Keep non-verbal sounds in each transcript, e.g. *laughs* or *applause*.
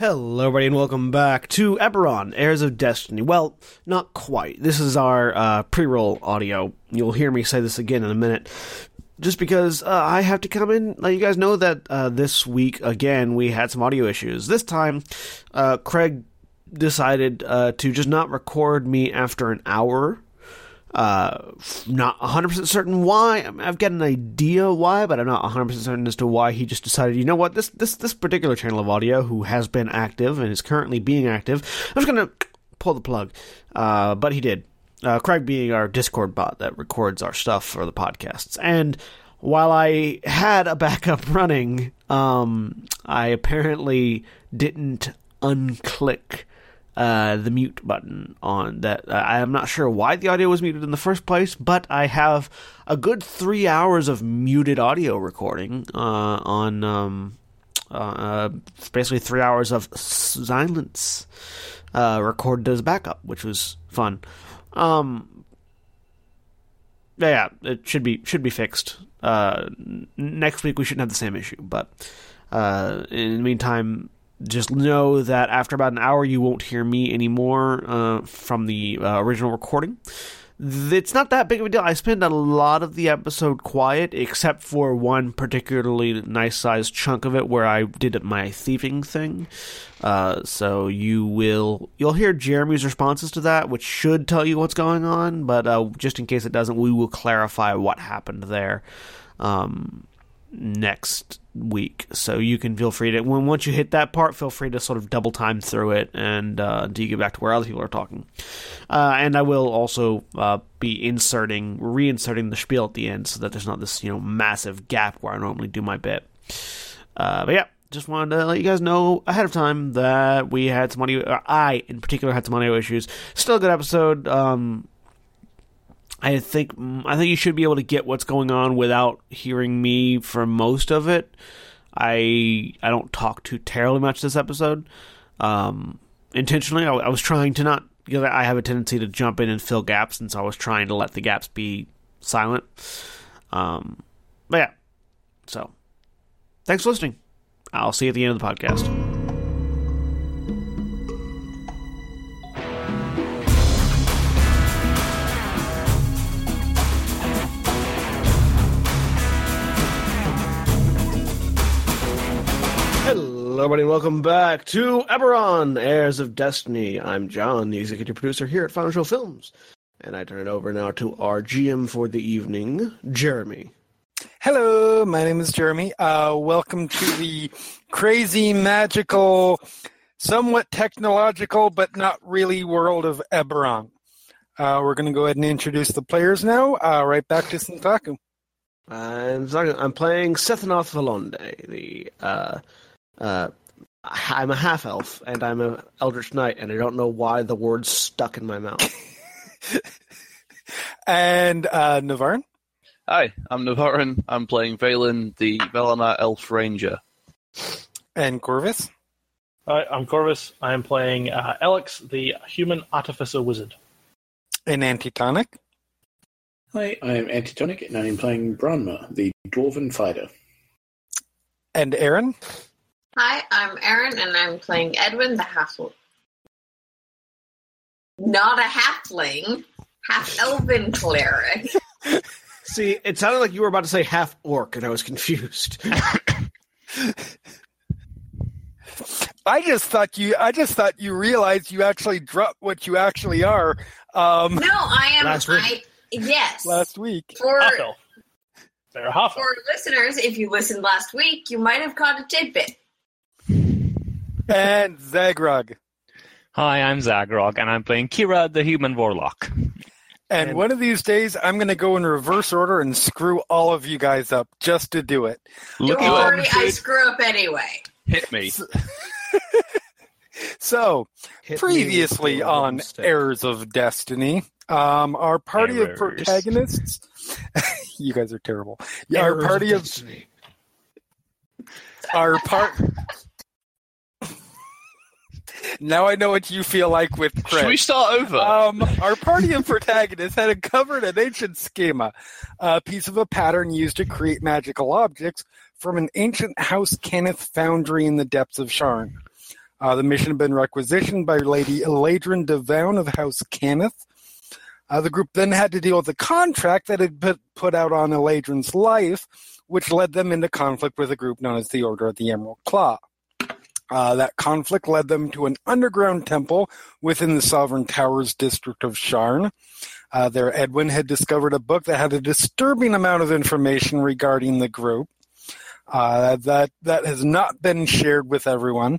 Hello, everybody, and welcome back to Eberron, Heirs of Destiny. Well, not quite. This is our uh, pre-roll audio. You'll hear me say this again in a minute. Just because uh, I have to come in, let you guys know that uh, this week, again, we had some audio issues. This time, uh, Craig decided uh, to just not record me after an hour uh, not 100% certain why. I mean, I've got an idea why, but I'm not 100% certain as to why he just decided, you know what, this, this, this particular channel of audio, who has been active and is currently being active, I'm just gonna pull the plug. Uh, but he did. Uh, Craig being our Discord bot that records our stuff for the podcasts. And while I had a backup *laughs* running, um, I apparently didn't unclick uh, the mute button on that. Uh, I am not sure why the audio was muted in the first place, but I have a good three hours of muted audio recording uh, on um, uh, basically three hours of silence uh, recorded as backup, which was fun. Um, yeah, it should be should be fixed. Uh, next week we shouldn't have the same issue, but in the meantime, just know that after about an hour, you won't hear me anymore uh, from the uh, original recording. It's not that big of a deal. I spent a lot of the episode quiet, except for one particularly nice sized chunk of it where I did my thieving thing. Uh, so you will you'll hear Jeremy's responses to that, which should tell you what's going on. But uh, just in case it doesn't, we will clarify what happened there. Um, next week. So you can feel free to when once you hit that part, feel free to sort of double time through it and uh, until you get back to where other people are talking. Uh, and I will also uh, be inserting, reinserting the spiel at the end so that there's not this you know massive gap where I normally do my bit. Uh, but yeah. Just wanted to let you guys know ahead of time that we had some audio. I, in particular, had some audio issues. Still a good episode. Um, I think I think you should be able to get what's going on without hearing me for most of it. I I don't talk too terribly much this episode. Um, intentionally, I, I was trying to not because I have a tendency to jump in and fill gaps, and so I was trying to let the gaps be silent. Um, but yeah, so thanks for listening. I'll see you at the end of the podcast. Hello, everybody, and welcome back to Eberron, Heirs of Destiny. I'm John, the executive producer here at Final Show Films, and I turn it over now to our GM for the evening, Jeremy. Hello, my name is Jeremy. Uh, welcome to the crazy, magical, somewhat technological, but not really world of Eberron. Uh, we're going to go ahead and introduce the players now. Uh, right back to Senstaku. I'm, I'm playing Sethanoth Valonde, the uh, I'm a half elf and I'm an eldritch knight, and I don't know why the word's stuck in my mouth. *laughs* and uh, Navarran? Hi, I'm Navarran. I'm playing Vaelin, the Valenar Elf Ranger. And Korvys? Hi, I'm Korvys. I am playing uh, Alex, the Human Artificer Wizard. And Antitonic? Hi, I am Antitonic, and I am playing Branma, the Dwarven Fighter. And Erin? Hi, I'm Erin, and I'm playing Edwin, the halfling. Not a halfling, half elven cleric. *laughs* See, it sounded like you were about to say half orc, and I was confused. *laughs* I just thought you. I just thought you realized you actually dropped what you actually are. Um, no, I am. Last week. I, yes, last week. For Half elf. They're half elf. for listeners, if you listened last week, you might have caught a tidbit. And Zaghrog. Hi, I'm Zaghrog, and I'm playing Kira, the human warlock. And, one of these days, I'm going to go in reverse order and screw all of you guys up just to do it. Look Don't at worry. I screw up anyway. Hit me. *laughs* So, Hit previously the on wooden stick. Heirs of Destiny, um, our party of protagonists. *laughs* you guys are terrible. Yeah, our party of Destiny. our part. Now I know what you feel like with Craig. Should we start over? Um, our party of protagonists had uncovered an ancient schema, a piece of a pattern used to create magical objects from an ancient House Cannith foundry in the depths of Sharn. Uh, the mission had been requisitioned by Lady Elaydren d'Vown of House Cannith. Uh, the group then had to deal with the contract that had put, put out on Elaydren's life, which led them into conflict with a group known as the Order of the Emerald Claw. Uh, that conflict led them to an underground temple within the Sovereign Towers district of Sharn. Uh, there, Edwin had discovered a book that had a disturbing amount of information regarding the group. Uh, that that has not been shared with everyone.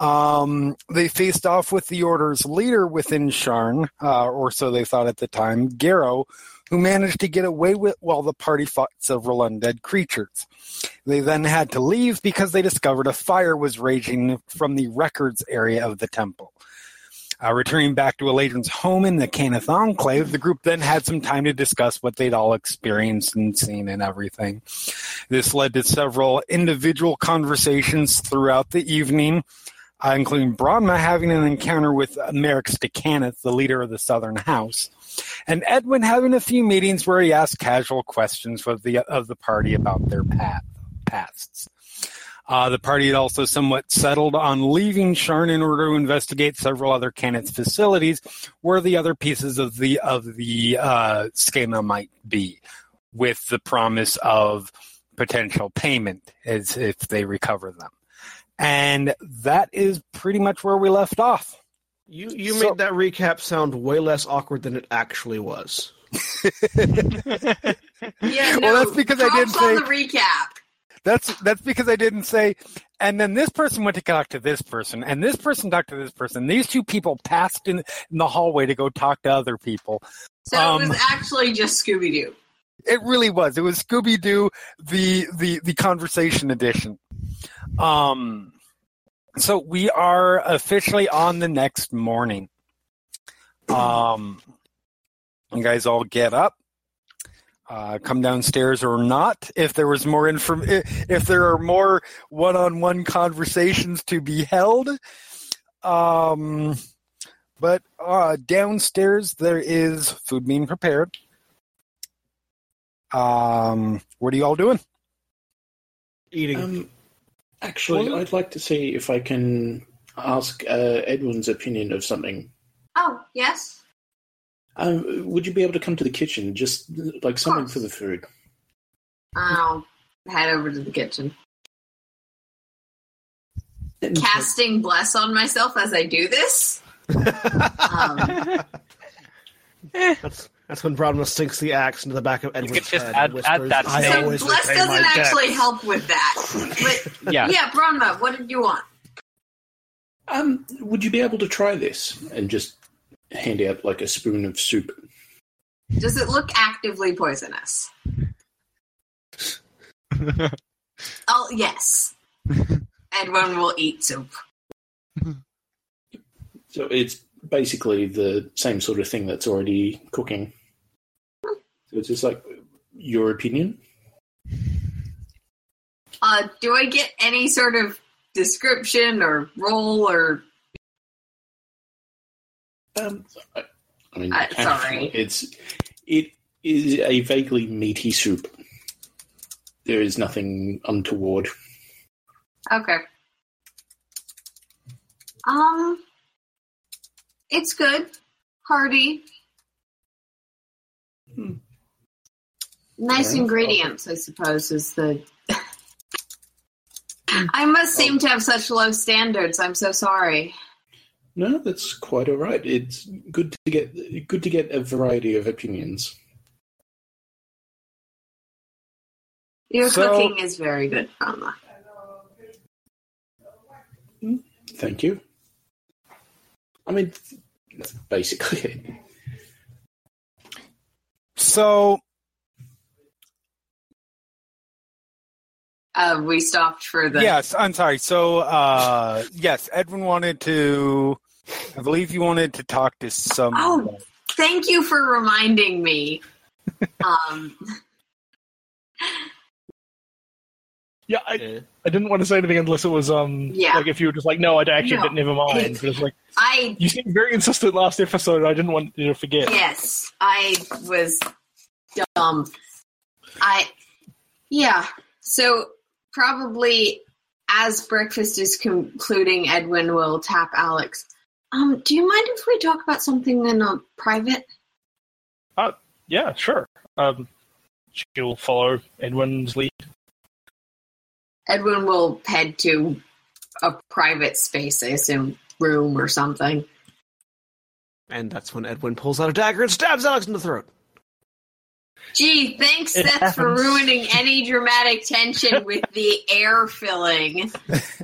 Um, they faced off with the Order's leader within Sharn, uh, or so they thought at the time, Garrow, who managed to get away with while the party fought several undead creatures. They then had to leave because they discovered a fire was raging from the records area of the temple. Uh, returning back to Elaydren's home in the Cannith Enclave, the group then had some time to discuss what they'd all experienced and seen and everything. This led to several individual conversations throughout the evening, uh, including Branma having an encounter with Merrix d'Cannith, the leader of the Southern House, and Edwin having a few meetings where he asked casual questions of the of the party about their path, pasts. Uh, the party had also somewhat settled on leaving Sharn in order to investigate several other Cannith facilities where the other pieces of the of the uh, schema might be, with the promise of potential payment as if they recover them. And that is pretty much where we left off. You you So- made that recap sound way less awkward than it actually was. *laughs* Yeah, no. Well, that's because I didn't say- the recap. That's that's because I didn't say. And then this person went to talk to this person, and this person talked to this person. These two people passed in, in the hallway to go talk to other people. So Um, it was actually just Scooby Doo. It really was. It was Scooby Doo, the the the conversation edition. Um, so we are officially on the next morning. Um, you guys all get up, uh, come downstairs or not. If there was more inform, if, if there are more one-on-one conversations to be held, um, but uh, downstairs there is food being prepared. Um, what are you all doing? Eating. Um, actually, I'd like to see if I can ask uh, Edwin's opinion of something. Oh, yes. Um, would you be able to come to the kitchen, just like something for the food? I'll head over to the kitchen. Casting bless on myself as I do this. *laughs* Um, that's that's when Branma sinks the axe into the back of Edward's could just head. add- and add whispers, that "I so always bless doesn't debts." actually help with that. But *laughs* Yeah. yeah, Branma, what did you want? Um, would you be able to try this and just hand out like a spoon of soup? Does it look actively poisonous? *laughs* Oh, yes. Edwin will eat soup. So it's basically the same sort of thing that's already cooking. So it's just like your opinion. Uh, do I get any sort of description or role or Um, I, I mean, Uh, sorry. it's it is a vaguely meaty soup. There is nothing untoward. okay? Um, it's good, hearty, Hmm. Nice Yeah. ingredients. I suppose is the. *laughs* I must seem to have such low standards. I'm so sorry. No, that's quite all right. It's good to get good to get a variety of opinions. Your So- cooking is very good, *laughs* Rama. Hmm? Thank you. I mean, that's basically it. So Uh, we stopped for the. yes, I'm sorry. So uh, yes, Edwin wanted to. I believe you wanted to talk to some. Oh. Thank you for reminding me. *laughs* um, Yeah, I, I didn't want to say anything unless it was um Yeah. like if you were just like no, I actually No. didn't. Never mind. But it's like I you seemed very insistent last episode. I didn't want you to forget. yes, I was dumb. I yeah. So probably as breakfast is concluding, Edwin will tap Alex. Um, do you mind if we talk about something in a private? Yeah, sure. Um, she'll follow Edwin's lead. Edwin will head to a private space, I assume, room or something. And that's when Edwin pulls out a dagger and stabs Alex in the throat. Gee, thanks, It Seth, for ruining any dramatic tension with the air filling.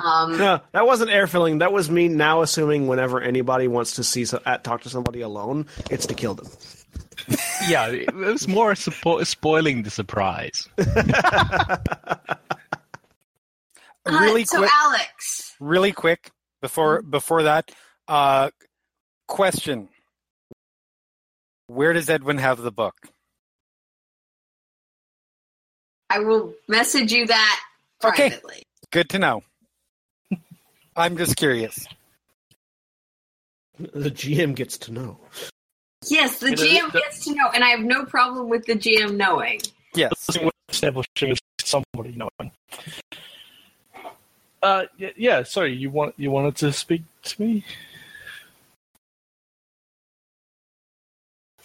Um, No, that wasn't air filling. That was me now assuming whenever anybody wants to see so, uh, talk to somebody alone, it's to kill them. Yeah, it was more suppo- spoiling the surprise. *laughs* really uh, so quick, Alex, really quick before before that. Uh, question: Where does Edwin have the book? I will message you that privately. Okay. privately. Good to know. *laughs* I'm just curious. The GM gets to know. Yes, the It is- GM gets to know, and I have no problem with the GM knowing. Yes. establishing is somebody knowing. Uh, y- yeah. Sorry, you want you wanted to speak to me?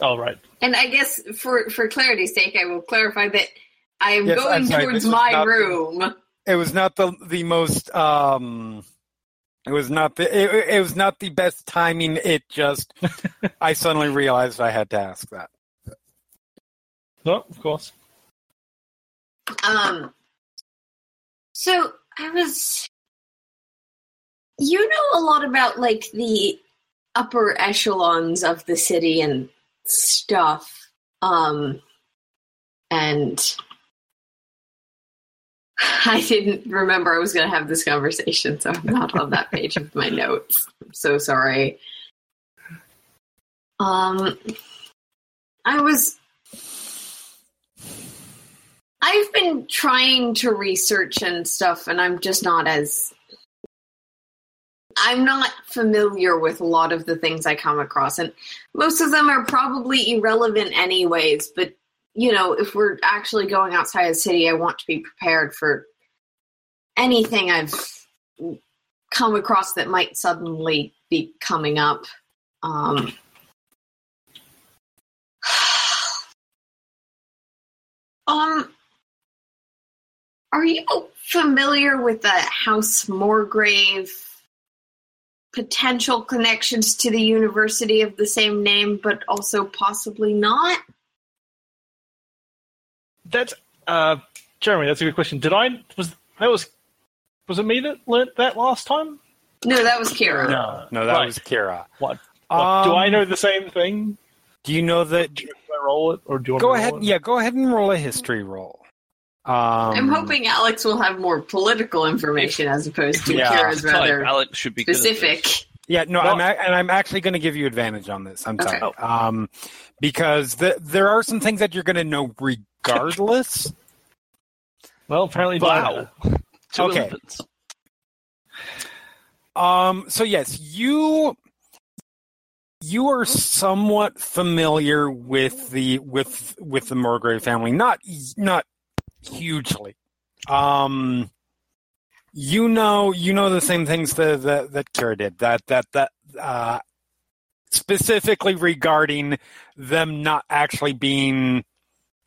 All right. And I guess for for clarity's sake, I will clarify that I am Yes, going sorry, towards my not- room. It was not the the most. Um, it was not the. It, it was not the best timing. It just. *laughs* I suddenly realized I had to ask that. No, of course. Um. So I was. You know a lot about like the upper echelons of the city and stuff. Um. And *laughs* I didn't remember I was going to have this conversation, so I'm not on that page of my notes. I'm so sorry. Um, I was. I've been trying to research and stuff, and I'm just not as. I'm not familiar with a lot of the things I come across, and most of them are probably irrelevant, anyways. But you know, if we're actually going outside of the city, I want to be prepared for anything I've come across that might suddenly be coming up. Um, *sighs* um, are you familiar with the House Morgrave potential connections to the university of the same name, but also possibly not? That's uh, Jeremy. That's a good question. Did I was that was was it me that learnt that last time? No, that was Kira. No, no, that Right. was Kira. What? What, do Um, I know the same thing? Do you know that? Should I roll it, or do you want Go me to ahead. it? Yeah, go ahead and roll a history roll. Um, I'm hoping Alex will have more political information as opposed to Yeah. Kira's Type, rather Alex should be good at this. specific. Yeah, no, Well- I'm a- and I'm actually going to give you advantage on this. I'm Okay. sorry, um, because the, there are some things that you're going to know regardless. Well, apparently, Wow. *laughs* Two Okay. elephants. Um, so yes, you you are somewhat familiar with the with with the Morgrave family, not not hugely. Um, you know you know the same things that that, that Kira did. That that that uh, specifically regarding them not actually being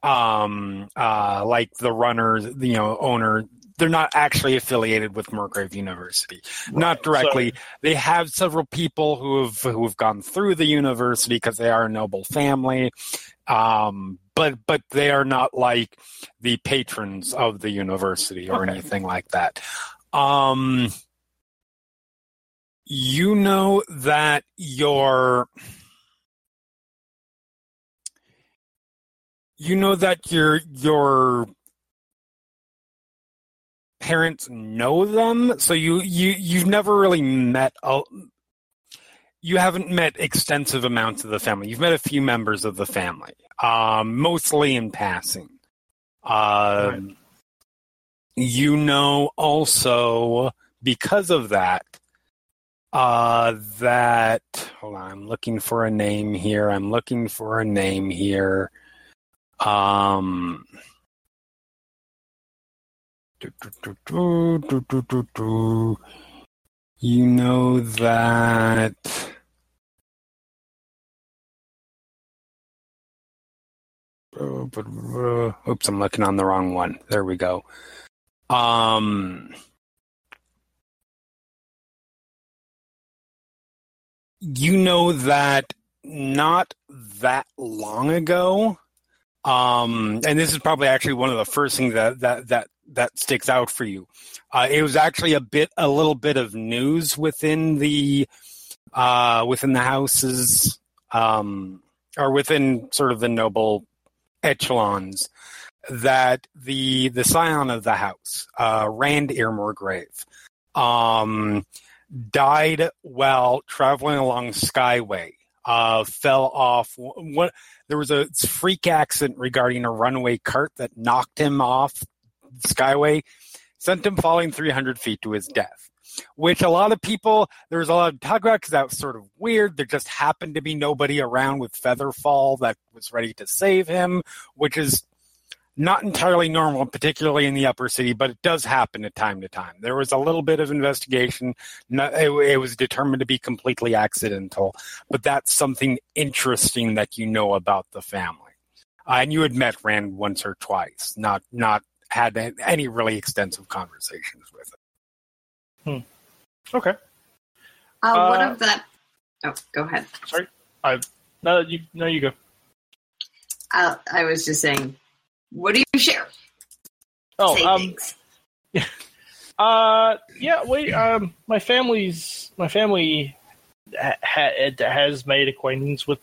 um uh like the runners you know owner they're not actually affiliated with Morgrave University not directly. They have several people who have who have gone through the university because they are a noble family, um, but but they are not like the patrons of the university or Okay. anything like that. Um, you know that your you know that your your parents know them? So you you you've never really met a, you haven't met extensive amounts of the family. You've met a few members of the family um mostly in passing. Um you know also because of that uh that hold on i'm looking for a name here. I'm looking for a name here um. You know that. Oops, I'm looking on the wrong one. There we go. Um, you know that not that long ago, um, and this is probably actually one of the first things that that that that sticks out for you. Uh, it was actually a bit, a little bit of news within the uh, within the houses, um, or within sort of the noble echelons that the the scion of the house, uh, Rand ir'Morgrave, um, died while traveling along Skyway. Uh, fell off. What there was a freak accident regarding a runaway cart that knocked him off Skyway, sent him falling 300 feet to his death. Which a lot of people, there was a lot of talk about because that was sort of weird. There just happened to be nobody around with Featherfall that was ready to save him, which is not entirely normal, particularly in the upper city, but it does happen at time to time. There was a little bit of investigation. It, it was determined to be completely accidental, but that's something interesting that you know about the family. Uh, and you had met Rand once or twice, not not had any really extensive conversations with it. Okay. Uh, what Uh, of that? Oh, go ahead. Sorry. I no you no you go. Uh, I was just saying, what do you share? Oh, Say um, things. *laughs* Uh, yeah, we um, my family's my family ha- ha- has made acquaintance with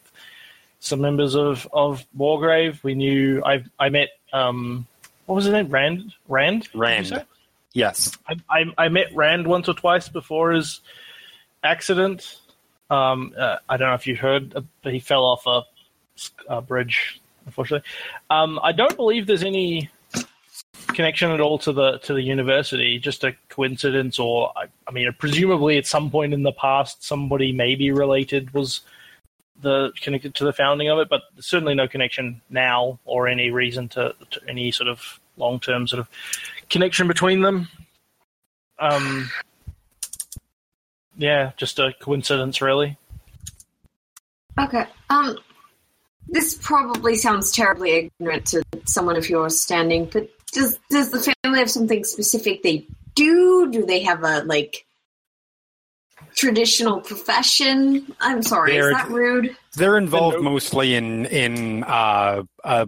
some members of of Wargrave. We knew I I met um, what was his name? Rand. Rand. Rand. Yes. I, I I met Rand once or twice before his accident. Um, uh, I don't know if you heard, uh, but he fell off a, a bridge. Unfortunately, um, I don't believe there's any connection at all to the to the university. Just a coincidence, or I, I mean, presumably at some point in the past, somebody maybe related was the connected to the founding of it, but certainly no connection now or any reason to, to any sort of long term sort of connection between them. Um, yeah, just a coincidence, really. Okay. Um, this probably sounds terribly ignorant to someone of your standing, but does does the family have something specific they do? Do they have a like traditional profession? I'm sorry, They're- is that rude? They're involved mostly in in uh, uh,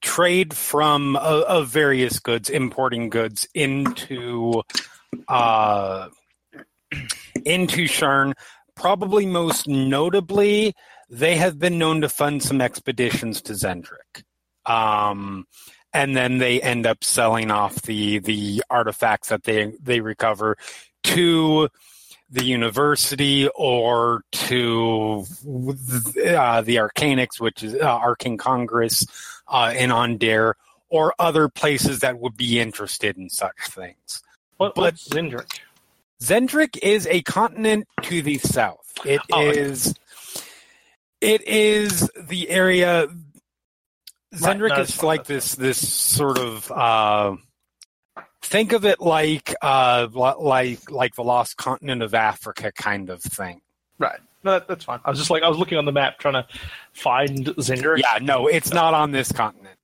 trade from uh, of various goods, importing goods into uh, into Sharn. Probably most notably, they have been known to fund some expeditions to Xen'drik. Um, and then they end up selling off the the artifacts that they they recover to the university or to uh, the Arcanix, which is uh, Arcane Congress uh, in Aundair, or other places that would be interested in such things. What, But- what's Xen'drik? Xen'drik is a continent to the south. It is. It is the area. Right, no, is like this. This sort of. Uh, think of it like uh, like like the lost continent of Africa kind of thing. Right. No, that, that's fine. I was just like I was looking on the map trying to find Xen'drik. Yeah, no, it's not on this continent.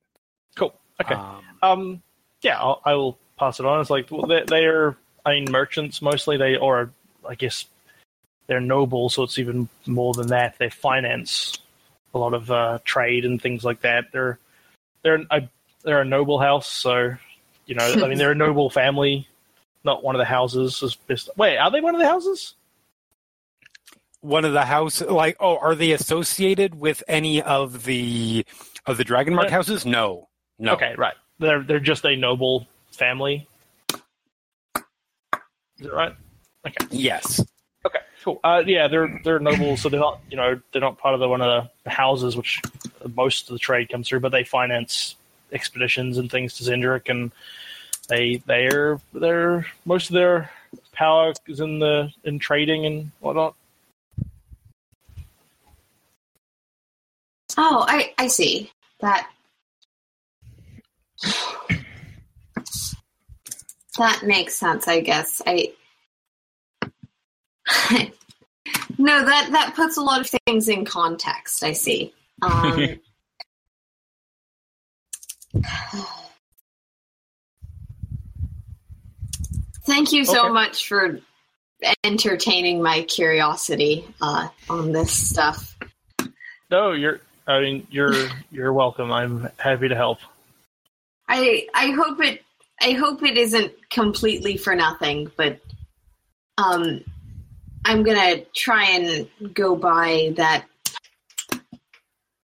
Cool. Okay. Um, Um, yeah, I'll, I will pass it on. It's like well, they, they are, I mean, merchants mostly. They or I guess they're noble, so it's even more than that. They finance a lot of uh, trade and things like that. They're they're a, they're a noble house, so you know, I mean, they're a noble family, not one of the houses. Is best. Wait, are they one of the houses? one of the house, like, oh, are they associated with any of the of the Dragonmark Uh, houses? No, no. Okay, right. They're they're just a noble family. Is it right? Okay. Yes. Cool. Uh, yeah, they're they're noble, so they're not you know they're not part of the one of the houses which most of the trade comes through, but they finance expeditions and things to Xen'drik, and they they're they're most of their power is in the in trading and whatnot. Oh, I I see that. that makes sense. I guess I. *laughs* no, that that puts a lot of things in context. I see. Um, *laughs* thank you so Okay. much for entertaining my curiosity uh, on this stuff. No, you're. I mean, you're you're welcome. I'm happy to help. I I hope it I hope it isn't completely for nothing, but um I'm gonna try and go by that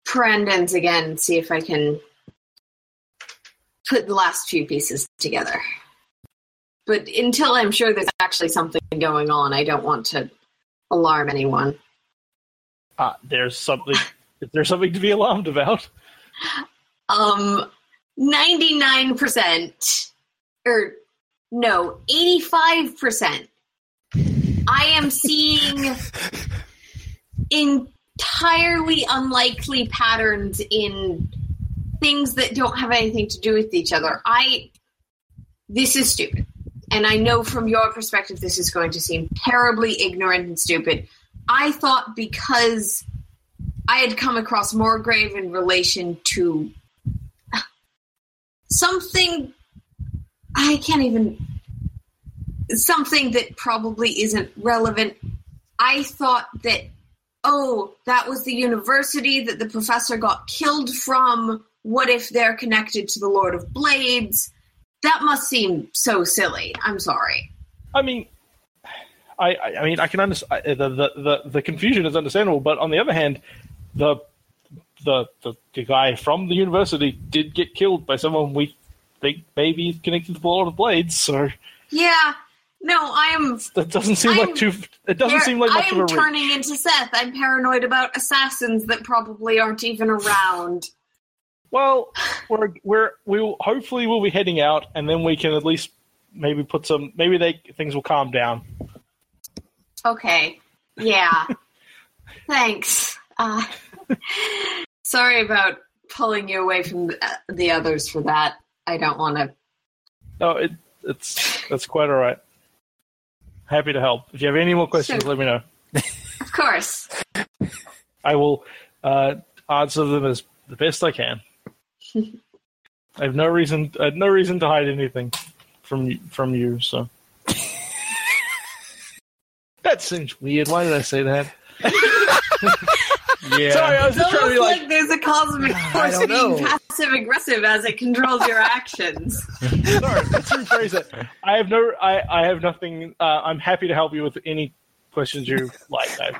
Prandon's again and see if I can put the last few pieces together. But until I'm sure there's actually something going on, I don't want to alarm anyone. Uh, there's something. *laughs* is there something to be alarmed about? Um, 99%, or no, 85%. I am seeing entirely unlikely patterns in things that don't have anything to do with each other. I, this is stupid. And I know from your perspective, this is going to seem terribly ignorant and stupid. I thought because I had come across Morgrave in relation to something I can't even something that probably isn't relevant. I thought that oh, that was the university that the professor got killed from. What if they're connected to the Lord of Blades? That must seem so silly. I'm sorry. I mean, I, I, mean, I can understand the, the the the confusion is understandable, but on the other hand, the the the, the guy from the university did get killed by someone we think maybe is connected to the Lord of Blades. So Yeah. No, I am that doesn't seem I'm- like too. It doesn't seem like much I of a reach. turning into Seth. I'm paranoid about assassins that probably aren't even around. Well, we're we're we will hopefully we'll be heading out, and then we can at least maybe put some. Maybe they things will calm down. Okay. Yeah. *laughs* Thanks. Uh, *laughs* sorry about pulling you away from the, the others for that. I don't want to. No, it it's that's quite all right. Happy to help. If you have any more questions, Sure. let me know. *laughs* Of course. I will uh, answer them as the best I can. *laughs* I have no reason. I have no reason to hide anything from you- from you. So *laughs* that seems weird. Why did I say that? Yeah. Sorry, I was It's just trying to be like, like. there's a cosmic force don't being know. Passive aggressive as it controls your actions. *laughs* Sorry, let's rephrase it. I have no. I, I have nothing. Uh, I'm happy to help you with any questions you like. I,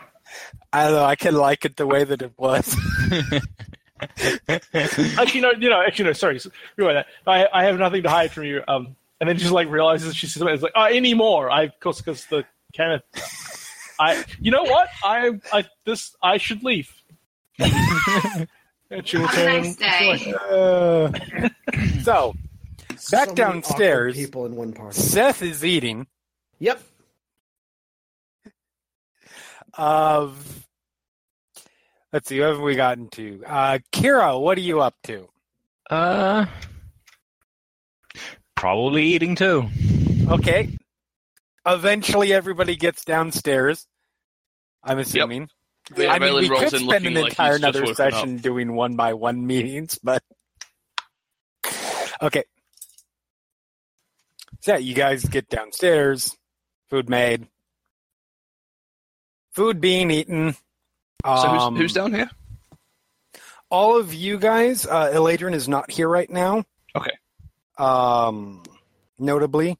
I don't know. I can like it the way that it was. *laughs* actually, no. You know. Actually, no. Sorry. Rewind that. I I have nothing to hide from you. Um, and then she just like realizes she says it's like oh, any more. I of course because the Cannith. I. You know what? I. I. This. I should leave. *laughs* and she will Have a turn. nice day. Uh, so, Back So downstairs. People in one party. Seth is eating. Yep. Of let's see, who have we gotten to? Uh, Kira, what are you up to? Uh, probably eating too. Okay. Eventually, everybody gets downstairs. I'm assuming. Yeah, I mean, we could spend an entire just another session doing one by one meetings, but okay. So yeah, you guys get downstairs. Food made. Food being eaten. So Um, who's, who's down here? all of you guys, uh, Elaydren is not here right now. Okay. Um, notably,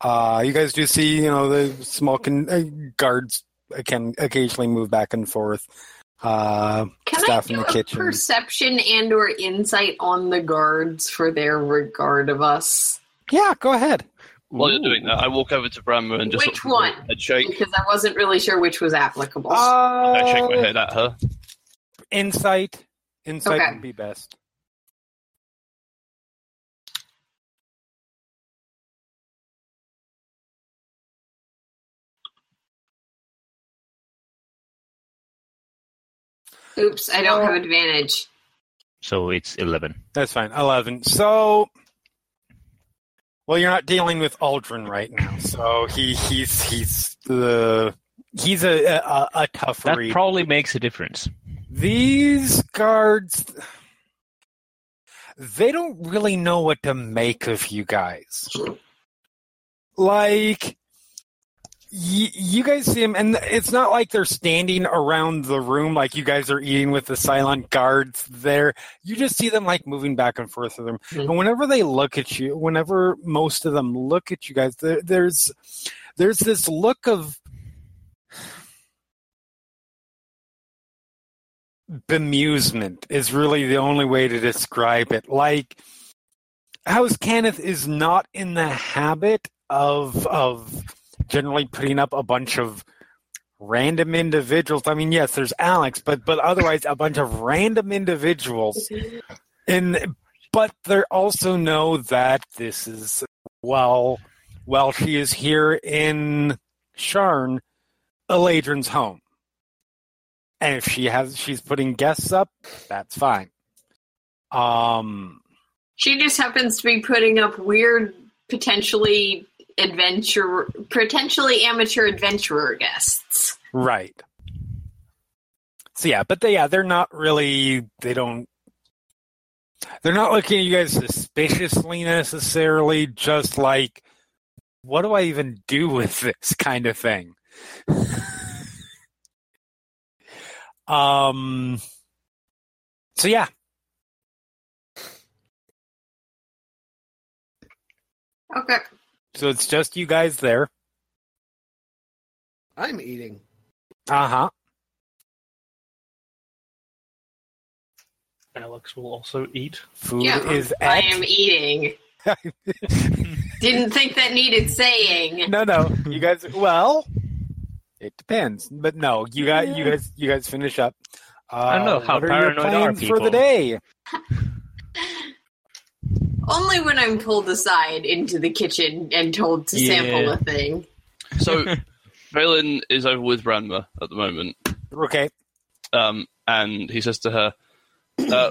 uh, you guys do see, you know, the small con- uh, guards can occasionally move back and forth. Uh, Can Staff I in do the a kitchen. perception and or insight on the guards for their regard of us? yeah, go ahead. While you're doing that, I walk over to Brammer and just Which sort of one? head shake. Because I wasn't really sure which was applicable. I shake my Uh, head at her. insight. Insight Okay. would be best. Oops, I don't have oh. advantage. So it's 11. That's fine. Eleven. So Well, you're not dealing with Aldrin right now, so he he's he's the he's a a, a tough That read. probably makes a difference. These guards, they don't really know what to make of you guys. Like, you guys see them, and it's not like they're standing around the room like you guys are eating with the silent guards there. You just see them like moving back and forth with them. Mm-hmm. And whenever they look at you, whenever most of them look at you guys, there, there's there's this look of bemusement is really the only way to describe it. Like House Cannith is not in the habit of of generally putting up a bunch of random individuals. I mean, yes, there's Alex, but but otherwise a bunch of random individuals. And but they also know that this is well while she is here in Sharn, Elaydren's home. And if she has she's putting guests up, that's fine. Um She just happens to be putting up weird, potentially adventure, potentially amateur adventurer guests. right. So yeah, but they yeah, they're not really they don't they're not looking at you guys suspiciously necessarily, just like what do I even do with this kind of thing? *laughs* um so yeah, Okay. So it's just you guys there. I'm eating. Uh-huh. Alex will also eat. Food yeah, is I at am eating. *laughs* Didn't think that needed saying. No, no. You guys well, it depends. But no, you got you guys you guys finish up. Uh, I don't know, how what are your paranoid are plans for the day? *laughs* Only when I'm pulled aside into the kitchen and told to sample a thing. So, *laughs* Valen is over with Ranma at the moment, Okay. um, and he says to her, uh,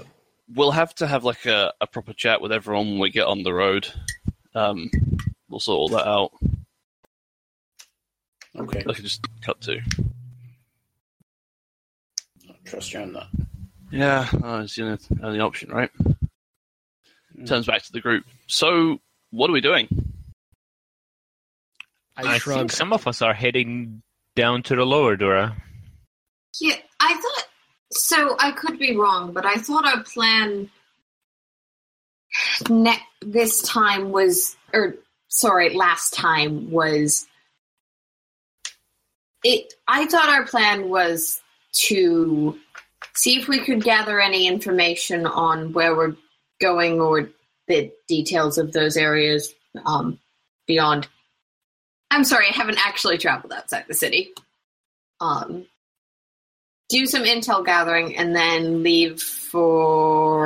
"We'll have to have like a, a proper chat with everyone when we get on the road. Um, we'll sort all that out. Okay, I can just cut to. trust you on that. Yeah, uh, it's the only, only option, right? Mm. Turns back to the group. So, what are we doing? I, think some of us are heading down to the lower Dura. Yeah, I thought. So I could be wrong, but I thought our plan ne- this time was, or sorry, last time was. It. I thought our plan was to see if we could gather any information on where we're going or the details of those areas um, beyond. I'm sorry, I haven't actually traveled outside the city. Um, do some intel gathering and then leave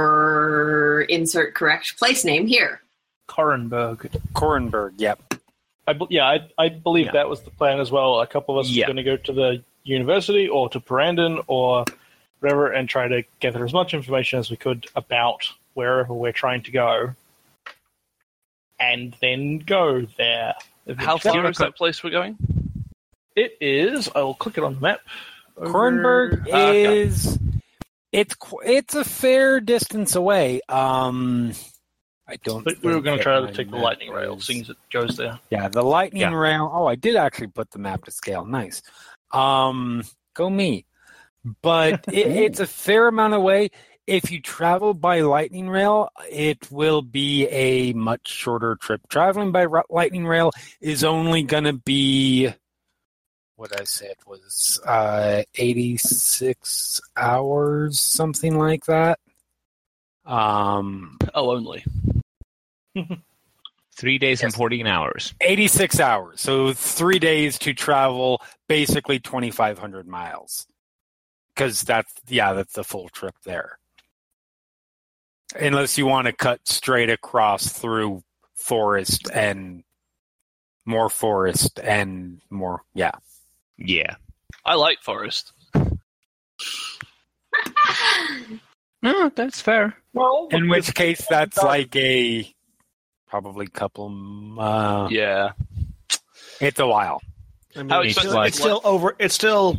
for insert correct place name here. Korranberg. Korranberg, yep. I, be- yeah, I, I believe Yeah. that was the plan as well. A couple of us Yeah. were going to go to the university or to Parandon or wherever and try to gather as much information as we could about wherever we're trying to go, and then go there. How far is that place we're going? It is. I will click it on the map. Over- Korranberg Ah, okay. is it's it's a fair distance away. Um I don't But we were going to try to take the map lightning rail, is- seeing as it goes there. Yeah, the lightning Yeah. rail. Oh, I did actually put the map to scale. Nice. Um, go me. But *laughs* it, it's a fair amount away. If you travel by lightning rail, it will be a much shorter trip. Traveling by lightning rail is only going to be what I said was uh, 86 hours, something like that. Um, Oh, only. *laughs* Three days and Yes. 14 hours. 86 hours. So three days to travel basically 2,500 miles. Because that's, yeah, that's the full trip there. Unless you want to cut straight across through forest and more forest and more, yeah. Yeah. I like Forest. *laughs* No, that's fair. Well, In which case, that's like a probably couple. Uh, Yeah. It's a while. I mean, How it's, expensive- still, it's still over. It's still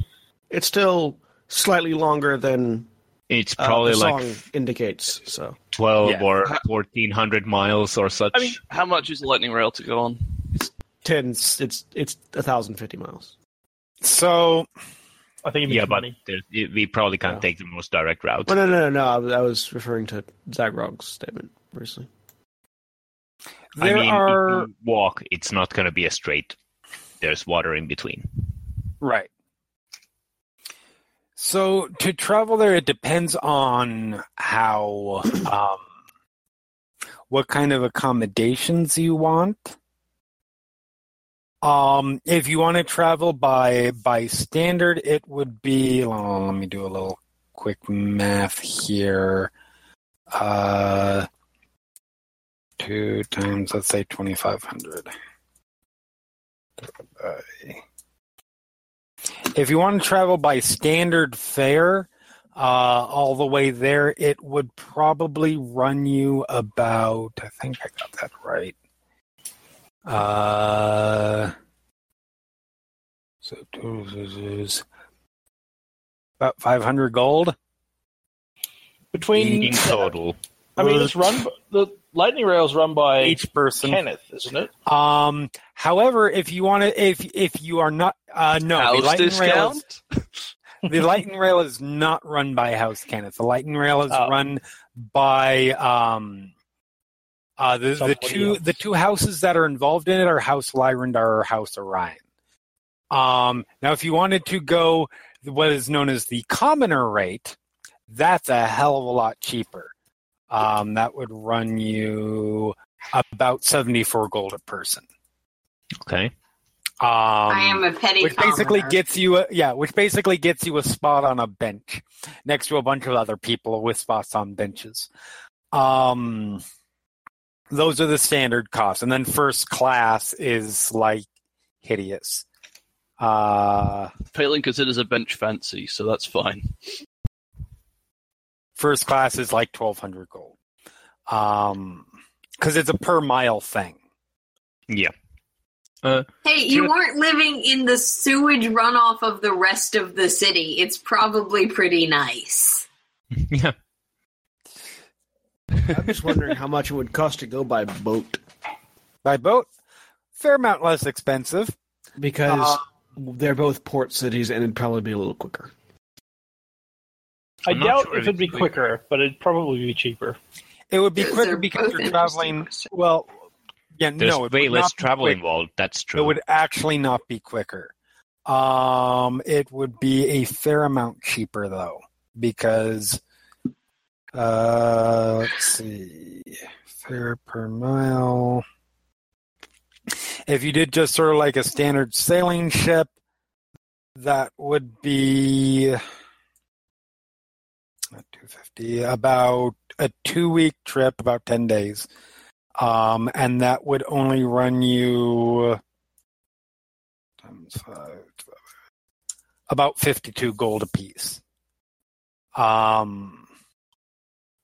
it's still slightly longer than It's uh, probably the like song indicates. So 12 Yeah. or 1400 miles or such. I mean, how much is the lightning rail to go on? It's ten. It's it's a thousand fifty miles. So I think yeah, but money. there- we probably can't Yeah. take the most direct route. Well, no, no, no, no. I was, referring to Zaghrog's statement recently. there I mean, are if you walk, it's not going to be a straight. There's water in between. right. So to travel there, it depends on how, um, what kind of accommodations you want. Um, if you want to travel by by standard, it would be. oh, let me do a little quick math here. Uh, two times, let's say twenty five hundred. If you want to travel by standard fare, uh, all the way there, it would probably run you about. I think I got that right. Uh, so about five hundred gold. Between In total. I mean, it's run. The lightning rail is run by each person. Cannith, isn't it? Um, however, if you want to, if if you are not, uh, no, the House lightning rail is, *laughs* the lightning rail is not run by House Cannith. The lightning rail is Oh. run by um, uh, the the two else. the two houses that are involved in it are House Lyrandar or House Orien. Um, now, if you wanted to go what is known as the commoner rate, that's a hell of a lot cheaper. Um, that would run you about seventy four gold a person. Okay. Um, I am a petty which basically commoner. gets you a, yeah which basically gets you a spot on a bench next to a bunch of other people with spots on benches um those are the standard costs and then first class is like hideous uh Palin considers a bench fancy, so that's fine. First class is like 1200 gold um because it's a per mile thing Yeah. Hey, you Sure. weren't living in the sewage runoff of the rest of the city. It's probably pretty nice. *laughs* Yeah. I'm just wondering how much it would cost to go by boat by boat fair amount less expensive because Uh, they're both port cities and it'd probably be a little quicker. I doubt sure if it'd be it's- quicker, but it'd probably be cheaper. it would be quicker because you're traveling well yeah There's no it way would less not travel involved. That's true. It would actually not be quicker. Um, it would be a fair amount cheaper though, because uh, let's see, fare per mile. If you did just sort of like a standard sailing ship, that would be not two fifty. About a two week trip, about ten days, um, and that would only run you times five, about 52 gold apiece. Um,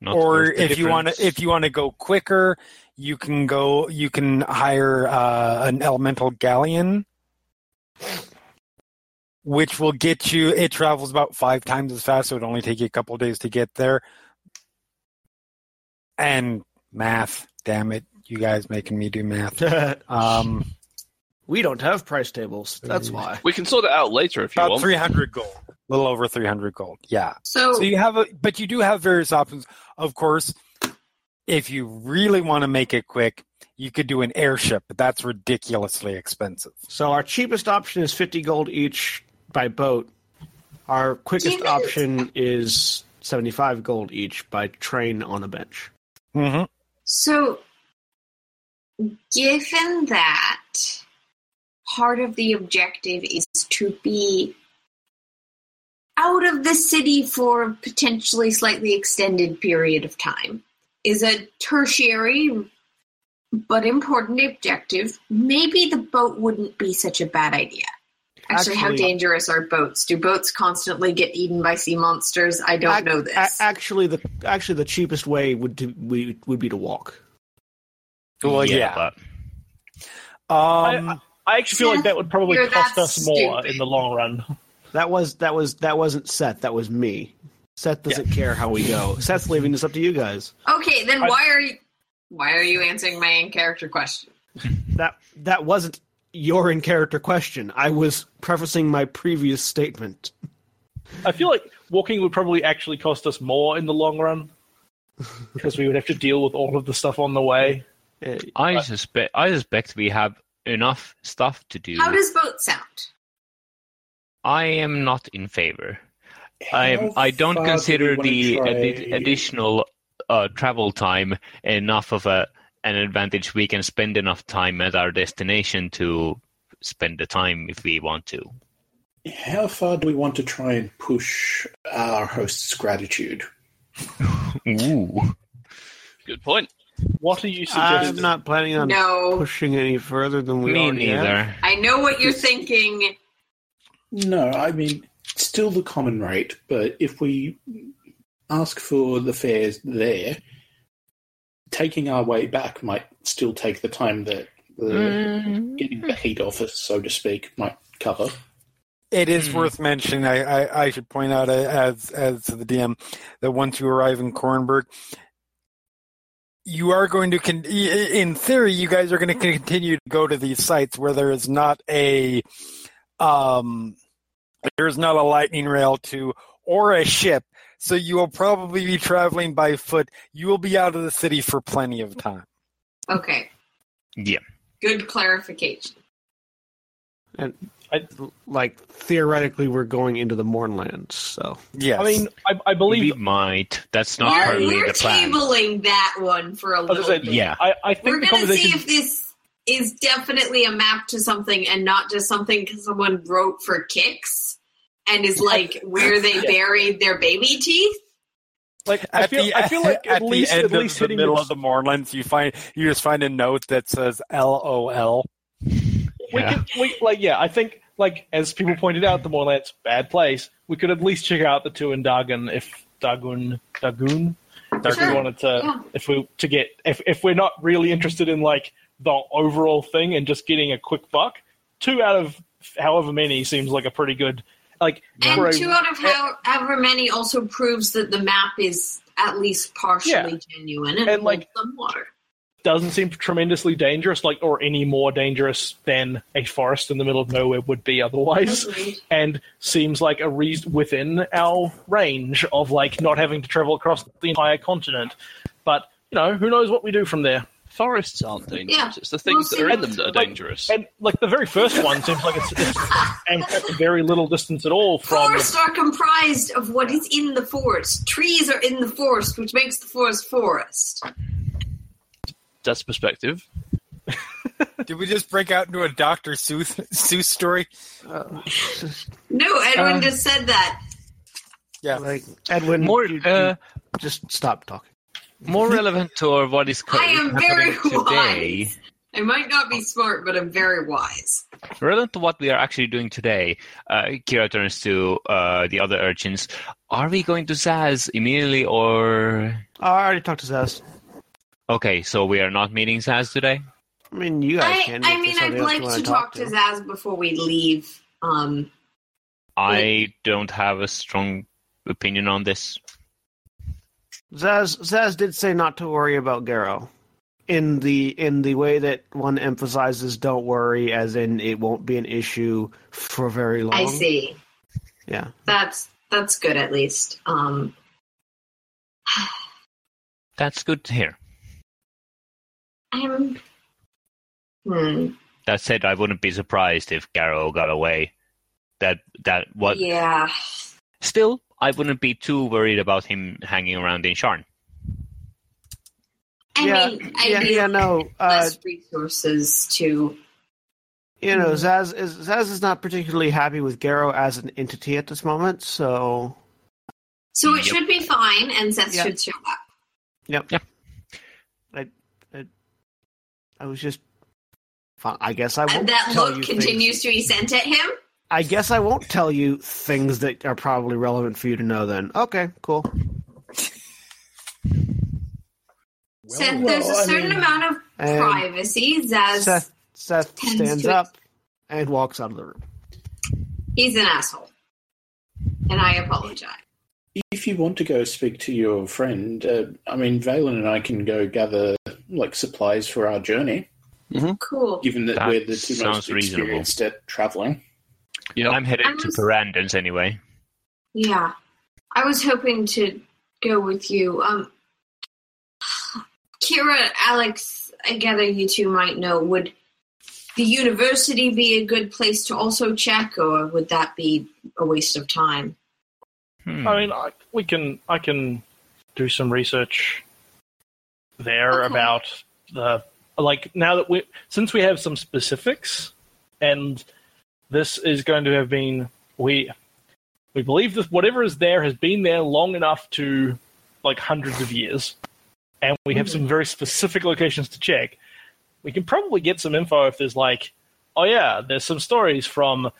Not or if you want to, if you want to go quicker, you can go, you can hire uh, an elemental galleon, which will get you, it travels about five times as fast, so it would only take you a couple days to get there. And math, damn it, you guys making me do math. *laughs* Um, we don't have price tables. That's why. We can sort it out later if you about want. 300 gold, a little over 300 gold. Yeah. So, So you have a, but you do have various options. Of course, if you really want to make it quick, you could do an airship, but that's ridiculously expensive. So our cheapest option is 50 gold each by boat. Our quickest Damn option is 75 gold each by train on a bench. Mm-hmm. so given that part of the objective is to be out of the city for a potentially slightly extended period of time is a tertiary but important objective maybe the boat wouldn't be such a bad idea actually, how dangerous are boats do boats constantly get eaten by sea monsters i don't Ac- know a- this actually, the actually the cheapest way would to, we, would be to walk. Well, yeah. but Um, I actually feel like that would probably cost that us more stupid. in the long run. That was that was that wasn't Seth. That was me. Seth doesn't care how we go. Seth's leaving this up to you guys. Okay, then I- why are you why are you answering my in character question? That that wasn't your in character question. I was prefacing my previous statement. I feel like walking would probably actually cost us more in the long run because we would have to deal with all of the stuff on the way. I suspect I suspect we have enough stuff to do. How does boat sound? I am not in favor. I am, I don't far do consider the try- addi- additional uh, travel time enough of a an advantage. We can spend enough time at our destination to spend the time if we want to. How far do we want to try and push our host's gratitude? Ooh. Good point. What are you I'm suggesting? not planning on No. pushing any further than we Me already have. neither. I know what you're thinking. No, I mean, still the common rate, but if we ask for the fares there, taking our way back might still take the time that the Mm. getting the heat off us, so to speak, might cover. It is Hmm. worth mentioning. I, I, I should point out uh, as as the DM that once you arrive in Korranberg, you are going to con- in theory you guys are going to continue to go to these sites where there is not a um there is not a lightning rail to or a ship. So you will probably be traveling by foot. You will be out of the city for plenty of time. Okay, Yeah. good clarification. And I, like theoretically, we're going into the Mournlands, So Yes. I mean, I, I We believe. might. That's not We're, partly we're the plan. tabling that one for a I was little gonna bit. Yeah. I, I think We're gonna see if this is definitely a map to something and not just something because someone wrote for kicks and is like *laughs* where they buried their baby teeth. like, I feel, the, I feel like at, the least end at least of the middle the, of the Mournlands, you find you just find a note that says "LOL." we Yeah. could, we, like, yeah, I think, like, as people pointed out, the Mournlands bad place. We could at least check out the two in Darguun if Darguun, Darguun, if we Sure. wanted to, Yeah. if we to get, if if we're not really interested in like the overall thing and just getting a quick buck, two out of however many seems like a pretty good, like, And a- two out of how, however many also proves that the map is at least partially Yeah. genuine and, And, like- some water. doesn't seem tremendously dangerous, like, or any more dangerous than a forest in the middle of nowhere would be otherwise. Agreed. and seems like a reason within our range of like not having to travel across the entire continent. But you know, who knows what we do from there? Forests aren't dangerous. Yeah. It's the things We'll that are in them that are Like, dangerous. And like the very first one seems like it's, it's *laughs* and at very little distance at all from. Forests are comprised of what is in the forest. Trees are in the forest, which makes the forest forest. That's perspective. *laughs* Did we just break out into a Dr. Seuss, Seuss story? No, Edwin Uh, just said that. Yeah. like Edwin, More, you- uh, you just stop talking. More *laughs* relevant to what is co- I am very happening today. wise. I might not be smart, but I'm very wise. Relevant to what we are actually doing today, uh, Kira turns to uh, the other urchins. Are we going to Zaz immediately, or I already talked to Zaz. okay? So we are not meeting Zaz today. I mean, you guys I, can. I mean, I'd like wanna to talk to Zaz before we leave. Um, I don't have a strong opinion on this. Zaz Zaz did say not to worry about Garrow. In the in the way that one emphasizes don't worry as in it won't be an issue for very long. I see. Yeah. That's that's good at least. Um, *sighs* That's good to hear. I'm. Hmm. That said, I wouldn't be surprised if Garrow got away. That that what? Yeah. Still, I wouldn't be too worried about him hanging around in Sharn. I yeah, mean, I yeah, need yeah, no. Uh, less resources to. you know. Zaz is Zaz is not particularly happy with Garrow as an entity at this moment, so So it Yep. should be fine, and Zaz Yeah. should show up. Yep. Yep. I, I, I was just. Fine. I guess I And won't that tell look you continues things. to be sent at him. I guess I won't tell you things that are probably relevant for you to know. Then, okay, cool. Seth, well, there's a I certain mean- amount of privacy. Zaz, Seth Seth tends stands to- up and walks out of the room. he's an asshole. And I apologize. If you want to go speak to your friend, uh, I mean, Vaelin and I can go gather like supplies for our journey. Cool. Given that, That we're the two most sounds reasonable. experienced at traveling. Yep. I'm headed I to was- Perandons anyway. Yeah. I was hoping to go with you. Um Kira, Alex, I gather you two might know, would the university be a good place to also check or would that be a waste of time? Hmm. I mean, I, we can I can do some research there Okay. about the like now that we since we have some specifics, and this is going to have been we we believe that whatever is there has been there long enough to like hundreds of years, and we have some very specific locations to check. We can probably get some info if there's like, oh yeah, there's some stories from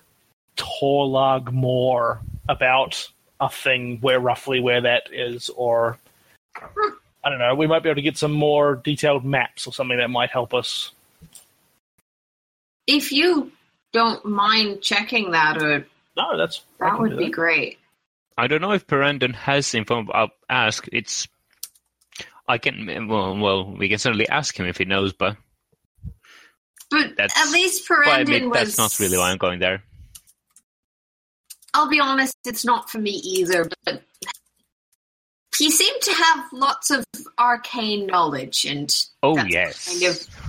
Torlaac Moor about a thing where roughly where that is, or I don't know. We might be able to get some more detailed maps or something that might help us. If you don't mind checking that or No, that's that would be that. great. I don't know if Perandon has info. I'll ask. It's. I can. Well, well, we can certainly ask him if he knows, but, But That's- at least but I Perandon admit was that's not really why I'm going there. I'll be honest, it's not for me either, but he seemed to have lots of arcane knowledge, and Oh that's yes. kind of,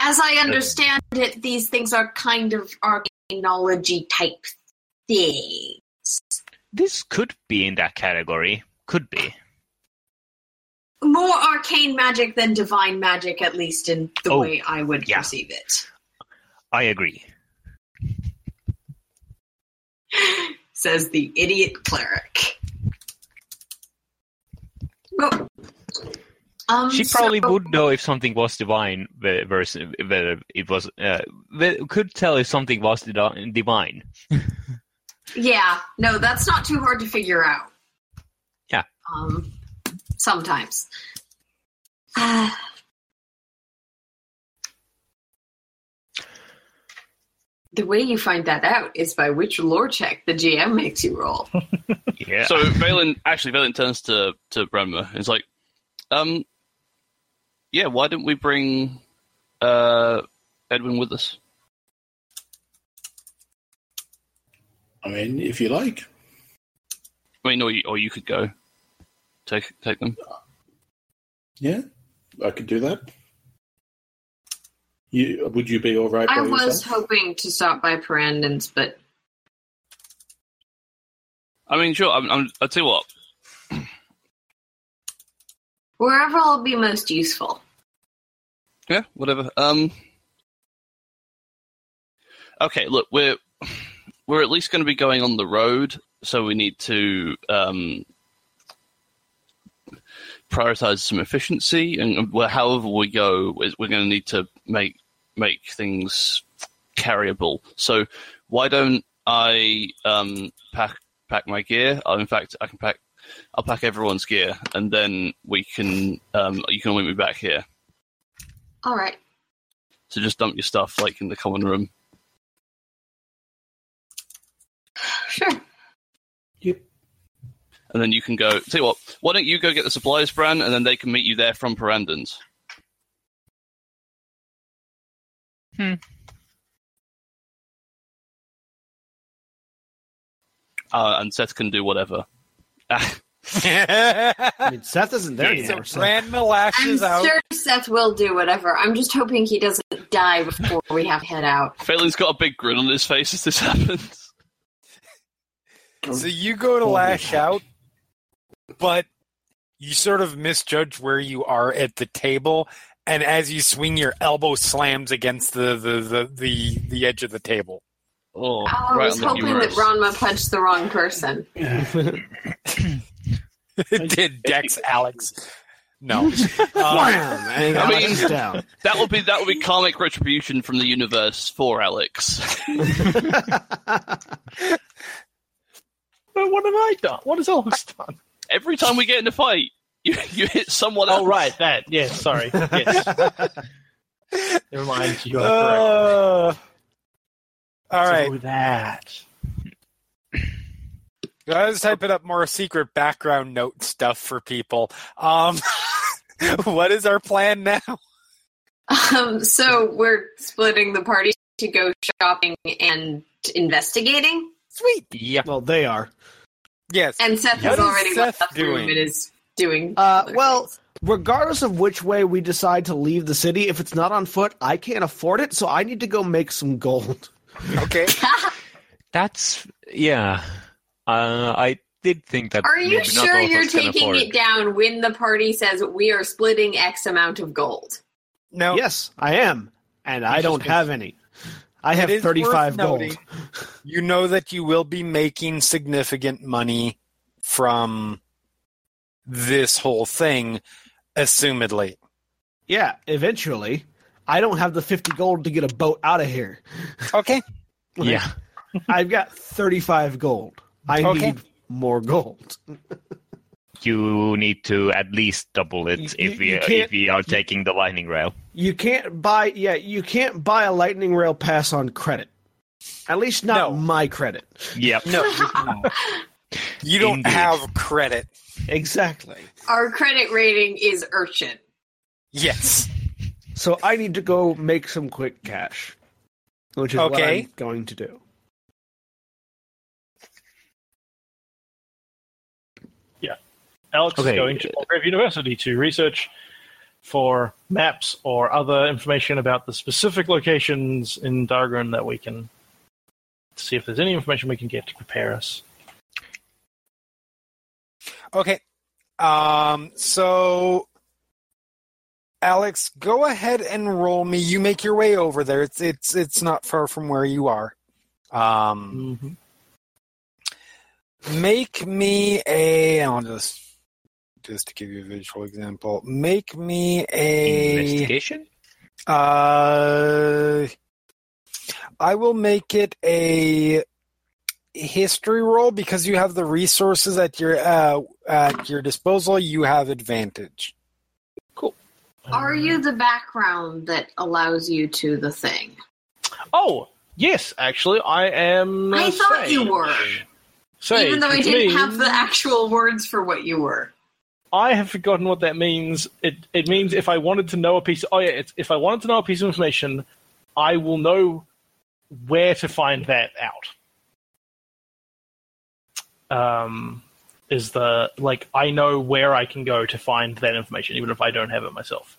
as I understand it, these things are kind of arcane knowledgey type things. This could be in that category. Could be. More arcane magic than divine magic, at least in the Oh, way I would yeah. perceive it. I agree. *laughs* Says the idiot cleric. Oh. Um, She probably so- would know if something was divine ve- versus whether it was. Uh, could tell if something was divine. *laughs* Yeah, no, that's not too hard to figure out. Yeah. Um, sometimes. Ah, the way you find that out is by which lore check the GM makes you roll. *laughs* Yeah. So Vaelin actually Vaelin turns to to Branma and is like, um, yeah, why didn't we bring uh Edwin with us? I mean, if you like. I mean, or you, or you could go take take them. Yeah, I could do that. You would you be all right? I by was yourself? hoping to stop by Perandon's, but I mean, sure. I'm, I'm, I'll tell you what. wherever I'll be most useful. Yeah, whatever. Um. Okay, look, we're we're at least going to be going on the road, so we need to um, prioritize some efficiency, and however we go, we're going to need to make make things carryable. So why don't I um, pack pack my gear? Uh, in fact, I can pack. I'll pack everyone's gear, and then we can. Um, you can meet me back here. All right. So just dump your stuff like in the common room. Sure. Yep. And then you can go. Tell you what, why don't you go get the supplies, Bran, and then they can meet you there from Perandon's. Hmm. Uh, and Seth can do whatever. *laughs* I mean, *laughs* Seth isn't there so anymore. So. Branma I'm lashes out. sure Seth will do whatever. I'm just hoping he doesn't die before we have to head out. *laughs* Phelan's got a big grin on his face as this happens. So you go to lash out, but you sort of misjudge where you are at the table, and as you swing, your elbow slams against the the the, the, the edge of the table. Oh, Oh, I was on the hoping that humerus. Branma punched the wrong person. *laughs* *laughs* It did Dex *laughs* Alex. No. Um, *laughs* Wham! I mean- down. That would be that would be karmic retribution from the universe for Alex. But what have I done? What has Alex done? Every time we get in a fight, you You hit someone else. Oh, right, that. Yes, sorry. Yes. Never mind. You are Uh, all correct. right. So that. Let's typing up more secret background note stuff for people. Um, *laughs* what is our plan now? Um, so we're splitting the party to go shopping and investigating. Sweet. Yeah. Well, they are. Yes. And Seth What has is already Seth left the room doing? and is doing. Uh, well, things. regardless of which way we decide to leave the city, if it's not on foot, I can't afford it, so I need to go make some gold. Okay. *laughs* That's yeah. Uh, I did think that. are you sure you're taking it down when the party says we are splitting X amount of gold? No. Yes, I am, and I don't have any. I have thirty-five gold. noting, You know that you will be making significant money from this whole thing, assumedly. Yeah, eventually. I don't have the fifty gold to get a boat out of here. Okay. *laughs* Yeah. I've got thirty-five gold. I Okay. need more gold. You need to at least double it You- if we if we are taking the lightning rail. You can't buy. Yeah, you can't buy a lightning rail pass on credit. At least not No. my credit. Yep. No. *laughs* you don't. Indeed. have credit. Exactly. Our credit rating is urchin. Yes. So I need to go make some quick cash, which is what I'm going to do. Alex Okay. is going to Morgrave University to research for maps or other information about the specific locations in Darguun that we can see if there's any information we can get to prepare us. Okay. Um, so, Alex, go ahead and roll me. You make your way over there. It's it's it's not far from where you are. Um, Mm-hmm. make me a. I'll just just to give you a visual example. Make me a. Investigation. Uh, I will make it a history roll because you have the resources at your uh, at your disposal. You have advantage. Cool. Are you the background that allows you to the thing? Oh, yes, actually, I am. I uh, thought you were. Sage, Even though I didn't have the actual words for what you were. I have forgotten what that means. It it means if I wanted to know a piece. Oh yeah, it's, if I wanted to know a piece of information, I will know where to find that out. Um, is the like I know where I can go to find that information, even if I don't have it myself.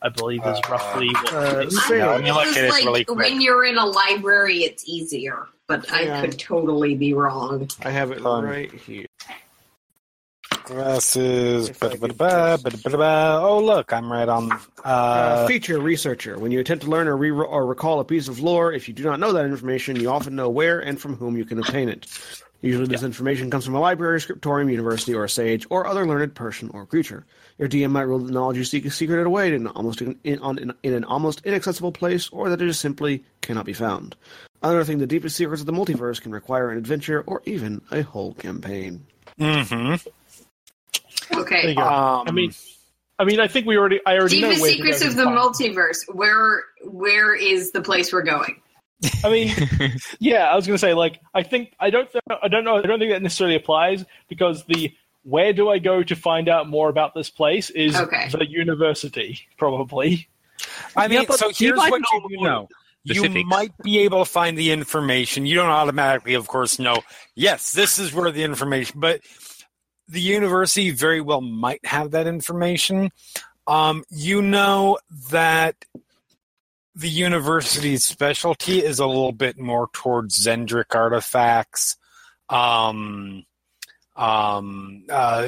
I believe is roughly what uh, it is. Say- Yeah, I let me know look it at was it really like quick. when you're in a library, it's easier, but I could totally be wrong. I have it Um, right here. Glasses. If ba-da-ba-da-ba, ba-da-ba-da-ba. Oh, look, I'm right on. Uh, Uh, feature researcher. When you attempt to learn or, re- or recall a piece of lore, if you do not know that information, you often know where and from whom you can obtain it. Usually, this information comes from a library, scriptorium, university, or a sage, or other learned person or creature. Your DM might rule that the knowledge you seek is secreted away in, almost in, in, on, in, in an almost inaccessible place, or that it just simply cannot be found. Unearthing the deepest secrets of the multiverse can require an adventure or even a whole campaign. mhm. There you Okay. Um, I mean, I mean, I think we already. I already Deepest know where secrets of the find- multiverse. Where where is the place we're going? I mean, *laughs* yeah, I was going to say like I think I don't th- I don't know I don't think that necessarily applies because the where do I go to find out more about this place is Okay. the university probably. I mean, Yeah, so here's what know you more know. You might be able to find the information. You don't automatically, of course, know, yes, this is where the information, but the university very well might have that information. Um, you know that the university's specialty is a little bit more towards Xen'drik artifacts. Um, um, uh,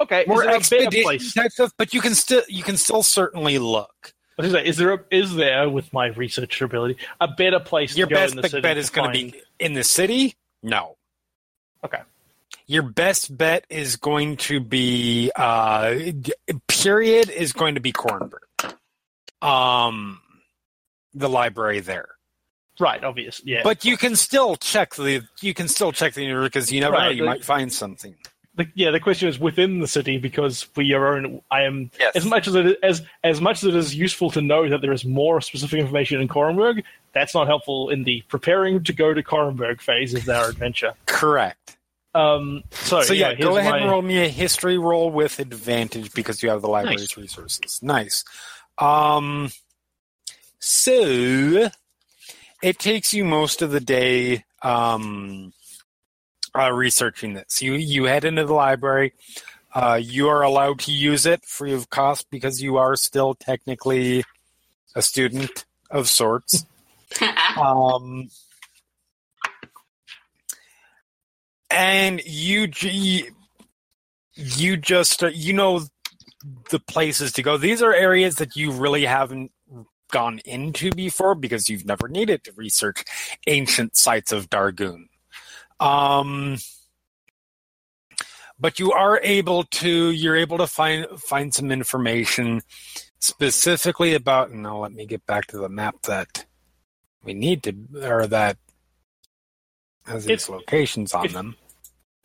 Okay, more is there a better expedition type stuff, but you can still you can still certainly look. I was gonna say, is there a, is there with my research ability a better place Your to go best in the bet city bet is going to be in the city. No. Okay. Your best bet is going to be uh, period is going to be Korranberg. Um, the library there, right, obvious, yeah. but you can still check the you can still check the universe because you never know you but- might find something. the, yeah, the question is within the city because we are own. I am Yes. as much as it as as much as it is useful to know that there is more specific information in Korranberg. That's not helpful in the preparing to go to Korranberg phase of our adventure. Correct. Um, so, So yeah, here's go ahead my- and roll me a history roll with advantage because you have the library's resources. Nice. Um, so it takes you most of the day um, uh, researching this. You you head into the library. Uh, you are allowed to use it free of cost because you are still technically a student of sorts. *laughs* Um, and you you just uh, you know the places to go. These are areas that you really haven't gone into before because you've never needed to research ancient sites of Darguun. Um, but you are able to you're able to find find some information specifically about. And now let me get back to the map that we need to or that has If- locations on if- them.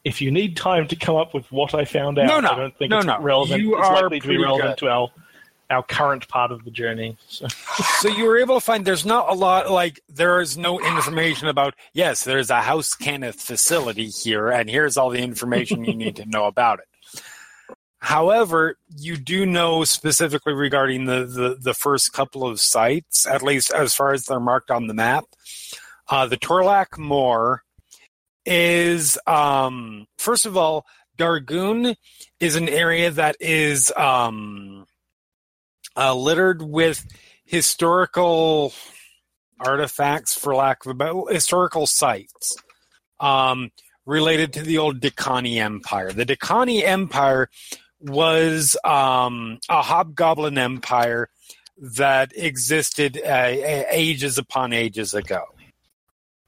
if you need time to come up with what I found out, No, no. I don't think No, it's no. relevant. You it's are likely to be relevant good. to our our current part of the journey. So, *laughs* so you were able to find there's not a lot like there is no information about yes there's a house Cannith facility here and here's all the information you need to know about it however you do know specifically regarding the, the, the first couple of sites at least as far as they're marked on the map uh, the Torlaac Moor is um, first of all Darguun is an area that is um, uh, littered with historical artifacts, for lack of a better historical sites um, related to the old Dhakaani Empire. The Dhakaani Empire was um, a hobgoblin empire that existed uh, ages upon ages ago.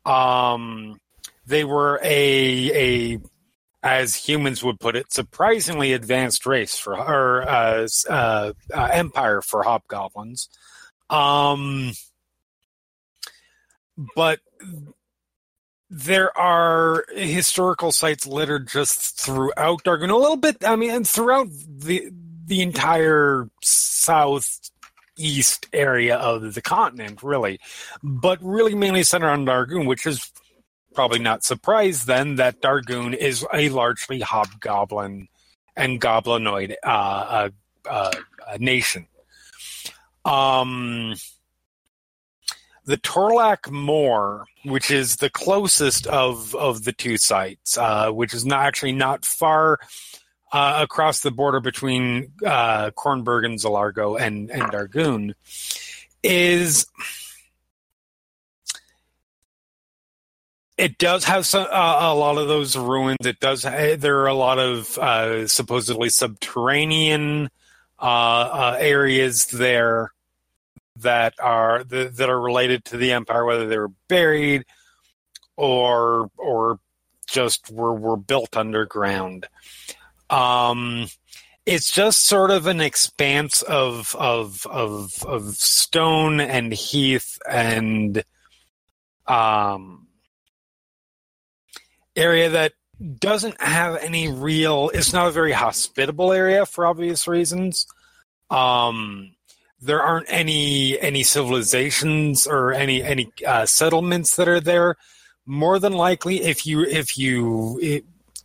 Um, they were a a as humans would put it, surprisingly advanced race for or uh, uh, uh, empire for hobgoblins. Um, but there are historical sites littered just throughout Darguun, a little bit. I mean, and throughout the the entire southeast area of the continent, really, but really mainly centered on Darguun, which is probably not surprised then that Darguun is a largely hobgoblin and goblinoid uh, uh, uh, nation. Um, the Torlaac Moor, which is the closest of, of the two sites, uh, which is not actually not far uh, across the border between Korranberg and Zilargo and, and Darguun, is it does have some, uh, a lot of those ruins. It does. ha- There are a lot of uh, supposedly subterranean uh, uh, areas there that are th- that are related to the empire, whether they were buried or or just were were built underground. Um, it's just sort of an expanse of of of of stone and heath and um area that doesn't have any real it's not a very hospitable area for obvious reasons um there aren't any any civilizations or any any uh, settlements that are there more than likely if you if you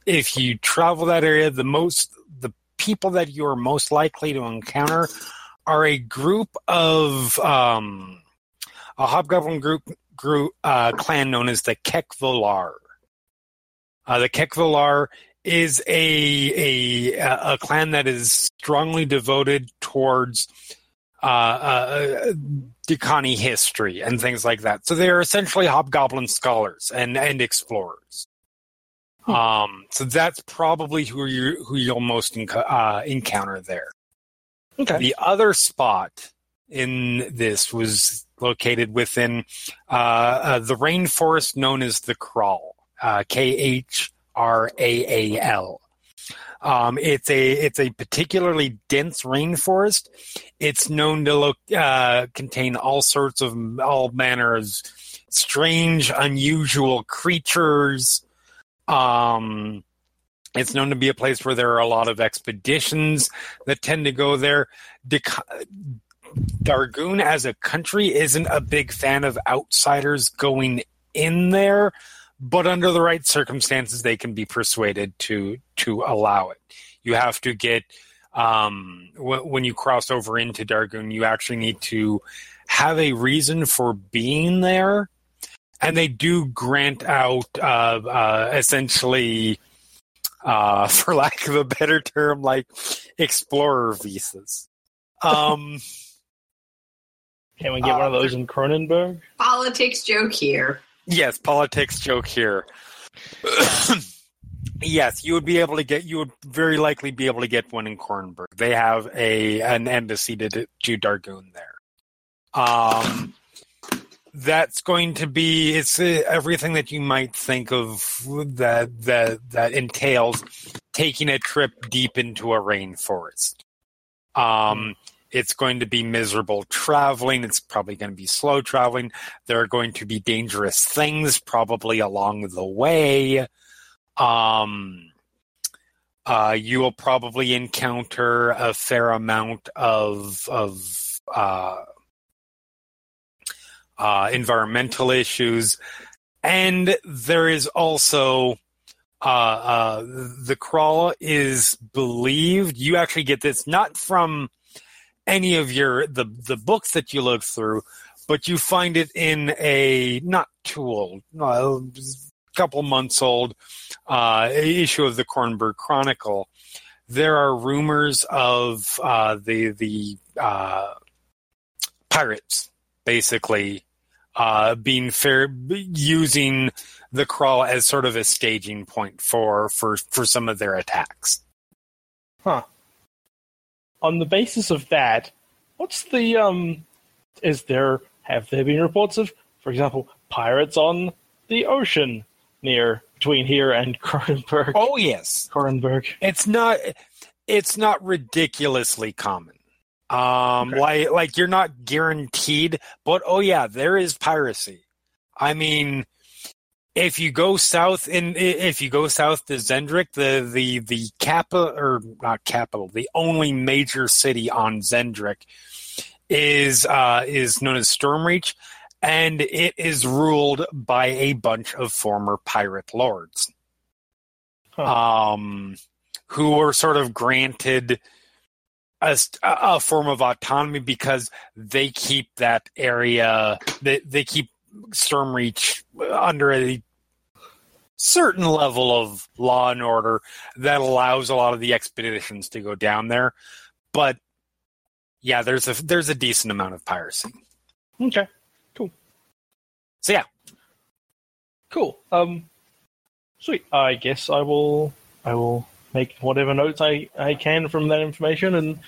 if, you travel that area the most the people that you are most likely to encounter are a group of um a hobgoblin group group uh clan known as the Kech Volaar. Uh, the Kech Volaar is a, a a clan that is strongly devoted towards uh, uh, Dhakaani history and things like that. So they are essentially hobgoblin scholars and and explorers. Um, so that's probably who you who you'll most uh, encounter there. okay. The other spot in this was located within uh, uh, the rainforest known as the uh, K H R A A L. Um, it's a it's a particularly dense rainforest. It's known to look uh, contain all sorts of all manner of strange, unusual creatures. Um, It's known to be a place where there are a lot of expeditions that tend to go there. Darguun as a country isn't a big fan of outsiders going in there, but under the right circumstances, they can be persuaded to to allow it. You have to get um, w- when you cross over into Darguun, you actually need to have a reason for being there, and they do grant out uh, uh, essentially, uh, *laughs* for lack of a better term, like explorer visas. Um, Can we get one of those in Korranberg? Politics joke here. Yes, politics joke here. *coughs* yes, you would be able to get. You would very likely be able to get one in Korranberg. They have a an embassy to to Darguun there. Um, that's going to be it's uh, everything that you might think of that that that entails taking a trip deep into a rainforest. Um, it's going to be miserable traveling. It's probably going to be slow traveling. There are going to be dangerous things probably along the way. Um, uh, you will probably encounter a fair amount of of uh, uh, environmental issues, and there is also uh, uh, the Khraal is believed. You actually get this not from any of your the the books that you look through, but you find it in a not too old, uh, couple months old uh, issue of the Korranberg Chronicle. There are rumors of uh, the the uh, pirates basically uh, being fair using the Khraal as sort of a staging point for for for some of their attacks. Huh. On the basis of that, what's the um? Is there have there been reports of, for example, pirates on the ocean near between here and *laughs* Korranberg? Oh yes, Korranberg. it's not it's not ridiculously common. Um, Okay. like like you're not guaranteed, but oh yeah, there is piracy. I mean, if you go south in if you go south to Xen'drik, the the the capital or not capital, the only major city on Xen'drik is uh is known as Stormreach, and it is ruled by a bunch of former pirate lords. Um who were sort of granted a, a form of autonomy because they keep that area they, they keep Stormreach under a certain level of law and order that allows a lot of the expeditions to go down there but yeah there's a there's a decent amount of piracy Okay. Cool. So yeah Cool. Um, sweet. I guess I will. I will make whatever notes I, I can from that information, and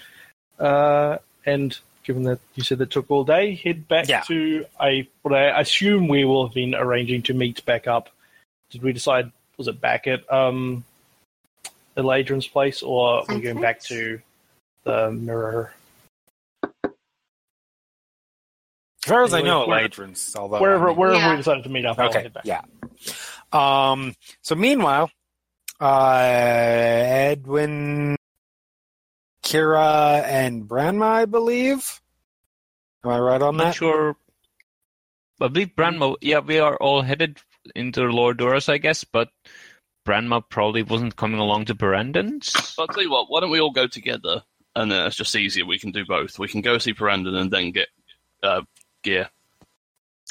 uh, and given that you said that took all day, head back Yeah. to I. What I assume we will have been arranging to meet back up. Did we decide? Was it back at um, Elaydren's place, or are we going back to the mirror? as far as i know where- Elaydren's, although I wherever mean- wherever Yeah. we decided to meet up, I'll Okay. back. Yeah. Um. So meanwhile, uh, Edwin, Kira, and Branma, I believe. Am I right on I'm not that? sure. I believe Branma. Yeah, we are all headed into Lord Doris, I guess, but Branma probably wasn't coming along to Brandon's. I'll tell you what, why don't we all go together? And then it's just easier. We can do both. We can go see Parandon and then get uh, gear.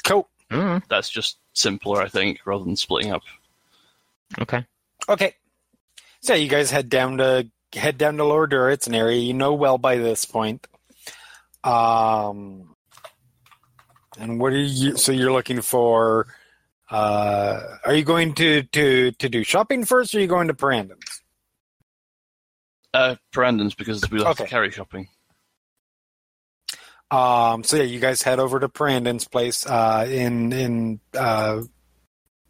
Cool. Mm, That's just simpler, I think, rather than splitting up. okay. Okay. So you guys head down to head down to Lower Dur. It's an area you know well by this point. Um. And what are you? So you're looking for? Uh, are you going to to to do shopping first, or are you going to Brandon's? Uh, Parandon's because we have to carry shopping. Um, so yeah, you guys head over to Brandon's place uh, in in uh,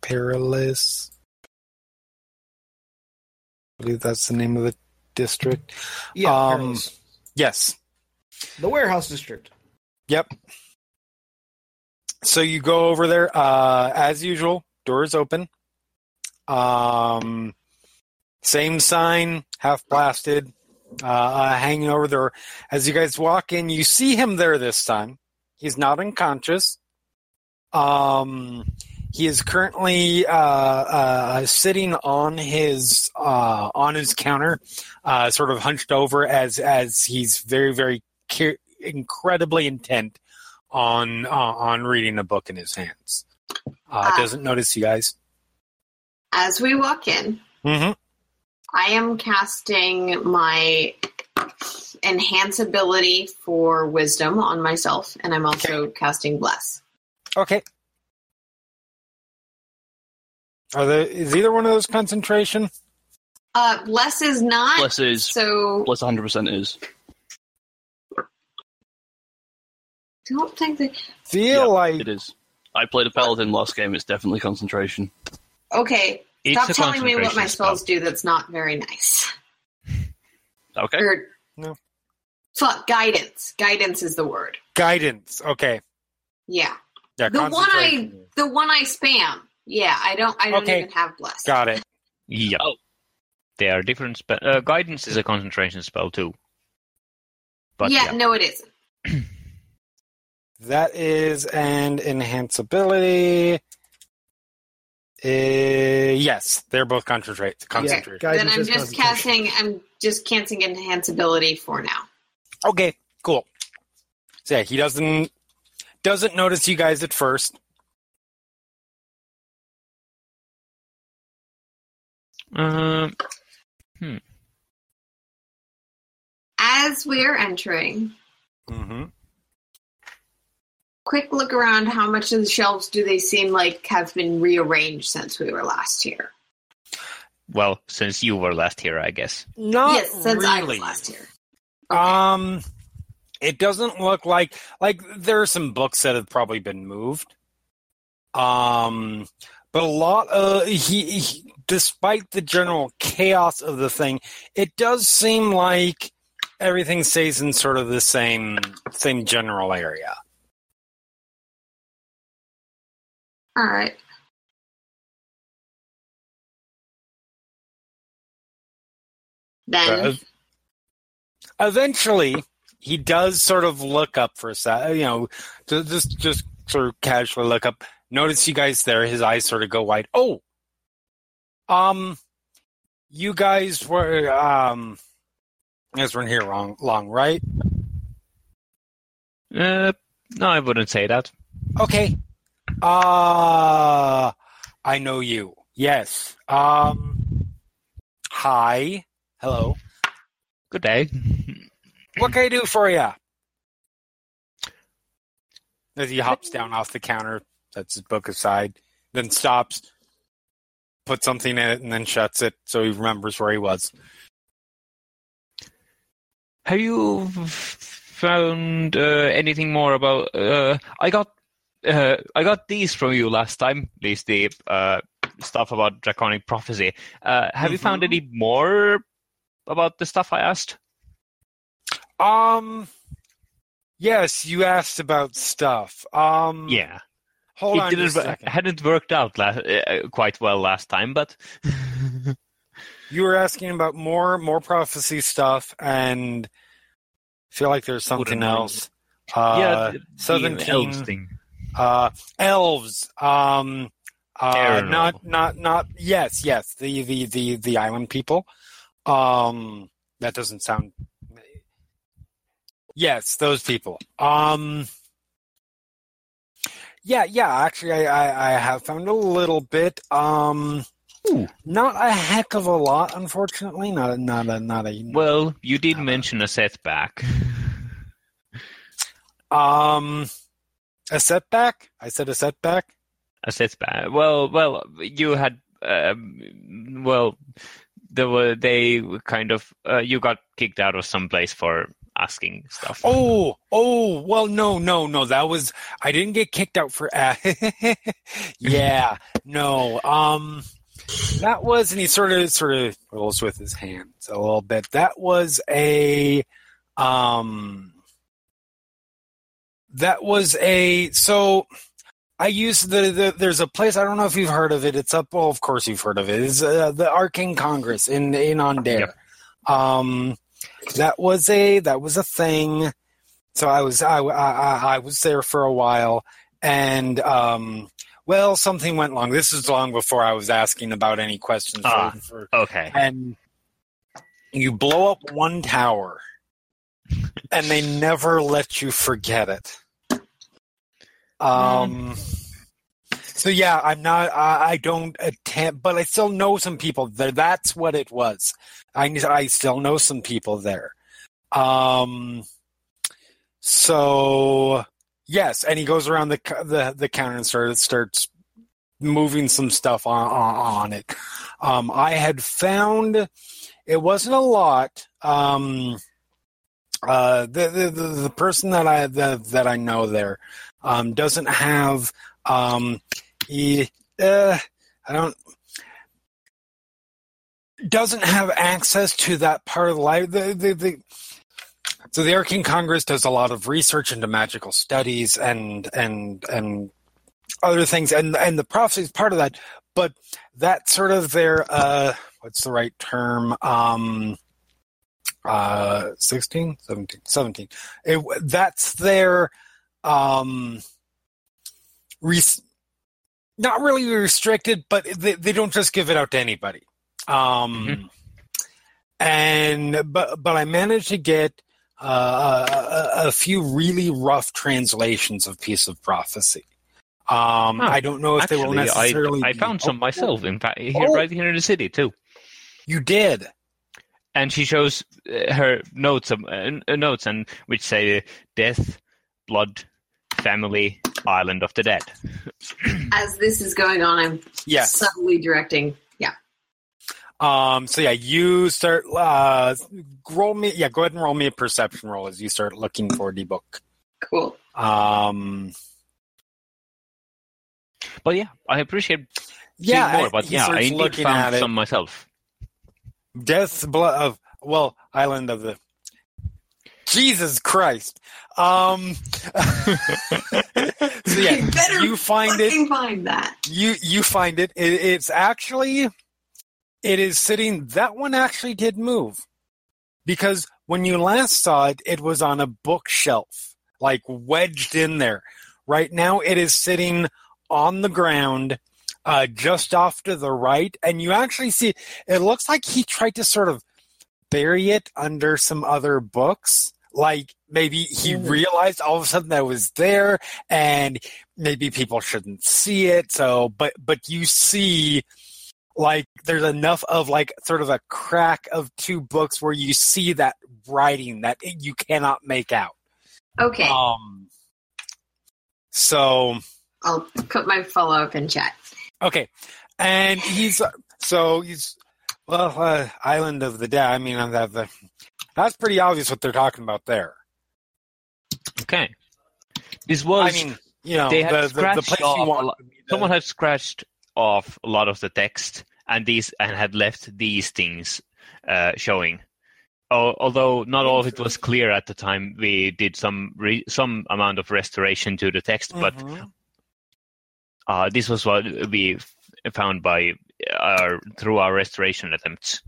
Perilous. I believe that's the name of the district. Yeah, Um, Perilous. Yes. the warehouse district. Yep. So you go over there uh, as usual. Doors open. Um, Same sign, half blasted, uh, uh, hanging over there. As you guys walk in, you see him there this time. He's not unconscious. Um, he is currently uh, uh, sitting on his uh, on his counter, uh, sort of hunched over, as as he's very very care- incredibly intent on uh, on reading a book in his hands. Uh, Ah. doesn't notice you guys. As we walk in, Mm-hmm. I am casting my enhance ability for wisdom on myself, and I'm also casting bless. Okay. Are there is either one of those concentration? Uh, bless is not. Bless is So bless 100 percent is. Don't think that. Feel Yeah, like It is. I played a paladin last game. It's definitely concentration. Okay, It's stop telling me what my concentration spell. spells do. That's not very nice. Okay. Or No. fuck guidance. Guidance is the word. guidance. Okay. Yeah, Yeah. the one I the one I spam. Yeah, I don't. I don't Okay. even have bless. got it. Yeah. Oh. They are different. Spe- uh, guidance is a concentration spell too. But yeah, yeah, no, it isn't. *clears throat* That is an enhanceability. Uh, yes, they're both concentrate. Concentrate. Guidance then I'm just casting. I'm just canceling enhance ability for now. Okay, cool. So yeah, he doesn't doesn't notice you guys at first. Um, As we are entering, Mm-hmm. Quick look around. How much of the shelves do they seem like have been rearranged since we were last here? well, since you were last here, I guess. Not yes, since I was last here. Um, it doesn't look like like there are some books that have probably been moved. Um, but a lot of he, he despite the general chaos of the thing, it does seem like everything stays in sort of the same same general area. All right. Then Uh, eventually, he does sort of look up for a sec. You know, just just sort of casually look up. Notice you guys there. His eyes sort of go wide. Oh, um, you guys were um, you guys weren't here wrong long, right? Uh, no, I wouldn't say that. Okay. Uh I know you. Yes. Um. Hi. Hello. Good day. What can I do for you? As he hops down off the counter, sets his book aside, then stops, puts something in it, and then shuts it so he remembers where he was. Have you found uh, anything more about? Uh, I got, uh, I got these from you last time. These the uh, stuff about draconic prophecy. Uh, have you found Mhm. any more about the stuff I asked? Um. Yes, you asked about stuff. Um. Yeah, Hold it on didn't a second. hadn't worked out la- uh, quite well last time, but *laughs* You were asking about more more prophecy stuff, and feel like there's something else. Uh, yeah, the- the seventeen. elves thing. Uh, elves. Um, uh, not, not, not. Yes, yes. The, the, the, the island people. Um, that doesn't sound. Yes, those people. Um, yeah, yeah. Actually, I, I, I have found a little bit. Um, Ooh. not a heck of a lot, unfortunately. Not, a, not a, not a. Well, you did mention a setback. Um, a setback. I said a setback. a setback. Well, well, you had, um, well, there were they kind of uh, you got kicked out of some place for asking stuff. Oh, oh, well, no, no, no. That was I didn't get kicked out for. *laughs* yeah, no. Um, that was, and he sort of, sort of rolls with his hands a little bit. That was a, um, that was a. So, I use the, the there's a place I don't know if you've heard of it. It's up. Well, of course you've heard of it. It's uh, the Arcane Congress in in Aundair. Yep. Um, that was a that was a thing. So I was I, I I was there for a while, and um, well, something went wrong. This is long before I was asking about any questions. For, for, Okay. and you blow up one tower, and they never let you forget it. Um. So yeah, I'm not. I, I don't attempt, but I still know some people there. That's what it was. I I still know some people there. Um. So yes, and he goes around the the the counter and starts starts moving some stuff on on, on it. Um, I had found it wasn't a lot. Um, uh, the, the the the person that I that, that I know there um, doesn't have um, he uh, I don't doesn't have access to that part of the life. The, the, the, so the Arcane Congress does a lot of research into magical studies and and and other things, and and the prophecy is part of that. But that sort of their uh, what's the right term? Um, uh, 16, 17, 17. It, that's their um, res- not really restricted, but they, they don't just give it out to anybody. Um, Mhm. and but but I managed to get uh, a, a few really rough translations of Piece of Prophecy. Um. I don't know if they will Actually, I, necessarily. I be found some helpful. myself. In fact, here, Oh. right here in the city too. You did. And she shows uh, her notes, um, uh, uh, notes, and which say death, blood, family, island of the dead. As this is going on, I'm Yes. subtly directing. Yeah. Um, so yeah, you start uh, roll me. Yeah, go ahead and roll me a perception roll as you start looking for the book. Cool. Um, But yeah, I appreciate yeah, more. But he yeah, I indeed looking found at it. some myself. Death, blood of well, island of the. Jesus Christ. Um, *laughs* so yeah, you better you find it. find that. you you find it. it it's actually it is sitting that one actually did move because when you last saw it it was on a bookshelf like wedged in there right now it is sitting on the ground uh, just off to the right and you actually see it looks like he tried to sort of bury it under some other books like maybe he Mhm. realized all of a sudden that was there and maybe people shouldn't see it. So but but you see like there's enough of like sort of a crack of two books where you see that writing that you cannot make out. Okay, um so I'll put my follow up in chat. okay. And he's so he's well uh, island of the dead. I mean I'm that the, that's pretty obvious what they're talking about there Okay. This was i mean you know they had the, the, the place off you want lot- to the- someone had scratched off a lot of the text and these and had left these things uh, showing. Al- Although not all of it was clear at the time, we did some re- some amount of restoration to the text, but Mhm. uh, this was what we f- found by our through our restoration attempts.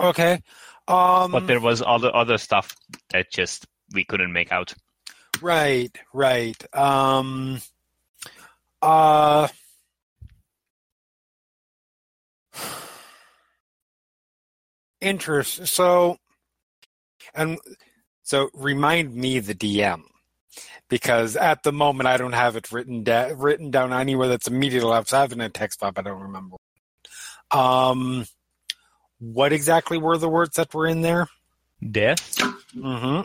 okay um But there was other other stuff that just we couldn't make out. Right, right. Um uh interest so and so remind me the DM because at the moment I don't have it written da- written down anywhere that's immediately left. So I have it in a text but I don't remember. Um what exactly were the words that were in there? Death, Mm-hmm.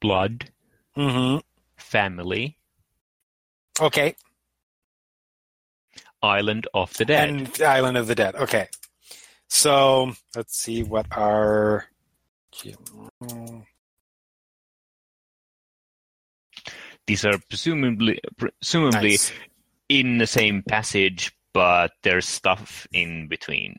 blood, Mm-hmm. family, Okay. island of the dead. And Island of the Dead. Okay. So let's see what our These are presumably presumably Nice. in the same passage, but there's stuff in between.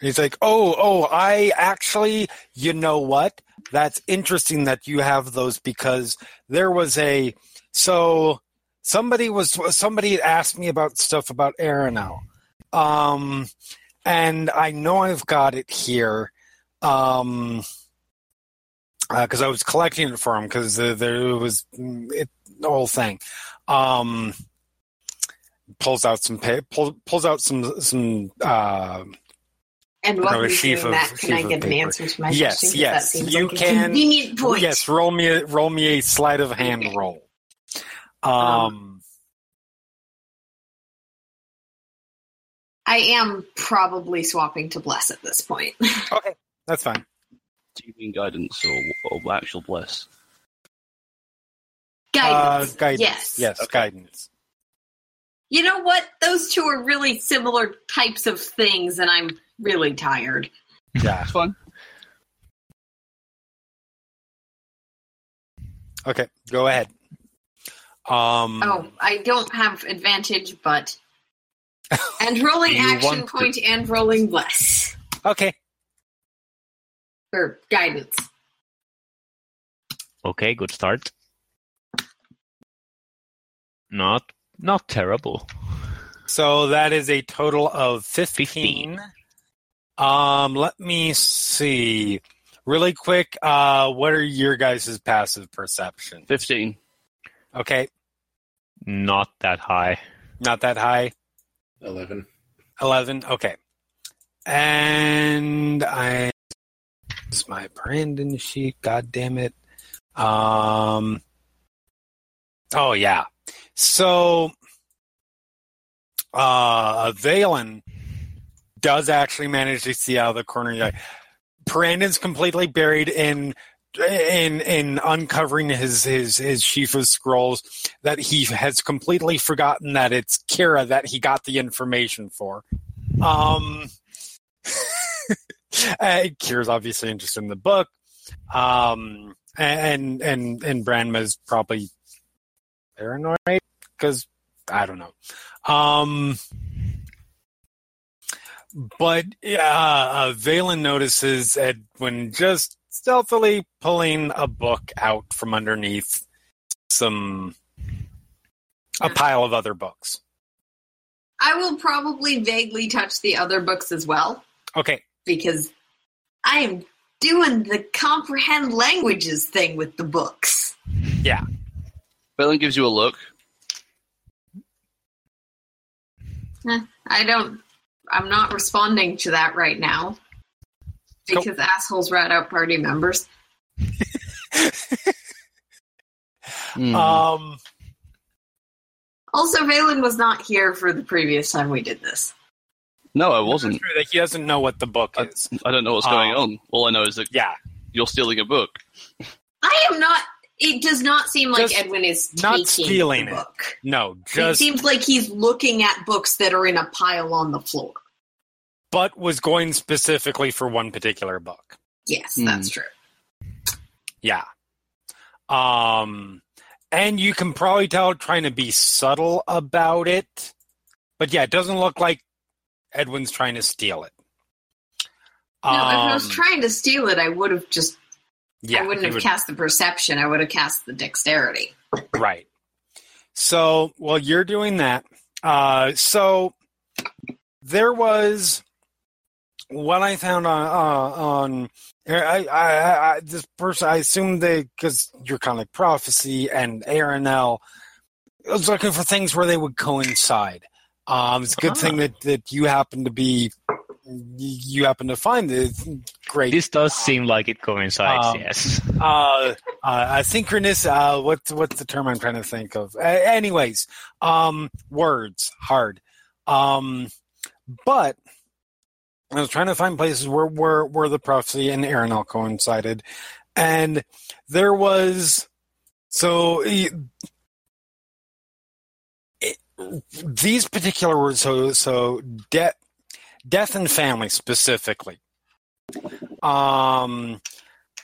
He's like, oh, oh, I actually, you know what? That's interesting that you have those because there was a so somebody was somebody asked me about stuff about Aerenal. Um, and I know I've got it here. Um, because I was collecting it for him because uh, there was it, the whole thing. Um, pulls out some pay, pull, pulls out some some uh, And No, while sheaf of- that, can I sheaf of get an answer to my Yes, question? 'Cause yes, that seems you like a can- convenient point. yes. Roll me a, roll me a sleight of hand roll. Um, I am probably swapping to bless at this point. *laughs* okay, that's fine. Do you mean guidance or, or actual bless? Guidance. Uh, guidance. Yes. yes, Okay. guidance. You know what? Those two are really similar types of things, and I'm really tired. Yeah. That's fine. Okay, go ahead. Um, Oh, I don't have advantage, but. *laughs* And rolling action want to- point and rolling bless. okay. Or guidance. Okay, good start. Not not terrible. So that is a total of 15. Um, let me see. Really quick, uh, what are your guys' passive perception? 15. Okay, Not that high. not that high. 11. 11. Okay. And I. It's my Brandon sheet. God damn it. Um. Oh, yeah. So. Uh, Vaelin does actually manage to see out of the corner. of the eye. Brandon's completely buried in in in uncovering his his his of scrolls that he has completely forgotten that it's Kira that he got the information for. Um, uh, *laughs* Kira's obviously interested in the book, um, and and and Branma's probably paranoid because I don't know. Um, but uh, uh, Vaelin notices Edwin just stealthily pulling a book out from underneath some a pile of other books. I will probably vaguely touch the other books as well, Okay, because I am doing the comprehend languages thing with the books. Belen gives you a look. I don't. I'm not responding to that right now Cool. because assholes rat out party members. Hmm. um, Also, Vaelin was not here for the previous time we did this. no, I wasn't. true that he doesn't know what the book I, is. I don't know what's going Um, on. All I know is that Yeah, you're stealing a book. I am not. It does not seem like Just Edwin is not stealing the it. book. no, it just seems like he's looking at books that are in a pile on the floor. but was going specifically for one particular book. Yes, Hmm. that's true. Yeah. Um, and you can probably tell trying to be subtle about it, but yeah, it doesn't look like Edwin's trying to steal it. No, if I was Um, trying to steal it, I would have just. Yeah, I wouldn't have would- cast the perception. I would have cast the dexterity. Right. So, well, you're doing that. Uh, so there was what I found on uh, on. I, I, I, this person, I assume they because you're kind of prophecy and Aerenal. I was looking for things where they would coincide. Um, it's a good Ah. thing that that you happen to be you happen to find the great This does seem like it coincides, Um, yes. *laughs* uh, uh, asynchronous. Uh, what's what's the term I'm trying to think of? Uh, anyways, um, words hard. Um, but I was trying to find places where where where the prophecy and Aerenal coincided, and there was so. e- it- these particular words, so so death, death and family specifically. Um,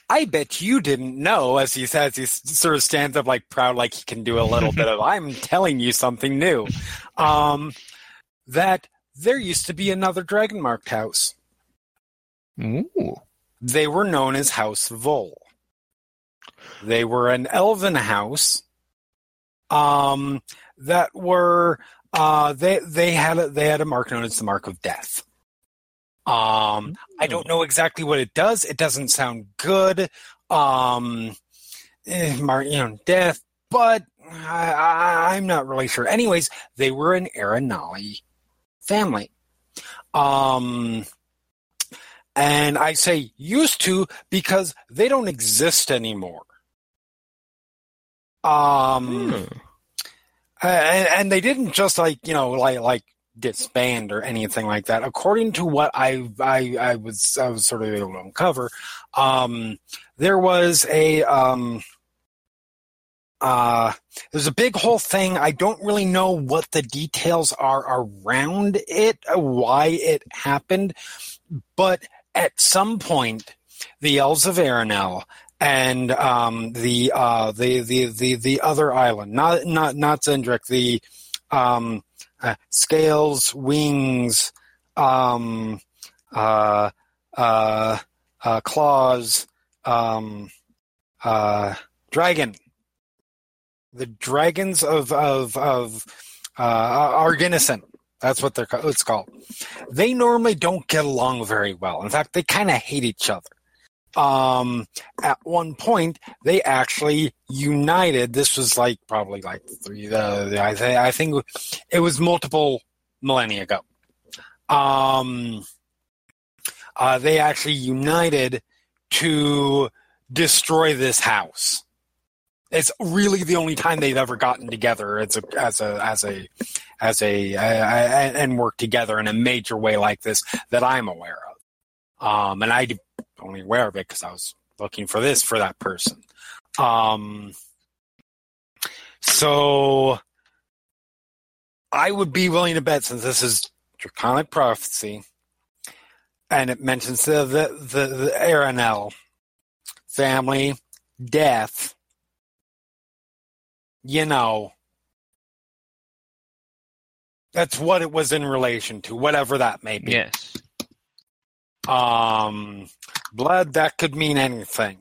I bet you didn't know, as he says, he sort of stands up like proud, like he can do a little bit of, *laughs* I'm telling you something new. Um, that there used to be another dragon marked house. Ooh. They were known as House Vol. They were an elven house um, that were uh, they they had a, they had a mark known as the mark of death. Um, I don't know exactly what it does. It doesn't sound good. Um, eh, you know, death, but I, I, I'm not really sure. Anyways, they were an Aranali family. Um, and I say used to because they don't exist anymore. Um, Hmm. and, and they didn't just like you know like like disband or anything like that. According to what I I, I was I was sort of able to uncover, um, there was a um, uh, there's a big whole thing. I don't really know what the details are around it, uh, why it happened, but at some point, the Elves of Aerenal and um, the, uh, the the the the other island, not not not Xen'drik, the um, uh, scales, wings, um, uh, uh, uh, claws, um, uh, dragon. The dragons of of of uh, Argonnessen. That's what they're it's called. They normally don't get along very well. In fact, they kind of hate each other. Um, at one point, they actually united. This was like probably like three. Uh, I, th- I think it was multiple millennia ago. Um, uh, they actually united to destroy this house. It's really the only time they've ever gotten together as a as a as a as a uh, and worked together in a major way like this that I'm aware of. Um, and I only aware of it because I was looking for this for that person. Um, so I would be willing to bet since this is draconic prophecy, and it mentions the the the, the Aerenal family death. You know, that's what it was in relation to, whatever that may be. Yes. Um, blood, that could mean anything.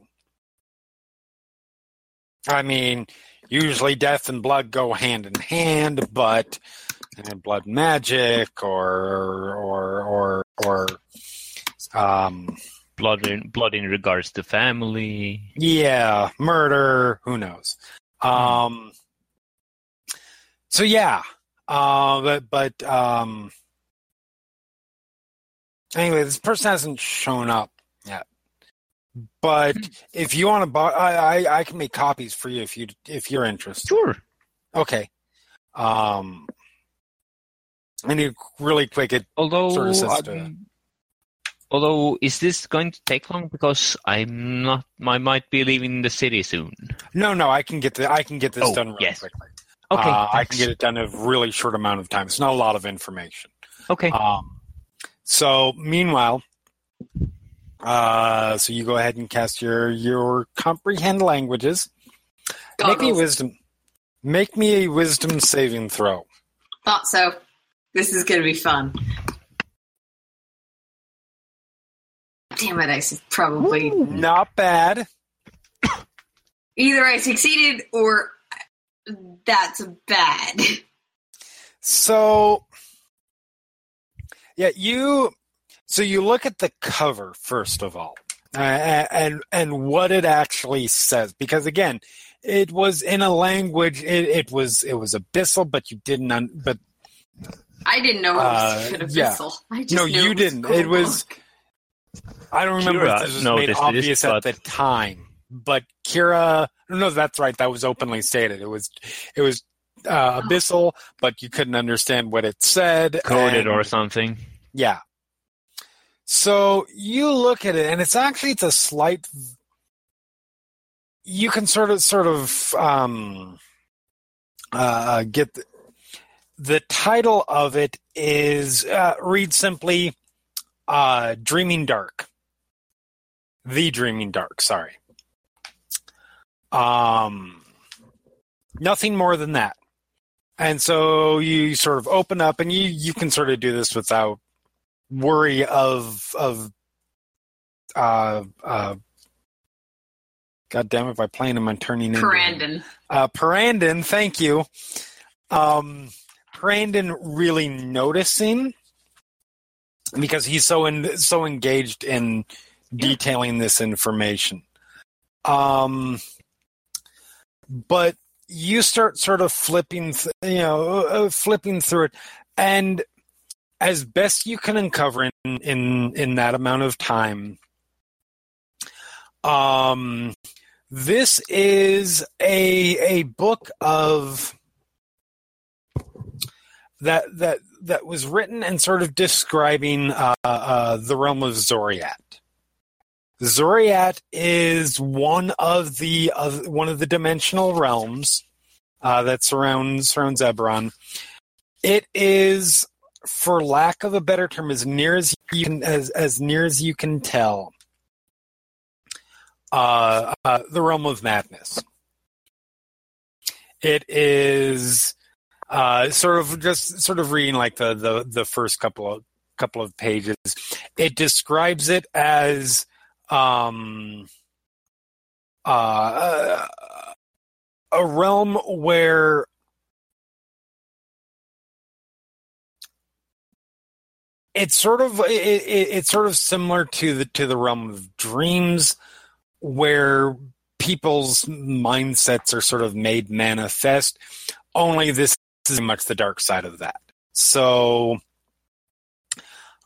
I mean, usually death and blood go hand in hand, but and blood magic or or or or um Blood in blood in regards to family. yeah, murder, who knows. Um so yeah. Uh but but um anyway, this person hasn't shown up yet. But if you want to buy, I, I I can make copies for you if you if you're interested. Sure. Okay. Um, I need really quick. It Although, Sort of says to- although, is this going to take long? Because I'm not. I might be leaving the city soon. no no I can get the I can get this Oh, done really yes. quickly. Okay. Uh, I can get it done in a really short amount of time. It's not a lot of information. Okay. Um, so meanwhile, uh, so you go ahead and cast your your comprehend languages. Make me wisdom. Make me a wisdom saving throw. Thought so. This is gonna be fun. Damn it, I probably Not bad. either I succeeded or that's bad. *laughs* So, yeah, you. So you look at the cover first of all, uh, and and what it actually says, because again, it was in a language. It, it was it was abyssal, but you didn't. Un, but I didn't know it was Uh, *laughs* an yeah. abyssal. I just No, knew you it didn't. Was It was- I don't remember Kira if this was made noticed obvious this, at the time. But Kira, no, that's right. That was openly stated. It was it was uh, abyssal, but you couldn't understand what it said. Coded and- or something. Yeah. So you look at it, and it's actually it's a slight. You can sort of sort of um, uh, get the, the title of it is uh, read simply uh, "Dreaming Dark." The Dreaming Dark. Sorry. Um, nothing more than that. And so you sort of open up, and you you can sort of do this without worry of of uh uh God damn it, if I play him, I'm turning into Parandon. uh Parandon, thank you. um, Brandon really noticing because he's so in, so engaged in detailing this information. Um, but you start sort of flipping, th- you know, uh, flipping through it, and as best you can uncover in in in that amount of time, um, this is a a book of that that that was written and sort of describing uh, uh, the realm of Xoriat. Xoriat is one of the of one of the dimensional realms uh, that surrounds surrounds Eberron. It is, for lack of a better term, as near as you can as as near as you can tell, uh, uh, the realm of madness. It is uh, sort of just sort of reading like the, the the first couple of couple of pages. It describes it as um, uh, a realm where it's sort of it, it, it's sort of similar to the to the realm of dreams where people's mindsets are sort of made manifest. Only this is much the dark side of that. So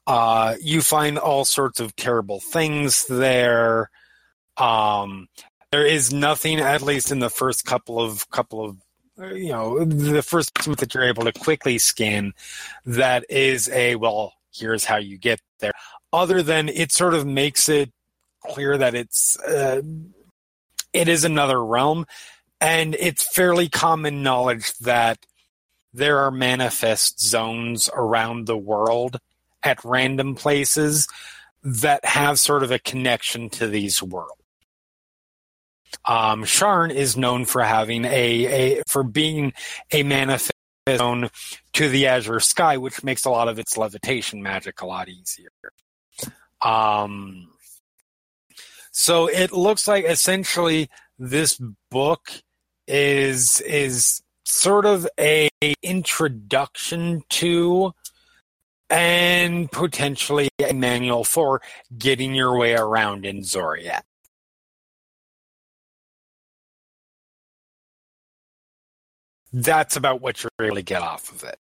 uh, you find all sorts of terrible things there. Um, there is nothing at least in the first couple of couple of you know the first that you're able to quickly scan that is a well here's how you get there. Other than it sort of makes it clear that it's uh, it is another realm and it's fairly common knowledge that there are manifest zones around the world at random places that have sort of a connection to these worlds um, Sharn is known for having a, a for being a manifest zone to the azure sky, which makes a lot of its levitation magic a lot easier. Um, so it looks like essentially this book is is sort of a introduction to and potentially a manual for getting your way around in Xoriat. That's about what you really get off of it.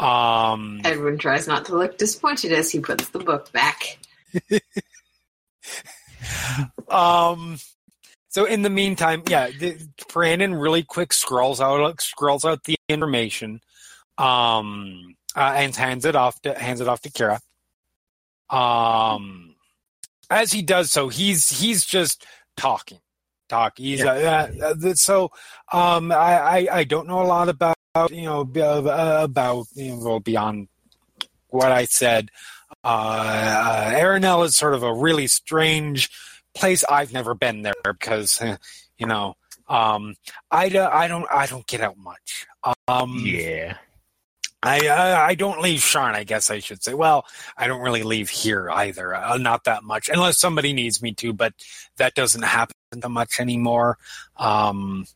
Um, Edwin tries not to look disappointed as he puts the book back. *laughs* um, so in the meantime, yeah, the, Brandon really quick scrolls out scrolls out the information, um, uh, and hands it off to hands it off to Kira. Um, as he does so, he's he's just talking, talk. He's yeah. uh, uh, so um, I, I I don't know a lot about you know about you know well beyond what I said. Uh, uh, Aerenal is sort of a really strange place. I've never been there because you know um, I, I don't I don't get out much. Um, yeah. I, I, I don't leave Sharn. I guess I should say. Well, I don't really leave here either. Uh, not that much, unless somebody needs me to. But that doesn't happen that much anymore. Um,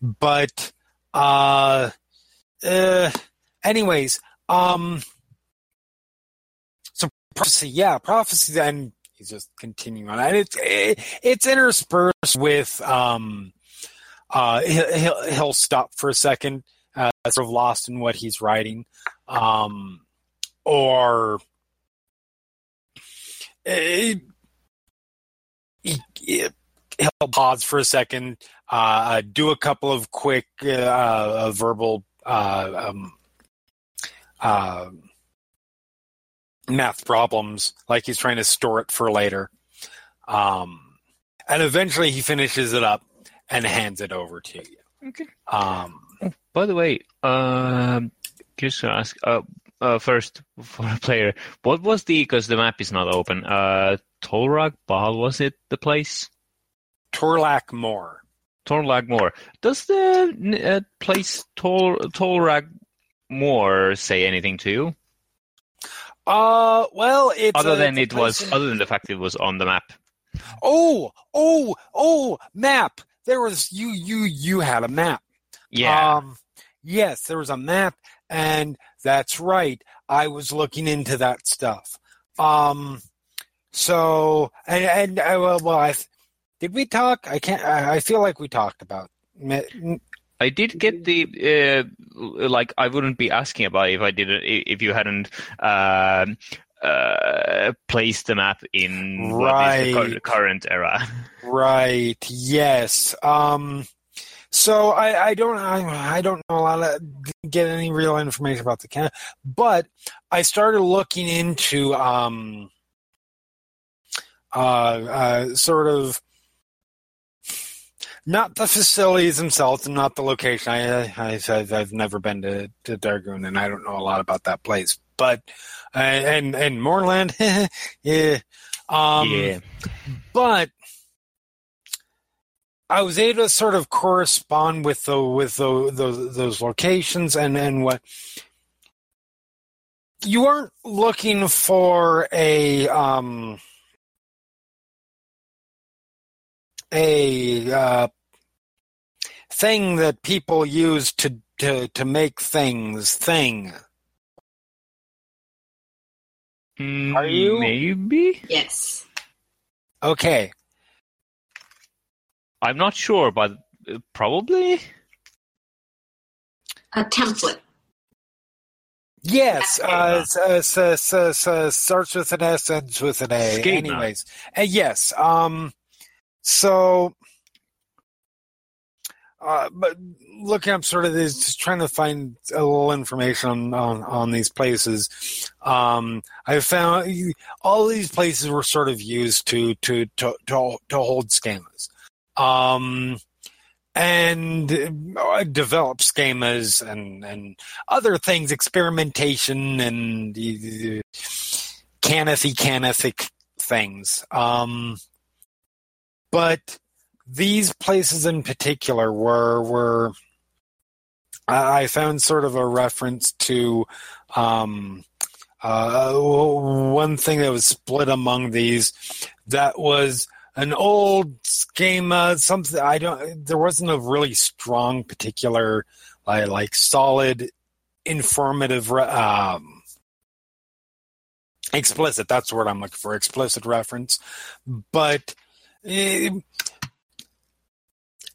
but uh, uh, anyways, um, so prophecy, yeah, prophecy. and he's just continuing on, and it's it, it's interspersed with um, uh, he'll he'll stop for a second uh, sort of lost in what he's writing, um, or it, he, he'll pause for a second, uh, do a couple of quick uh, uh verbal uh, um, uh, math problems, like he's trying to store it for later. Um, and eventually he finishes it up and hands it over to you. Okay. Um, by the way, um, just to ask uh, uh, first for a player, what was the because the map is not open? Uh, Tolrag Bal was it the place? Torlaac Moor. Torlag Moor. Does the uh, place Tol Tolrag Moor say anything to you? Uh, well, it's other a, than it's it was, other than the fact it was on the map. Oh, oh, oh, map. There was you, you, you had a map. Yeah. Um, yes, there was a map, and that's right. I was looking into that stuff. Um, so and and uh, well, well I did we talk? I can't. I, I feel like we talked about. I did get the uh, like. I wouldn't be asking about it if I didn't if you hadn't um uh, placed the map in what is the current era. *laughs* Right. Yes. Um. So I, I don't I, I don't know a lot of get any real information about the can, but I started looking into um uh, uh sort of not the facilities themselves and not the location. I I I've, I've never been to to Darguun and I don't know a lot about that place, but uh, and and Moorland, *laughs* yeah. Um, yeah. but I was able to sort of correspond with the with the, those those locations and and what you aren't looking for a um a uh, thing that people use to to to make things thing. Are you- maybe? Yes. Okay, I'm not sure, but uh, probably. A template. Yes, Okay. uh, s- uh, s- s- s- uh, starts with an S, ends with an A. Schema. Anyways, uh, yes. Um, so, uh, but looking up sort of this, just trying to find a little information on on, on these places. Um, I found all these places were sort of used to to to to, to hold schemas. Um, and uh, develop schemas and, and other things, experimentation and uh, canathy canathic things. Um, but these places in particular were were I I found sort of a reference to um, uh, one thing that was split among these that was an old schema something i don't there wasn't a really strong particular like, like solid informative um explicit that's what i'm looking for explicit reference. But it,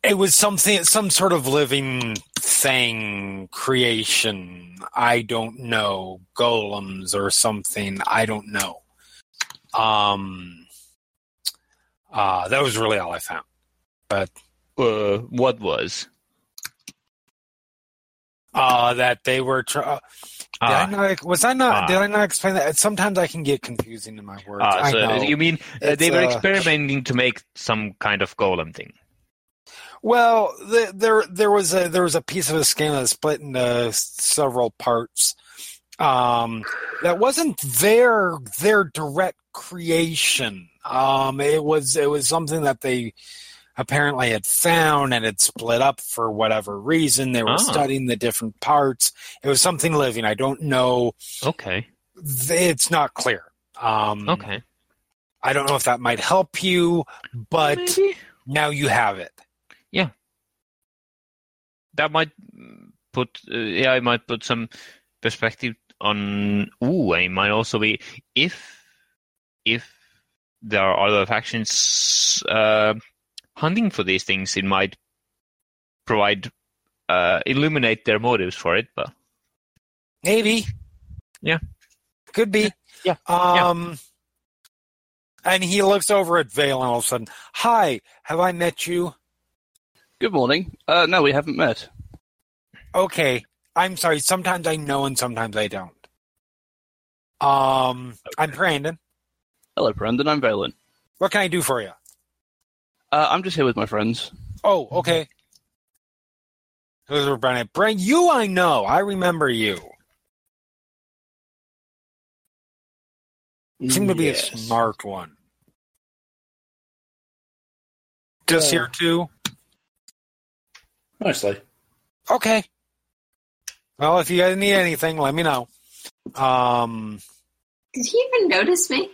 it was something some sort of living thing creation i don't know golems or something i don't know. Um uh, that was really all I found. Uh, what was? Uh, that they were. Tr- uh, did I Ah, not, was I not? Ah. Did I not explain that? Sometimes I can get confusing in my words. ah, I so you mean uh, they were uh, experimenting to make some kind of golem thing? Well, the, there there was a there was a piece of a skin that split into several parts. Um, that wasn't their their direct creation. Um, it was it was something that they apparently had found and had split up for whatever reason. They were Ah. studying the different parts. It was something living. I don't know. Okay. It's not clear. Um, Okay. I don't know if that might help you, but Maybe. now you have it. Yeah. That might put uh, yeah, it might put some perspective on. Ooh, it might also be if if there are other factions uh, hunting for these things, it might provide uh, illuminate their motives for it. But Maybe. Yeah. Could be. Yeah. Um and he looks over at Vale and all of a sudden, Hi, have I met you? Good morning. Uh, no, we haven't met. Okay. I'm sorry, sometimes I know and sometimes I don't. Um I'm Brandon. Hello, Brandon. I'm Vaelin. What can I do for you? Uh, I'm just here with my friends. Oh, okay. Those were Brandon. Brandon, you I know. I remember you. You seem to be Yes. a smart one. Just Yeah. here too? Mostly. Okay. Well, if you guys need anything, let me know. Um, Did he even notice me?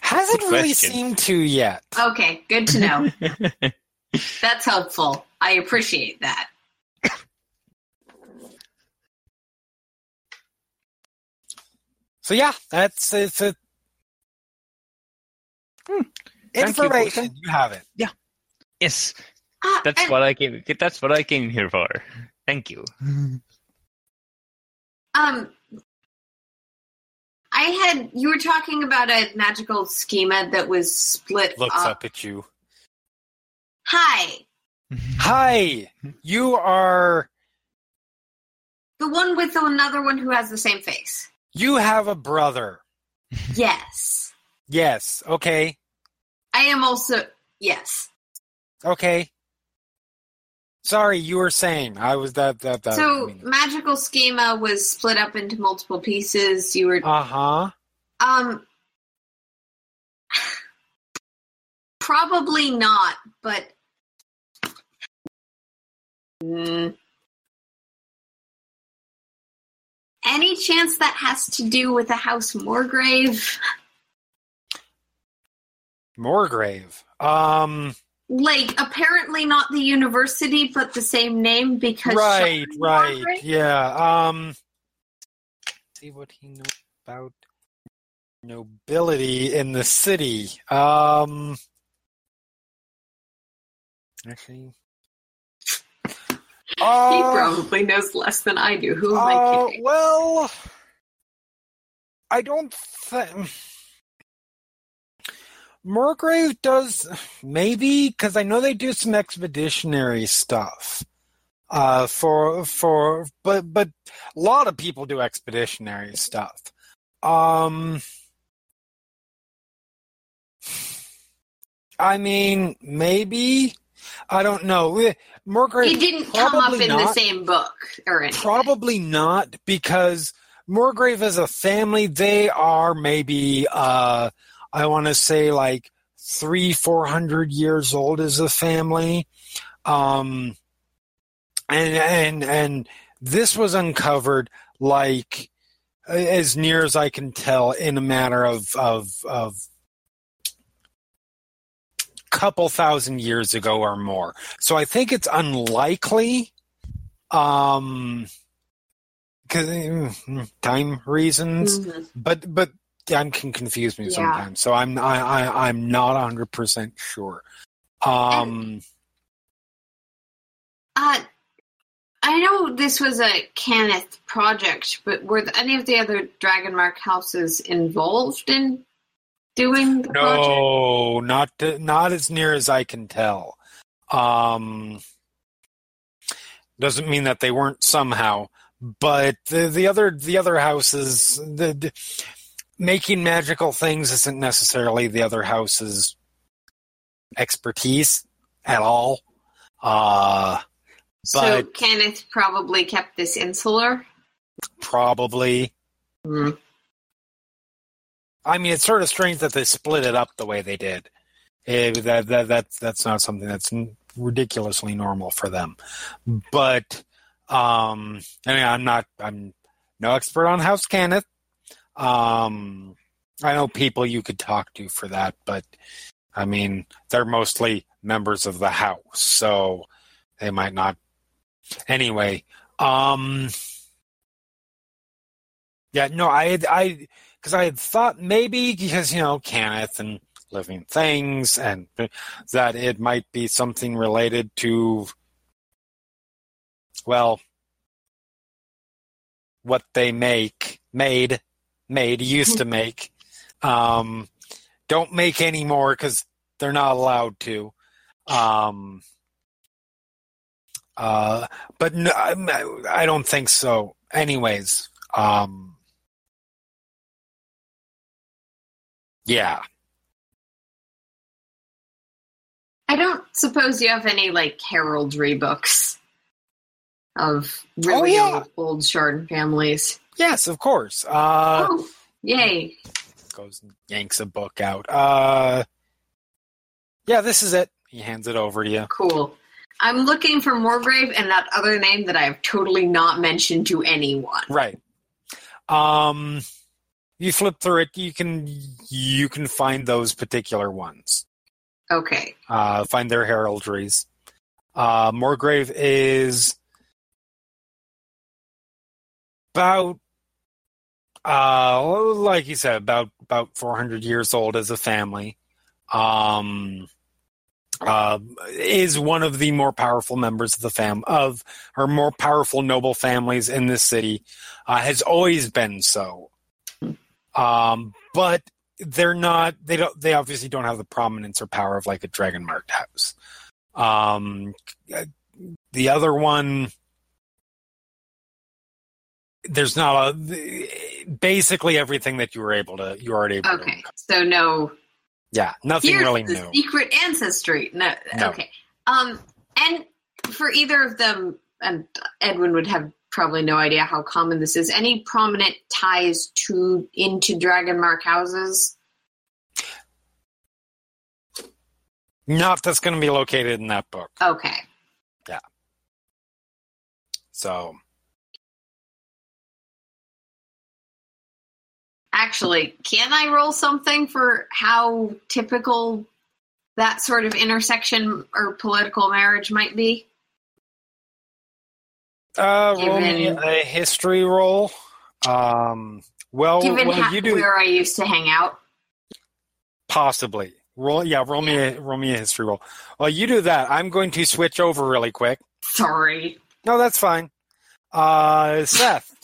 Hasn't really seemed to yet. Okay, good to know. *laughs* That's helpful. I appreciate that. So yeah, that's it's a hmm. information. You, you, have it. Yeah. Yes. Uh, that's what I came. That's what I came here for. Thank you. Um, I had you were talking about a magical schema that was split Looks up. up at you. Hi, Hi, you are. the one with another one who has the same face. You have a brother. Yes, Yes. Okay. I am also yes. Okay. Sorry, you were saying I was that that that. So magical schema was split up into multiple pieces. You were Uh huh. um probably not, but Mm. any chance that has to do with the house Morgrave? Moorgrave. Um. Like apparently not the university, but the same name because Right. Right. Yeah. Um. See what he knows about nobility in the city. Um. Actually. *laughs* He Uh, probably knows less than I do. Who am I Uh, kidding? well, I don't think Murgrave does maybe because I know they do some expeditionary stuff. Uh, for for but but a lot of people do expeditionary stuff. Um, I mean, maybe I don't know. Murgrave he didn't come up in the same book or anything. Probably not, because Moorgrave as a family, they are maybe, uh, I want to say like three, four hundred years old as a family. Um, and, and, and this was uncovered like, as near as I can tell, in a matter of, of, of couple thousand years ago or more. So I think it's unlikely um because time reasons Mhm. but but time can confuse me Yeah. sometimes so i'm i, I i'm not 100% sure um Uh, I know this was a Cannith project, but were any of the other Dragonmark houses involved in doing the project? no not not as near as i can tell um doesn't mean that they weren't somehow but the the other the other houses the, the making magical things isn't necessarily the other house's expertise at all uh So Cannith probably kept this insular. probably Mm. I mean, it's sort of strange that they split it up the way they did. Eh, that, that that's that's not something that's ridiculously normal for them. But um, I mean, I'm not I'm no expert on House Cannith. Um, I know people you could talk to for that, but I mean, they're mostly members of the house, so they might not. Anyway, um, yeah, no, I I because I had thought maybe because you know Cannith and living things and that it might be something related to well what they make made made used to make um don't make anymore because they're not allowed to um uh but no, I, I don't think so anyways um yeah I don't suppose you have any like heraldry books of really Oh, yeah. old, old Chardon families. Yes of course uh oh, yay! goes and yanks a book out. Uh, yeah, this is it. He hands it over to you. Cool. I'm looking for Morgrave and that other name that I have totally not mentioned to anyone. Right. Um, you flip through it. You can you can find those particular ones. Okay. Uh, find their heraldries. Uh, Morgrave is about uh, like you said, about about 400 years old as a family. Um, uh, is one of the more powerful members of the fam of or more powerful noble families in this city. Uh, has always been so. Um, but they're not. They don't. They obviously don't have the prominence or power of like a dragon marked house. Um, the other one there's not a basically everything that you were able to you already able Okay, so no. yeah nothing Here's really the new secret ancestry. No, No. Okay. Um, and for either of them, and Edwin would have probably no idea how common this is. Any prominent ties to into dragon mark houses? not that's going to be located in that book Okay. Yeah. So Actually, can I roll something for how typical that sort of intersection or political marriage might be? uh roll me a history roll um well, Given well you do where I used to hang out. possibly roll yeah roll me a roll me a history roll well you do that i'm going to switch over really quick Sorry. No, that's fine. Uh, Seth.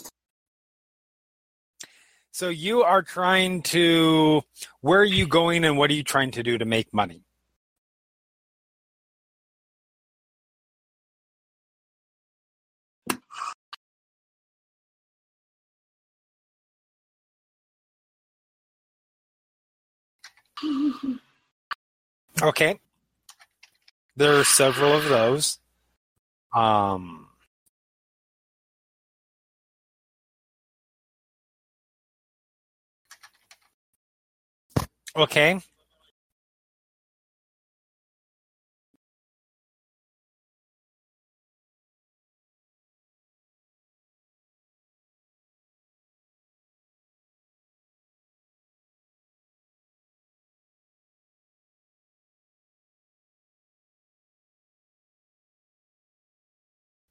So you are trying to. Where are you going, and what are you trying to do to make money? Okay. There are several of those. Um, okay.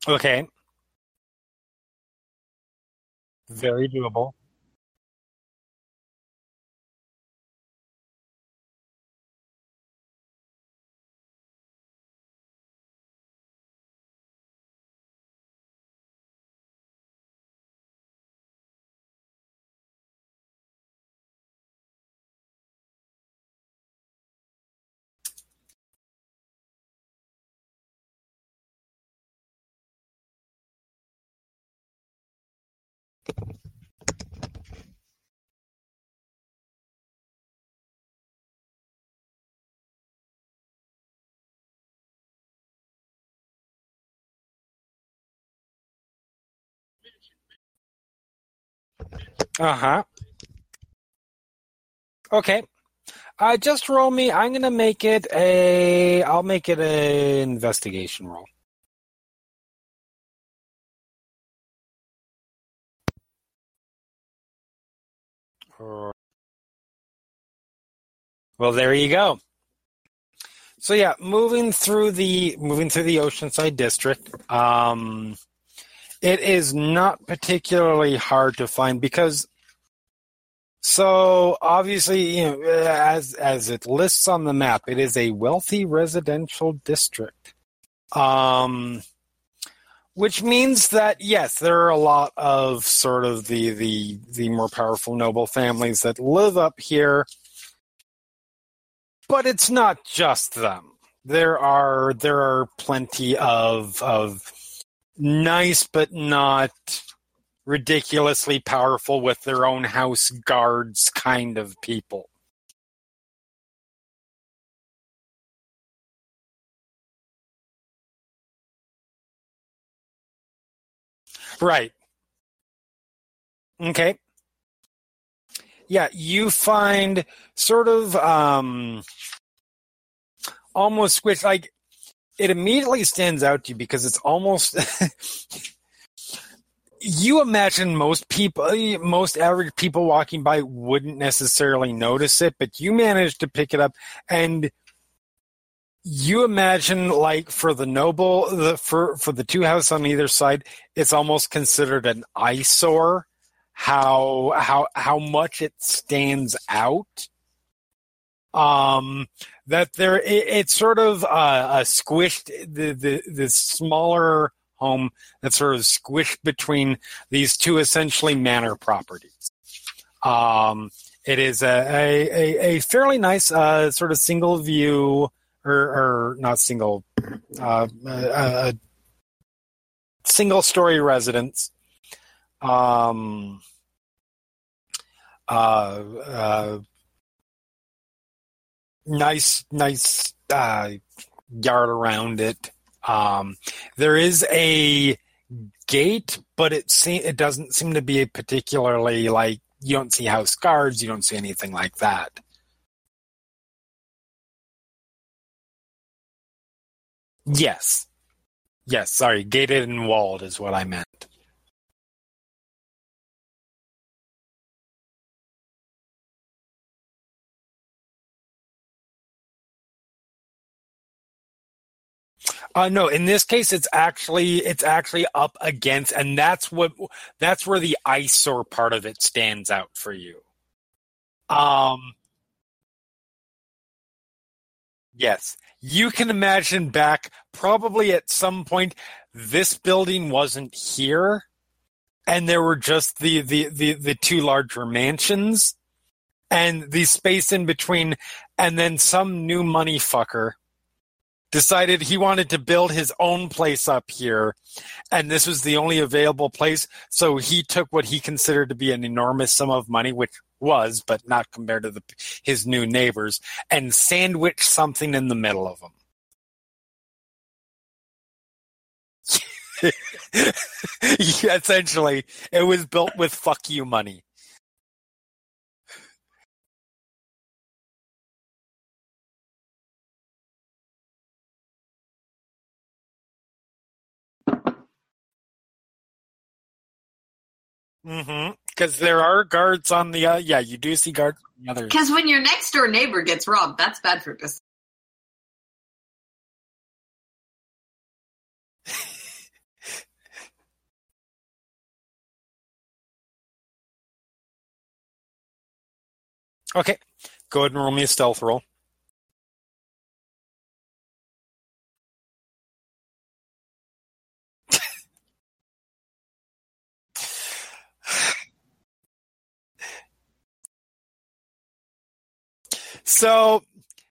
Okay. Very doable. Uh huh. Okay. Uh, just roll me. I'm gonna make it a. I'll make it a investigation roll. Well, there you go. So yeah, moving through the moving through the Oceanside district, um, it is not particularly hard to find because so obviously, you know, as as it lists on the map, it is a wealthy residential district. Um which means that yes, there are a lot of sort of the the the more powerful noble families that live up here. But it's not just them. There are there are plenty of of nice but not ridiculously powerful with their own house guards kind of people. Right. Okay. Yeah, you find sort of um almost which like it immediately stands out to you because it's almost *laughs* you imagine most people most average people walking by wouldn't necessarily notice it but you managed to pick it up and you imagine like for the noble the for for the two houses on either side it's almost considered an eyesore how how how much it stands out. Um, that there it, it's sort of uh, a squished the the the smaller home that's sort of squished between these two essentially manor properties. Um, it is a a, a, a fairly nice uh, sort of single view or, or not single uh, a single story residence. Um, uh, uh, nice, nice uh, yard around it. Um, there is a gate, but it se- it doesn't seem to be a particularly like you don't see house guards, you don't see anything like that. Yes. Yes, sorry, gated and walled is what I meant. Uh, no, in this case, it's actually it's actually up against, and that's what that's where the eyesore part of it stands out for you. Um, yes, you can imagine back probably at some point this building wasn't here, and there were just the the the, the two larger mansions, and the space in between, and then some new money fucker decided he wanted to build his own place up here and this was the only available place so he took what he considered to be an enormous sum of money which was but not compared to the, his new neighbors and sandwiched something in the middle of them *laughs* essentially it was built with fuck you money Mm-hmm. Because there are guards on the uh, yeah, you do see guards on the other. Because when your next door neighbor gets robbed, that's bad for business. *laughs* Okay, go ahead and roll me a stealth roll. So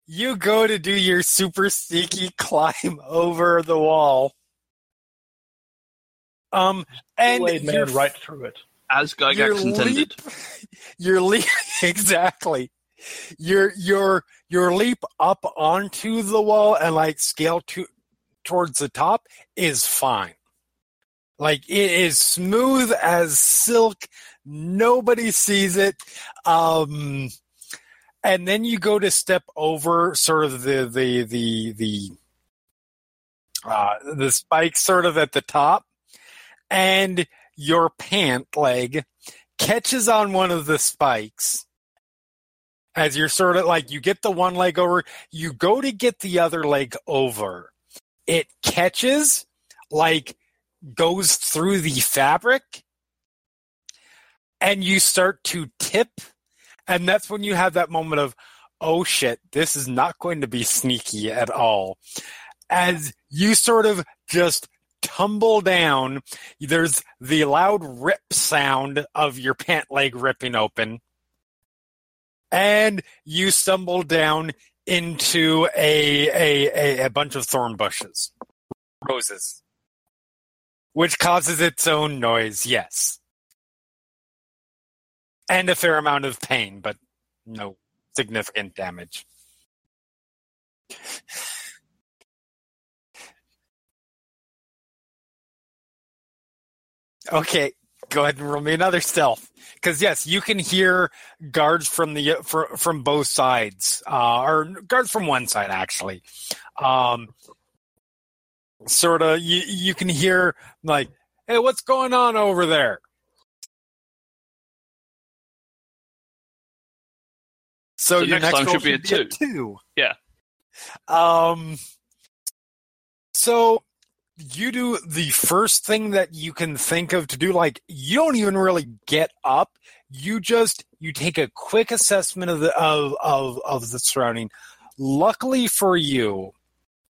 you go to do your super sneaky *laughs* climb over the wall. Um, and Kool-Aid man you're- right through it. As your Gygax intended. *laughs* leap, your leap *laughs* exactly. Your your your leap up onto the wall and like scale to towards the top is fine. Like it is smooth as silk. Nobody sees it. Um, and then you go to step over sort of the the the the uh, the spike sort of at the top, and your pant leg catches on one of the spikes as you're sort of like you get the one leg over, you go to get the other leg over. It catches, like goes through the fabric, and you start to tip. And that's when you have that moment of, oh shit, this is not going to be sneaky at all. As you sort of just tumble down, there's the loud rip sound of your pant leg ripping open. And you stumble down into a, a, a, a bunch of thorn bushes, roses, which causes its own noise, yes. And a fair amount of pain, but no significant damage. *laughs* Okay, go ahead and roll me another stealth. Because yes, you can hear guards from the for, from both sides, uh, or guards from one side actually. Um, sort of, you you can hear like, "Hey, what's going on over there?" So, So your next next time roll should be a two. Yeah. Um. So you do the first thing that you can think of to do. Like you don't even really get up. You just you take a quick assessment of the of of, of the surrounding. Luckily for you,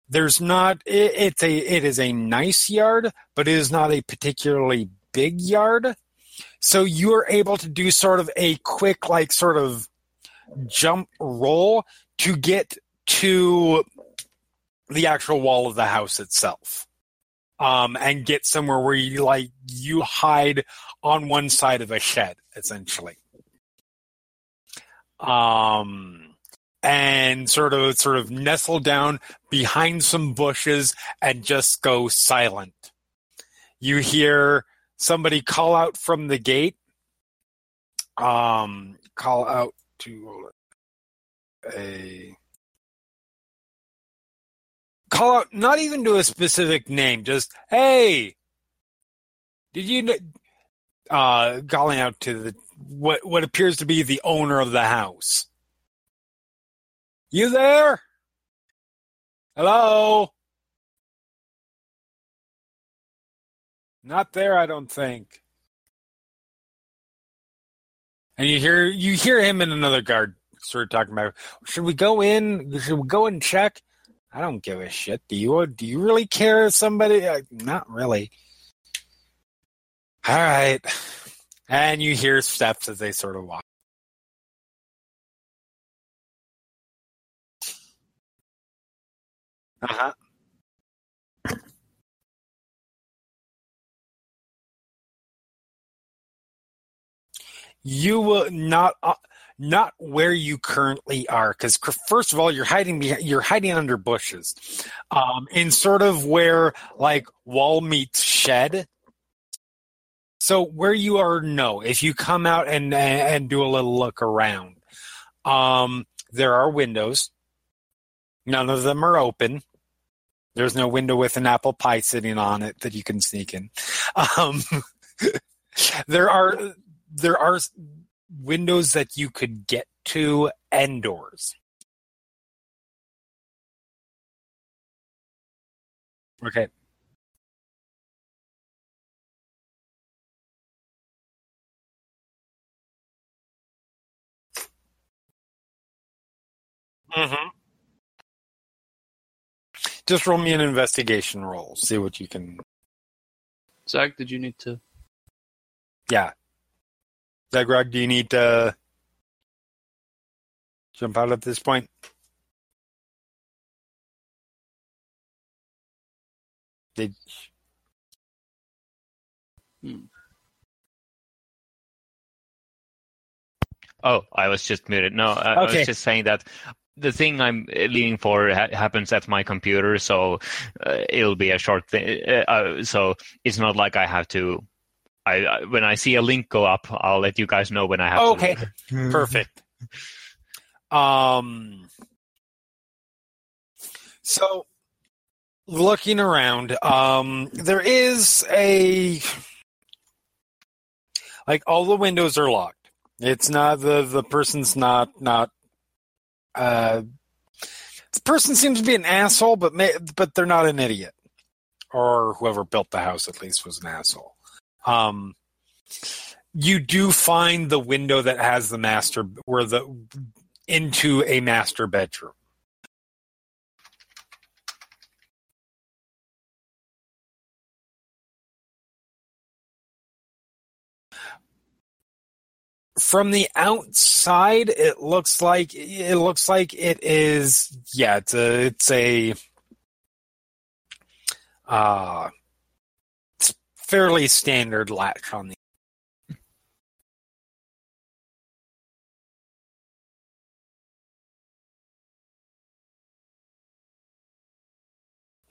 there's not. It, it's a it is a nice yard, but it is not a particularly big yard. So you are able to do sort of a quick like sort of jump roll to get to the actual wall of the house itself. Um, and get somewhere where you like you hide on one side of a shed essentially. Um and sort of sort of nestle down behind some bushes and just go silent. You hear somebody call out from the gate. Um call out to a call out not even to a specific name just hey did you uh calling out to the what what appears to be the owner of the house. You there? Hello? Not there i don't think and you hear you hear him and another guard sort of talking about should we go in should we go and check I don't give a shit. Do you? Do you really care if somebody? Uh, not really. All right. And you hear steps as they sort of walk. Uh huh. You will not. Uh, not where you currently are because first of all you're hiding behind, you're hiding under bushes um, in sort of where like wall meets shed. So where you are no. If you come out and and do a little look around um, there are windows. None of them are open. There's no window with an apple pie sitting on it that you can sneak in. Um, *laughs* there are there are windows that you could get to and doors. Okay. Mm-hmm. Just roll me an investigation roll. See what you can. Zach, did you need to? Yeah. Zaghrog, do you need to jump out at this point? Did Oh, I was just muted. No, I, I was just saying that the thing I'm leaning for ha- happens at my computer, so uh, it'll be a short thing. Uh, uh, so it's not like I have to. I, I when I see a link go up, I'll let you guys know when I have. to- Okay. *laughs* Perfect. Um. So, looking around, um, there is a like all the windows are locked. It's not the the person's not not. Uh, the person seems to be an asshole, but may, but they're not an idiot, or whoever built the house at least was an asshole. Um, you do find the window that has the master where the into a master bedroom. From the outside, it looks like it looks like it is. Yeah, it's a it's a uh, fairly standard latch on the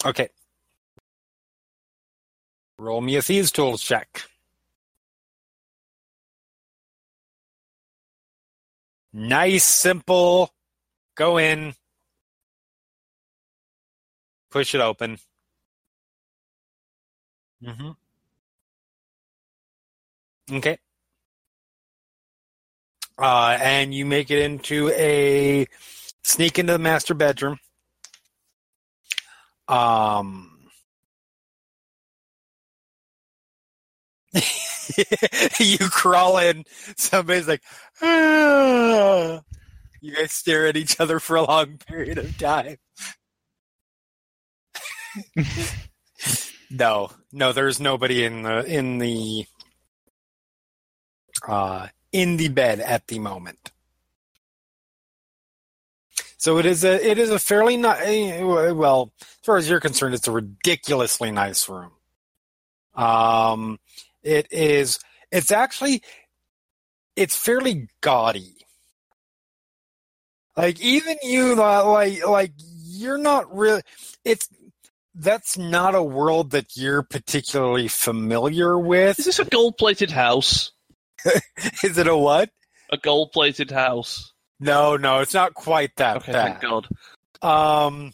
Okay. Roll me a thieves tools check. Nice, simple. Go in. Push it open. Mm-hmm. Okay. Uh, and you make it into a sneak into the master bedroom. Um, *laughs* you crawl in. Somebody's like, ah. you guys stare at each other for a long period of time. *laughs* no, no, there's nobody in the in the uh, in the bed at the moment. So it is a it is a fairly nice. Well, as far as you're concerned, it's a ridiculously nice room. Um, it is. It's actually. It's fairly gaudy. Like even you, like like you're not really. It's that's not a world that you're particularly familiar with. Is this a gold-plated house? *laughs* Is it a what? A gold-plated house. No, no, it's not quite that Okay, bad. thank God. Um,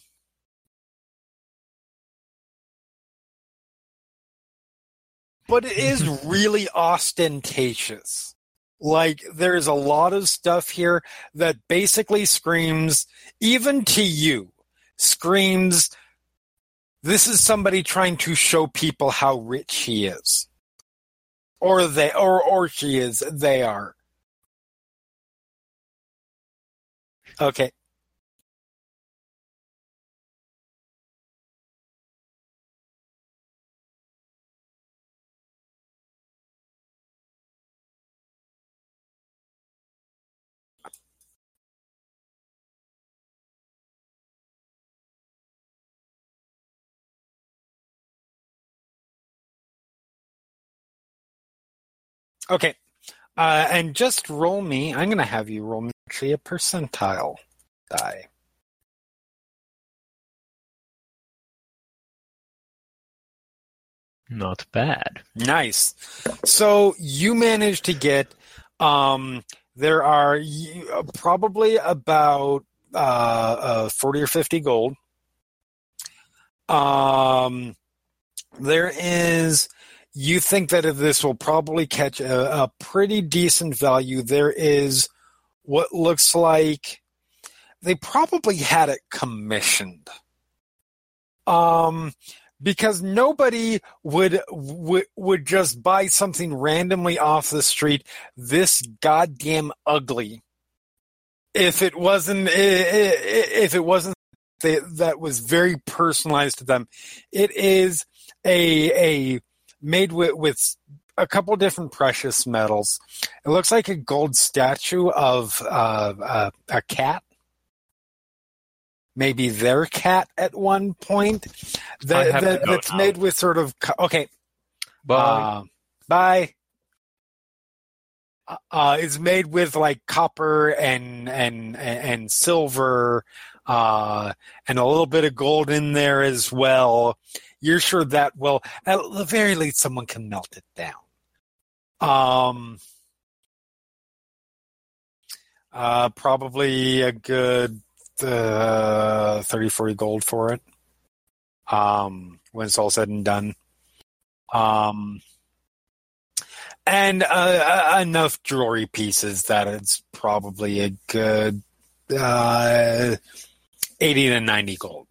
but it is *laughs* really ostentatious. Like there's a lot of stuff here that basically screams, even to you, screams. This is somebody trying to show people how rich he is, or they, or or she is. They are. Okay. Okay. Uh, and just roll me. I'm going to have you roll me actually a percentile die. Not bad. Nice. So you managed to get. Um, there are you- probably about uh, uh, forty or fifty gold. Um, there is. You think that this will probably catch a, a pretty decent value. There is what looks like they probably had it commissioned. Um, because nobody would, would would just buy something randomly off the street this goddamn ugly if it wasn't if it wasn't that was very personalized to them it is a a made with with a couple different precious metals. It looks like a gold statue of uh, uh, a cat. Maybe their cat at one point I that, that that's now. made with sort of okay. But uh, bye. Uh, uh, it's made with like copper and and and silver uh, and a little bit of gold in there as well you're sure that will at the very least someone can melt it down. Um uh probably a good uh 30 40 gold for it um when it's all said and done. Um and uh, uh, enough jewelry pieces that it's probably a good uh 80 to 90 gold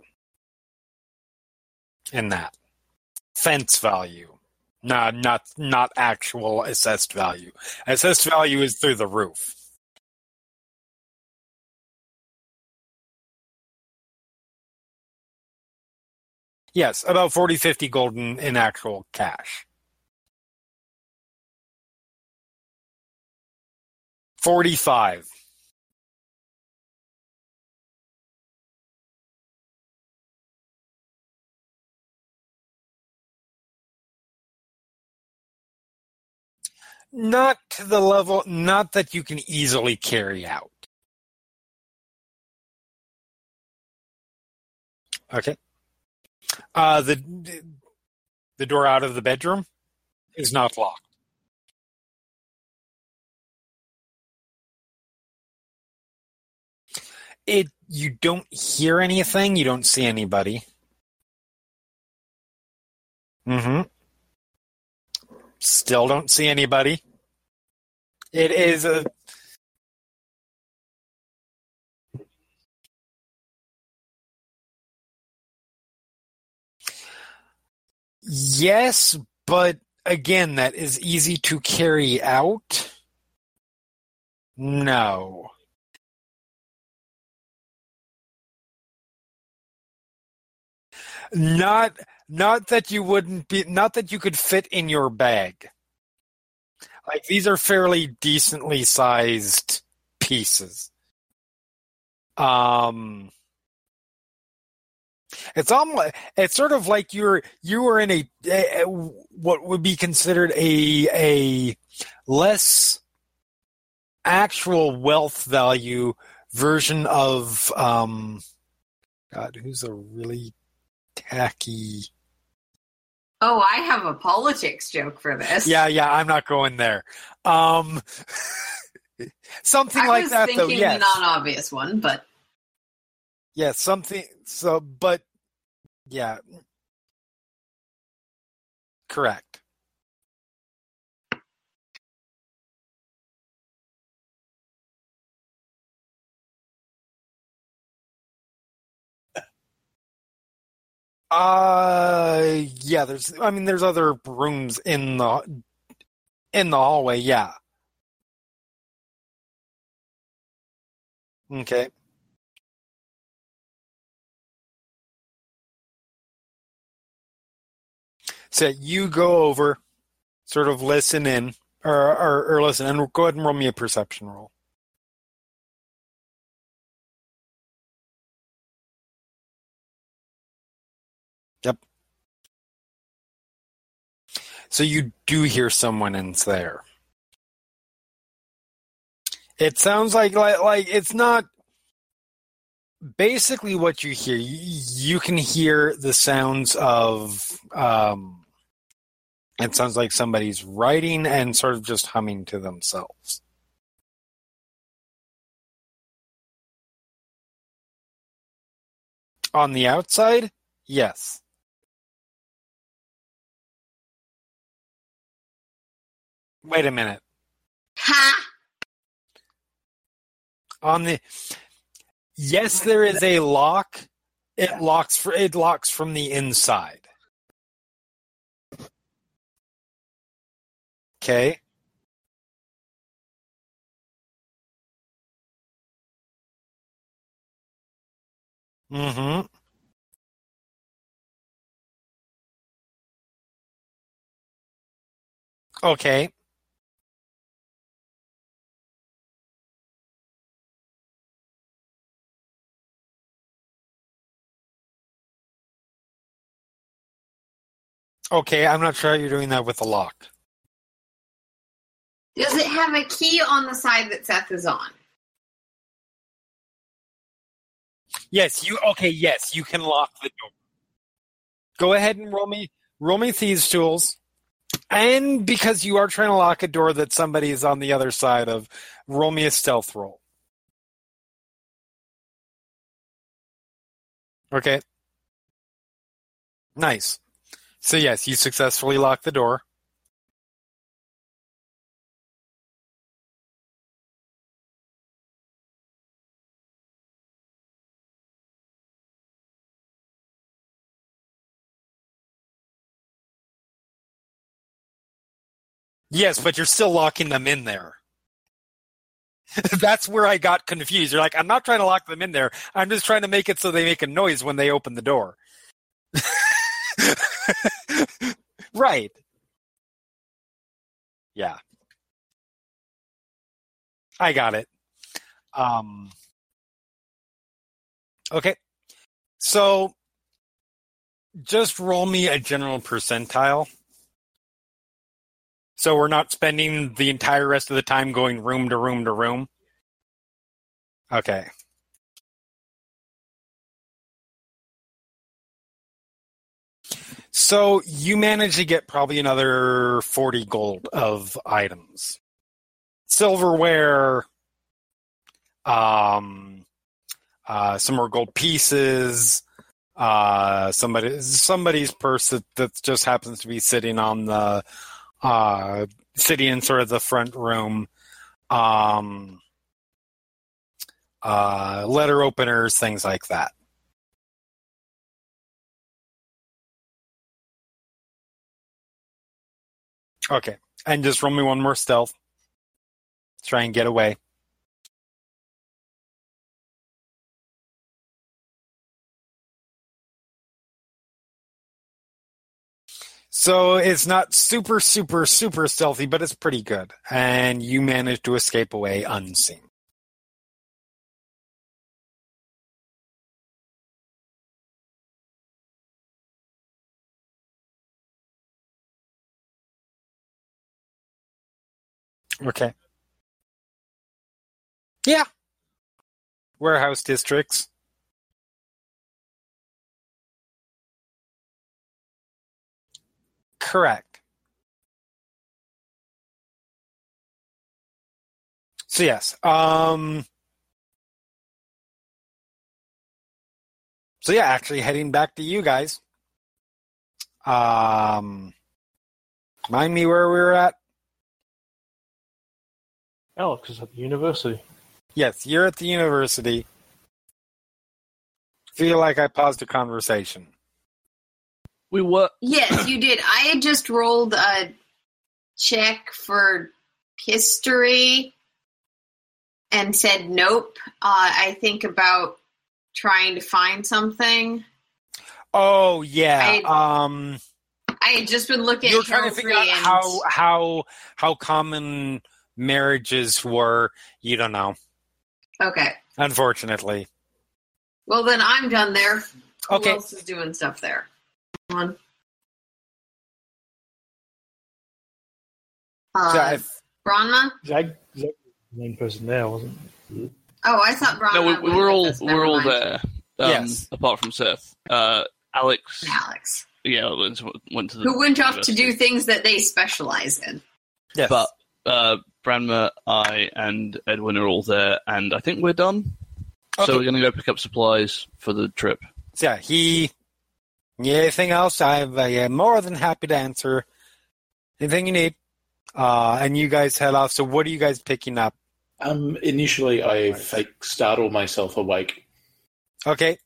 in that fence value not not not actual assessed value. Assessed value is through the roof. Yes about 40 50 gold in, in actual cash. 45 not to the level not that you can easily carry out. Okay. Uh the the door out of the bedroom is not locked. It you don't hear anything. You don't see anybody. Mm-hmm. Still don't see anybody it is a yes but again that is easy to carry out? No. Not not that you wouldn't be not that you could fit in your bag. Like these are fairly decently sized pieces. Um it's almost it's sort of like you're you were in a, a what would be considered a a less actual wealth value version of um God, who's a really tacky Oh, I have a politics joke for this. Yeah, yeah, I'm not going there. Um *laughs* something I like that thinking though, yes. the non-obvious one, but Yeah, something so but yeah. Correct. Uh yeah, there's I mean there's other rooms in the in the hallway, yeah. Okay. So you go over, sort of listen in, or, or, or listen, and go ahead and roll me a perception roll. So you do hear someone in there. It sounds like like like it's not basically what you hear. You, you can hear the sounds of um it sounds like somebody's writing and sort of just humming to themselves. On the outside, yes. Wait a minute. ha! On the yes, there is a lock. It locks for it locks from the inside. Okay. Mm-hmm. Okay. Okay, I'm not sure how you're doing that with the lock. Does it have a key on the side that Seth is on? Yes, you okay, yes, you can lock the door. Go ahead and roll me roll me thieves tools. And because you are trying to lock a door that somebody is on the other side of, roll me a stealth roll. Okay. Nice. So yes, you successfully lock the door. Yes, but you're still locking them in there. *laughs* That's where I got confused. You're like, I'm not trying to lock them in there. I'm just trying to make it so they make a noise when they open the door. *laughs* right. Yeah. I got it. Um, okay. So just roll me a general percentile. So we're not spending the entire rest of the time going room to room to room. Okay. So you manage to get probably another 40 gold of items. Silverware, um, uh, some more gold pieces, uh, somebody, somebody's purse that, that just happens to be sitting on the, uh, sitting in sort of the front room, um, uh, letter openers, things like that. Okay. And just roll me one more stealth. Try and get away. So it's not super, super, super stealthy, but it's pretty good. And you manage to escape away unseen. Okay. Yeah. Warehouse districts. Correct. So yes. Um So yeah, actually heading back to you guys. Um Remind me where we were at? Alex is at the university. Yes, you're at the university. Feel like I paused a conversation. We were. Yes, you did. I had just rolled a check for history and said nope. Uh, I think about trying to find something. Oh yeah. um I had just been looking you're at trying to figure out and- how how how common marriages were. You don't know, Okay. unfortunately. Well, then I'm done there. Who Okay. else is doing stuff there? One. Uh, So I- Branma? Zag, Zag the main person there, wasn't he? Oh, I thought Branma. No, we, went we were all we Never were all there. Um, Yes. Apart from Seth, uh, Alex. Alex, Yeah, went to, went to the. who went off to do things that they specialize in. yes. But uh, Branma, I, and Edwin are all there, and I think we're done. Okay. So we're going to go pick up supplies for the trip. So, yeah, he. Anything else? I'm uh, more than happy to answer anything you need. Uh, and you guys head off. So, what are you guys picking up? Um, initially, I fake startle myself awake, Okay.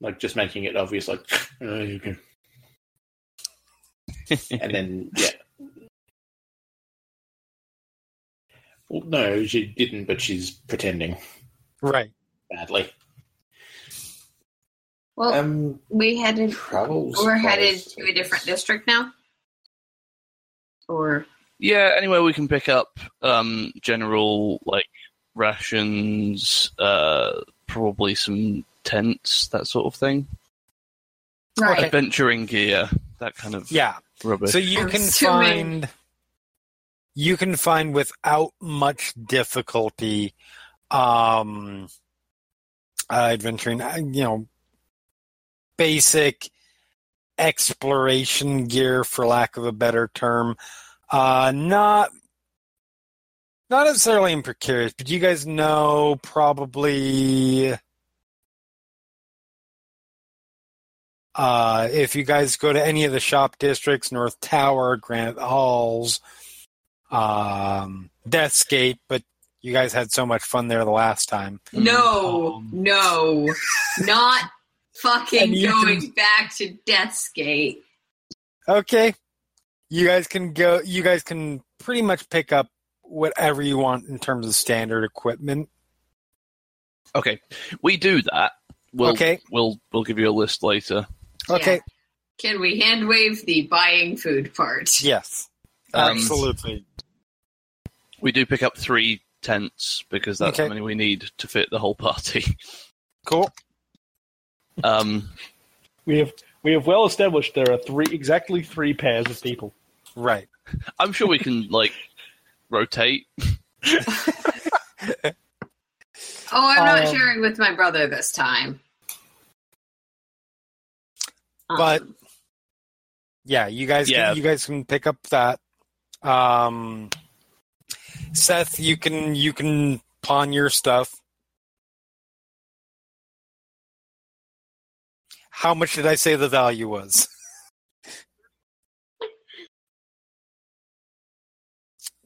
like just making it obvious, like, *laughs* "Oh, you can-" *laughs* and then yeah. Well, no, she didn't, but she's pretending Right. badly. Well, Um, we headed. travel. We're headed to a different district now. Or Yeah, anywhere we can pick up um, general like rations, uh, probably some tents, that sort of thing. right. Adventuring gear, that kind of Yeah. rubbish. So you I'm can assuming- find you can find without much difficulty um uh, adventuring uh, you know basic exploration gear for lack of a better term. Uh not not necessarily in precarious but you guys know probably Uh, if you guys go to any of the shop districts, North Tower, Granite Halls, um, Deathsgate, but you guys had so much fun there the last time. no, Um, no, not fucking going can- back to Deathsgate. Okay, you guys can go. You guys can pretty much pick up whatever you want in terms of standard equipment. okay, we do that. We'll, Okay. we'll we'll give you a list later. Okay. Yeah. Can we hand wave the buying food part? Yes. Um, Absolutely. We do pick up three tents because that's Okay. how many we need to fit the whole party. Cool. Um, We have we have well established there are three exactly three pairs of people. Right. I'm sure we can like rotate. *laughs* Oh, I'm not Um, sharing with my brother this time. But- Um, Yeah, you guys Yeah. can you guys can pick up that. Um Seth, you can you can pawn your stuff. How much did I say the value was?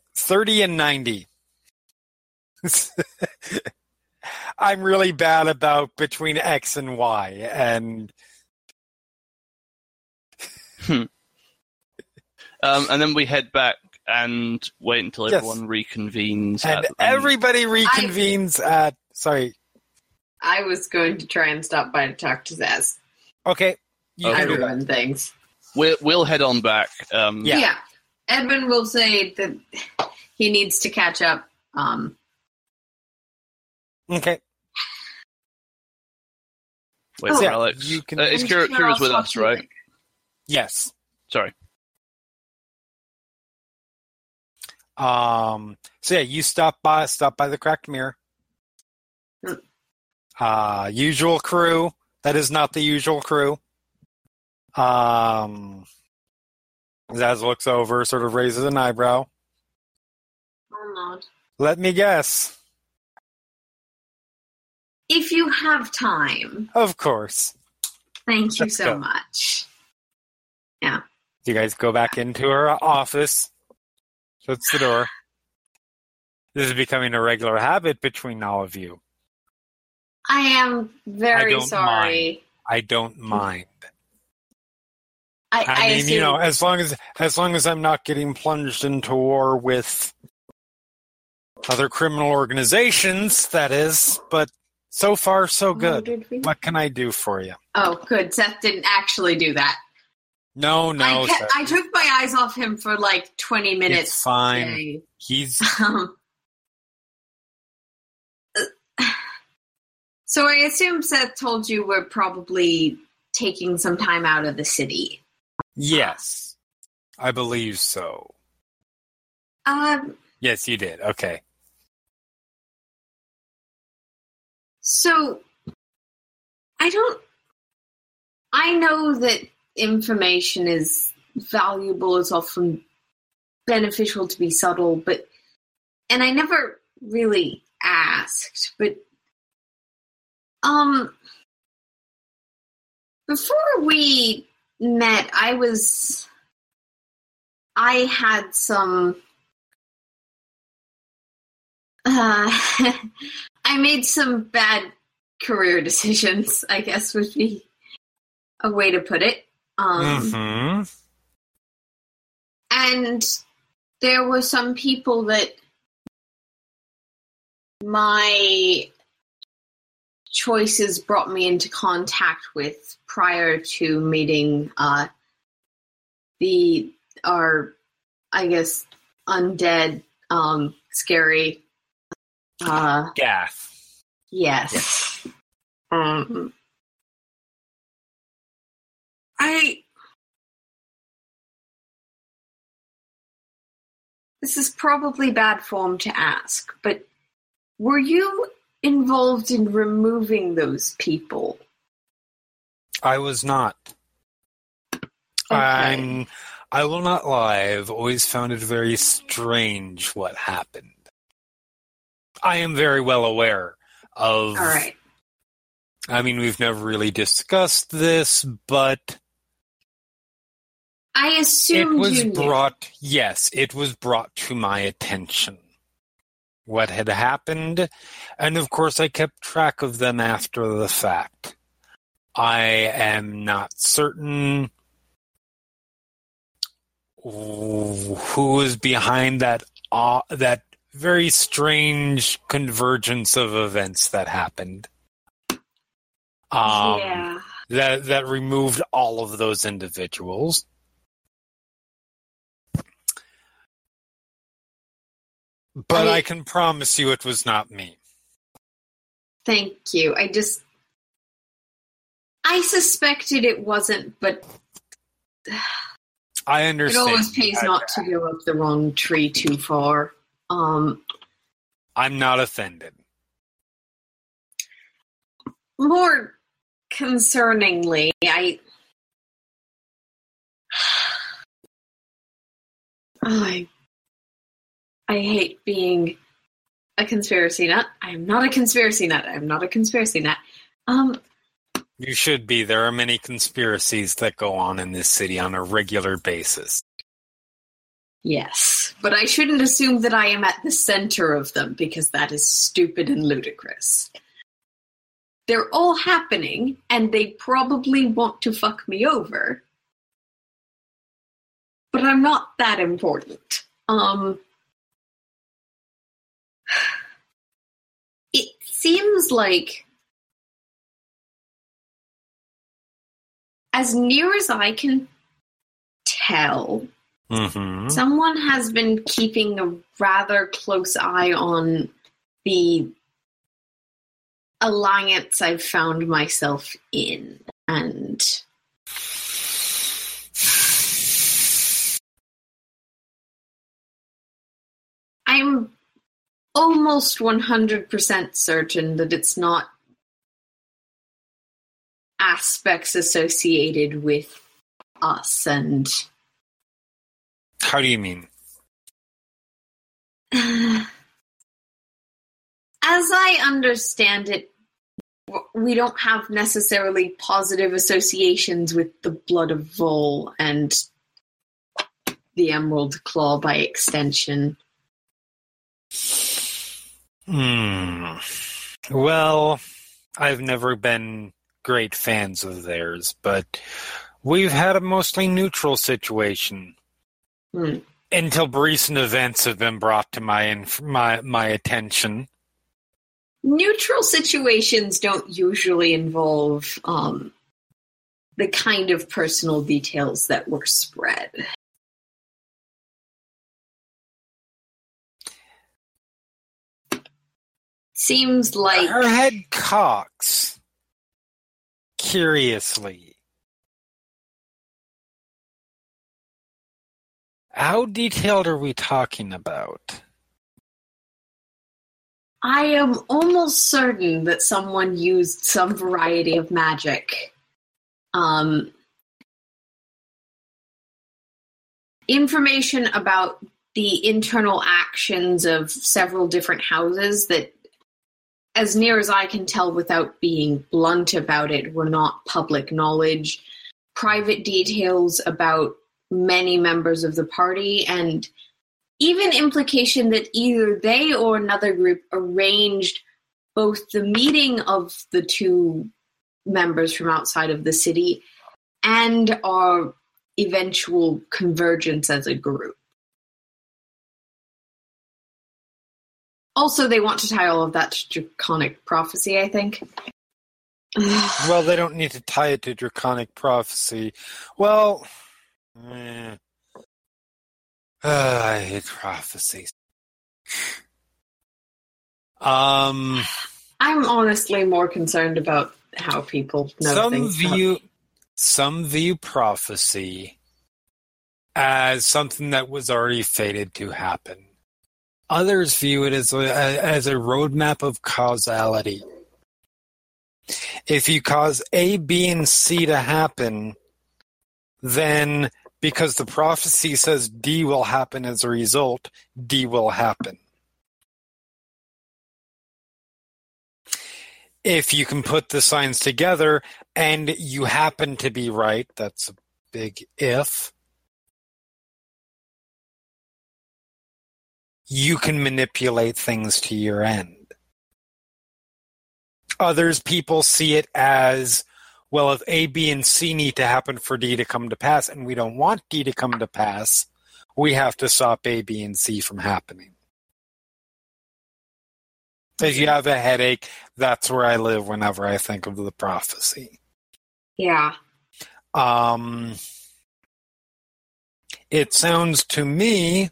*laughs* Thirty and ninety. *laughs* I'm really bad about between X and Y, and Um, and then we head back and wait until Yes. everyone reconvenes. And at, um, everybody reconvenes at. Sorry. I was going to try and stop by to talk to Zaz. Okay. You Okay. can do things. we'll, we'll head on back. Um, Yeah. Yeah. Edmund will say that he needs to catch up. Um, Okay. Wait Oh, for yeah, Alex. you can- uh, is and Kira, Kira Kira's with us, right? Yes. Sorry. Um. So yeah, you stop by. Stop by the cracked mirror. Uh, usual crew. That is not the usual crew. Um. Zaz looks over, sort of raises an eyebrow. Let me guess. If you have time, Of course. thank you Let's so go. much. Yeah. You guys go back into her office. Shuts the door. This is becoming a regular habit between all of you. I am very don't sorry. I don't mind. I, I, I mean, you know, as long as as long as I'm not getting plunged into war with other criminal organizations, that is. But so far, so Oh, good. we? What can I do for you? Oh, good. Seth didn't actually do that. No, no, I, kept, I took my eyes off him for like 20 minutes. it's fine. today. He's Um, *laughs* so I assume Seth told you we're probably taking some time out of the city. yes, I believe so. Um, Yes, you did. Okay. so I don't. I know that information is valuable. It's often beneficial to be subtle, but and I never really asked, but um before we met, I was I had some uh *laughs* I made some bad career decisions, I guess would be a way to put it. Um hmm and there were some people that my choices brought me into contact with prior to meeting uh, the our I guess undead um, scary uh, Gath. yes. Um I this is probably bad form to ask, but were you involved in removing those people? I was not. I'm. I will not lie. I've always found it very strange what happened. I am very well aware of. All right. I mean, we've never really discussed this, but I assume it was brought. Yes, it was brought to my attention what had happened, and of course, I kept track of them after the fact. I am not certain who was behind that uh, that very strange convergence of events that happened. Um, yeah. that that removed all of those individuals. But I- I can promise you it was not me. Thank you. I just I suspected it wasn't, but I understand. it always pays I- not to go up the wrong tree too far. Um I'm not offended. more concerningly, I *sighs* I I hate being a conspiracy nut. I am not a conspiracy nut. I am not a conspiracy nut. Um You should be. There are many conspiracies that go on in this city on a regular basis. yes, but I shouldn't assume that I am at the center of them because that is stupid and ludicrous. They're all happening and they probably want to fuck me over. but I'm not that important. Um, it seems like, as near as I can tell, Mm-hmm. someone has been keeping a rather close eye on the alliance I've found myself in. And I'm almost 100% certain that it's not aspects associated with us and How do you mean? *sighs* As I understand it, we don't have necessarily positive associations with the blood of Vol and the Emerald Claw by extension. Hmm. Well, I've never been great fans of theirs, but we've had a mostly neutral situation Hmm. until recent events have been brought to my inf- my my attention. Neutral situations don't usually involve um, the kind of personal details that were spread. Seems like Her head cocks curiously. How detailed are we talking about? I am almost certain that someone used some variety of magic. Um, information about the internal actions of several different houses that, as near as I can tell without being blunt about it, were not public knowledge. Private details about many members of the party and even implication that either they or another group arranged both the meeting of the two members from outside of the city and our eventual convergence as a group. Also, they want to tie all of that to draconic prophecy, I think. *sighs* Well, they don't need to tie it to draconic prophecy. Well, eh. Uh, I hate prophecies. Um, I'm honestly more concerned about how people know some things. view some view prophecy as something that was already fated to happen. Others view it as a, as a roadmap of causality. If you cause A, B, and C to happen, then because the prophecy says D will happen as a result, D will happen. If you can put the signs together and you happen to be right, that's a big if, you can manipulate things to your end. Others people see it as well, if A, B, and C need to happen for D to come to pass, and we don't want D to come to pass, we have to stop A, B, and C from happening. If you have a headache, that's where I live whenever I think of the prophecy. yeah. Um, it sounds to me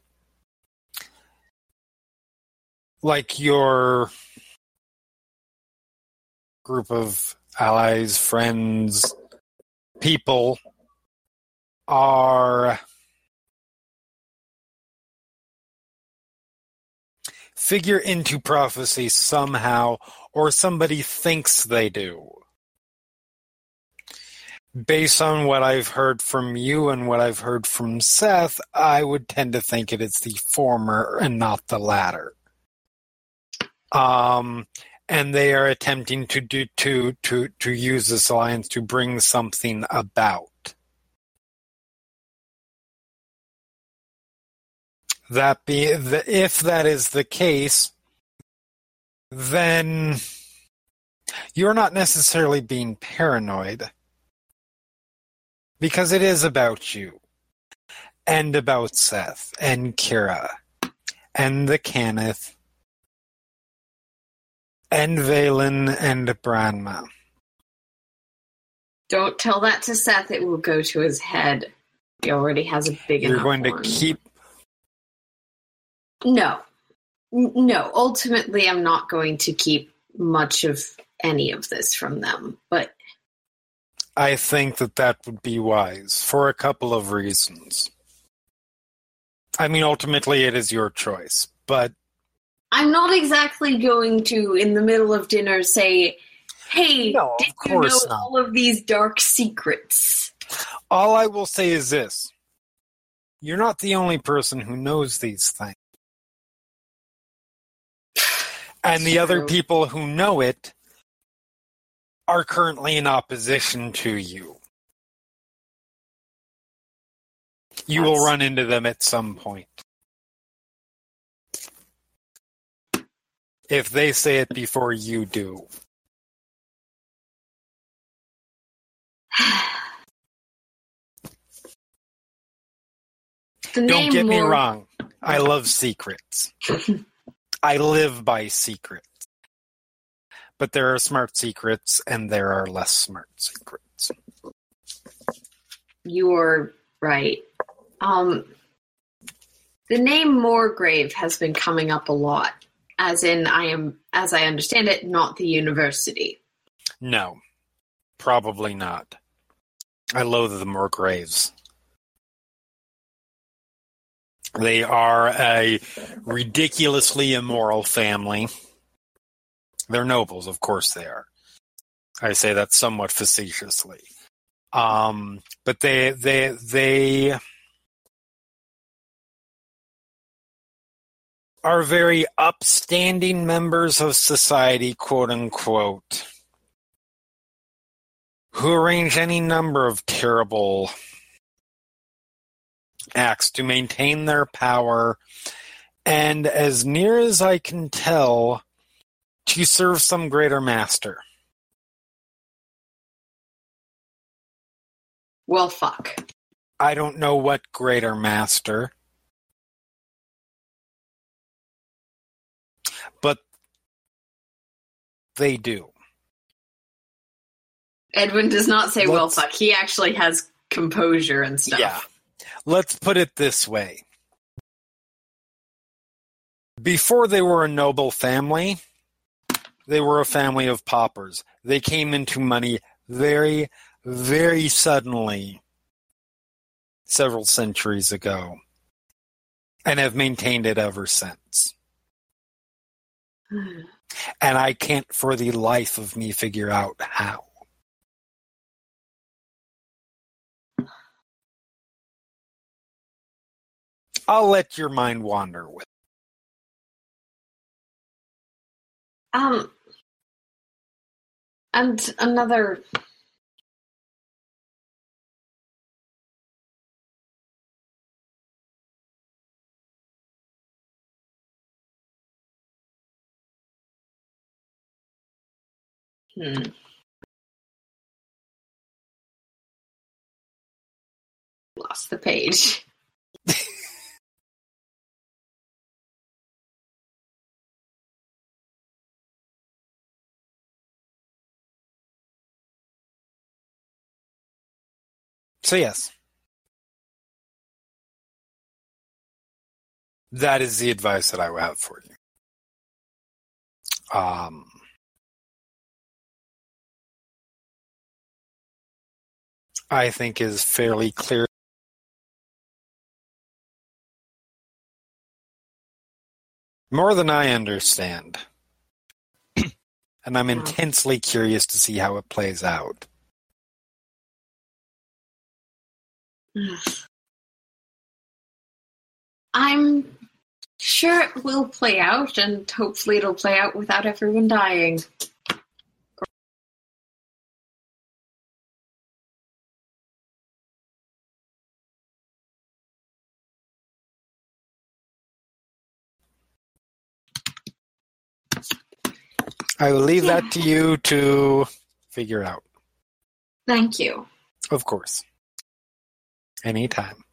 like your group of allies, friends, people are figure into prophecy somehow, or somebody thinks they do. Based on what I've heard from you and what I've heard from Seth, I would tend to think it is the former and not the latter. Um, and they are attempting to do to to to use this alliance to bring something about. That be if that is the case, then you're not necessarily being paranoid because it is about you. and about Seth and Kira and the Cannith and Vaelin and Branma. Don't tell that to Seth. It will go to his head. He already has a big You're enough going to keep No. No. Ultimately, I'm not going to keep much of any of this from them. But I think that that would be wise for a couple of reasons. I mean, ultimately, it is your choice, but I'm not exactly going to, in the middle of dinner, say, Hey, No, did you know not. all of these dark secrets? all I will say is this you're not the only person who knows these things. And the other people who know it are currently in opposition to you. You will run into them at some point. If they say it before you do. *sighs* Don't get me wrong. I love secrets. *laughs* I live by secrets. But there are smart secrets and there are less smart secrets. You're right. Um, the name Morgrave has been coming up a lot, as in I am, as I understand it, not the university. No, probably not. I loathe the Morgraves. They are a ridiculously immoral family. They're nobles, of course they are. I say that somewhat facetiously. Um, but they they they are very upstanding members of society, quote unquote who arrange any number of terrible acts to maintain their power, and as near as I can tell, to serve some greater master. Well, fuck. I don't know what greater master, but they do. Edwin does not say well, Let's- fuck. He actually has composure and stuff. Yeah. Let's put it this way. Before they were a noble family, they were a family of paupers. They came into money very, very suddenly several centuries ago and have maintained it ever since. *sighs* *sighs* *sighs* And I can't for the life of me figure out how. I'll let your mind wander with. Um, and another. Hmm. Lost the page. *laughs* So yes. That is the advice that I would have for you. Um, I think is fairly clear. More than I understand. *clears throat* and I'm intensely curious to see how it plays out. *sighs* I'm sure it will play out, and hopefully it'll play out without everyone dying. I will leave that to you to figure out. Thank you. Of course. Anytime.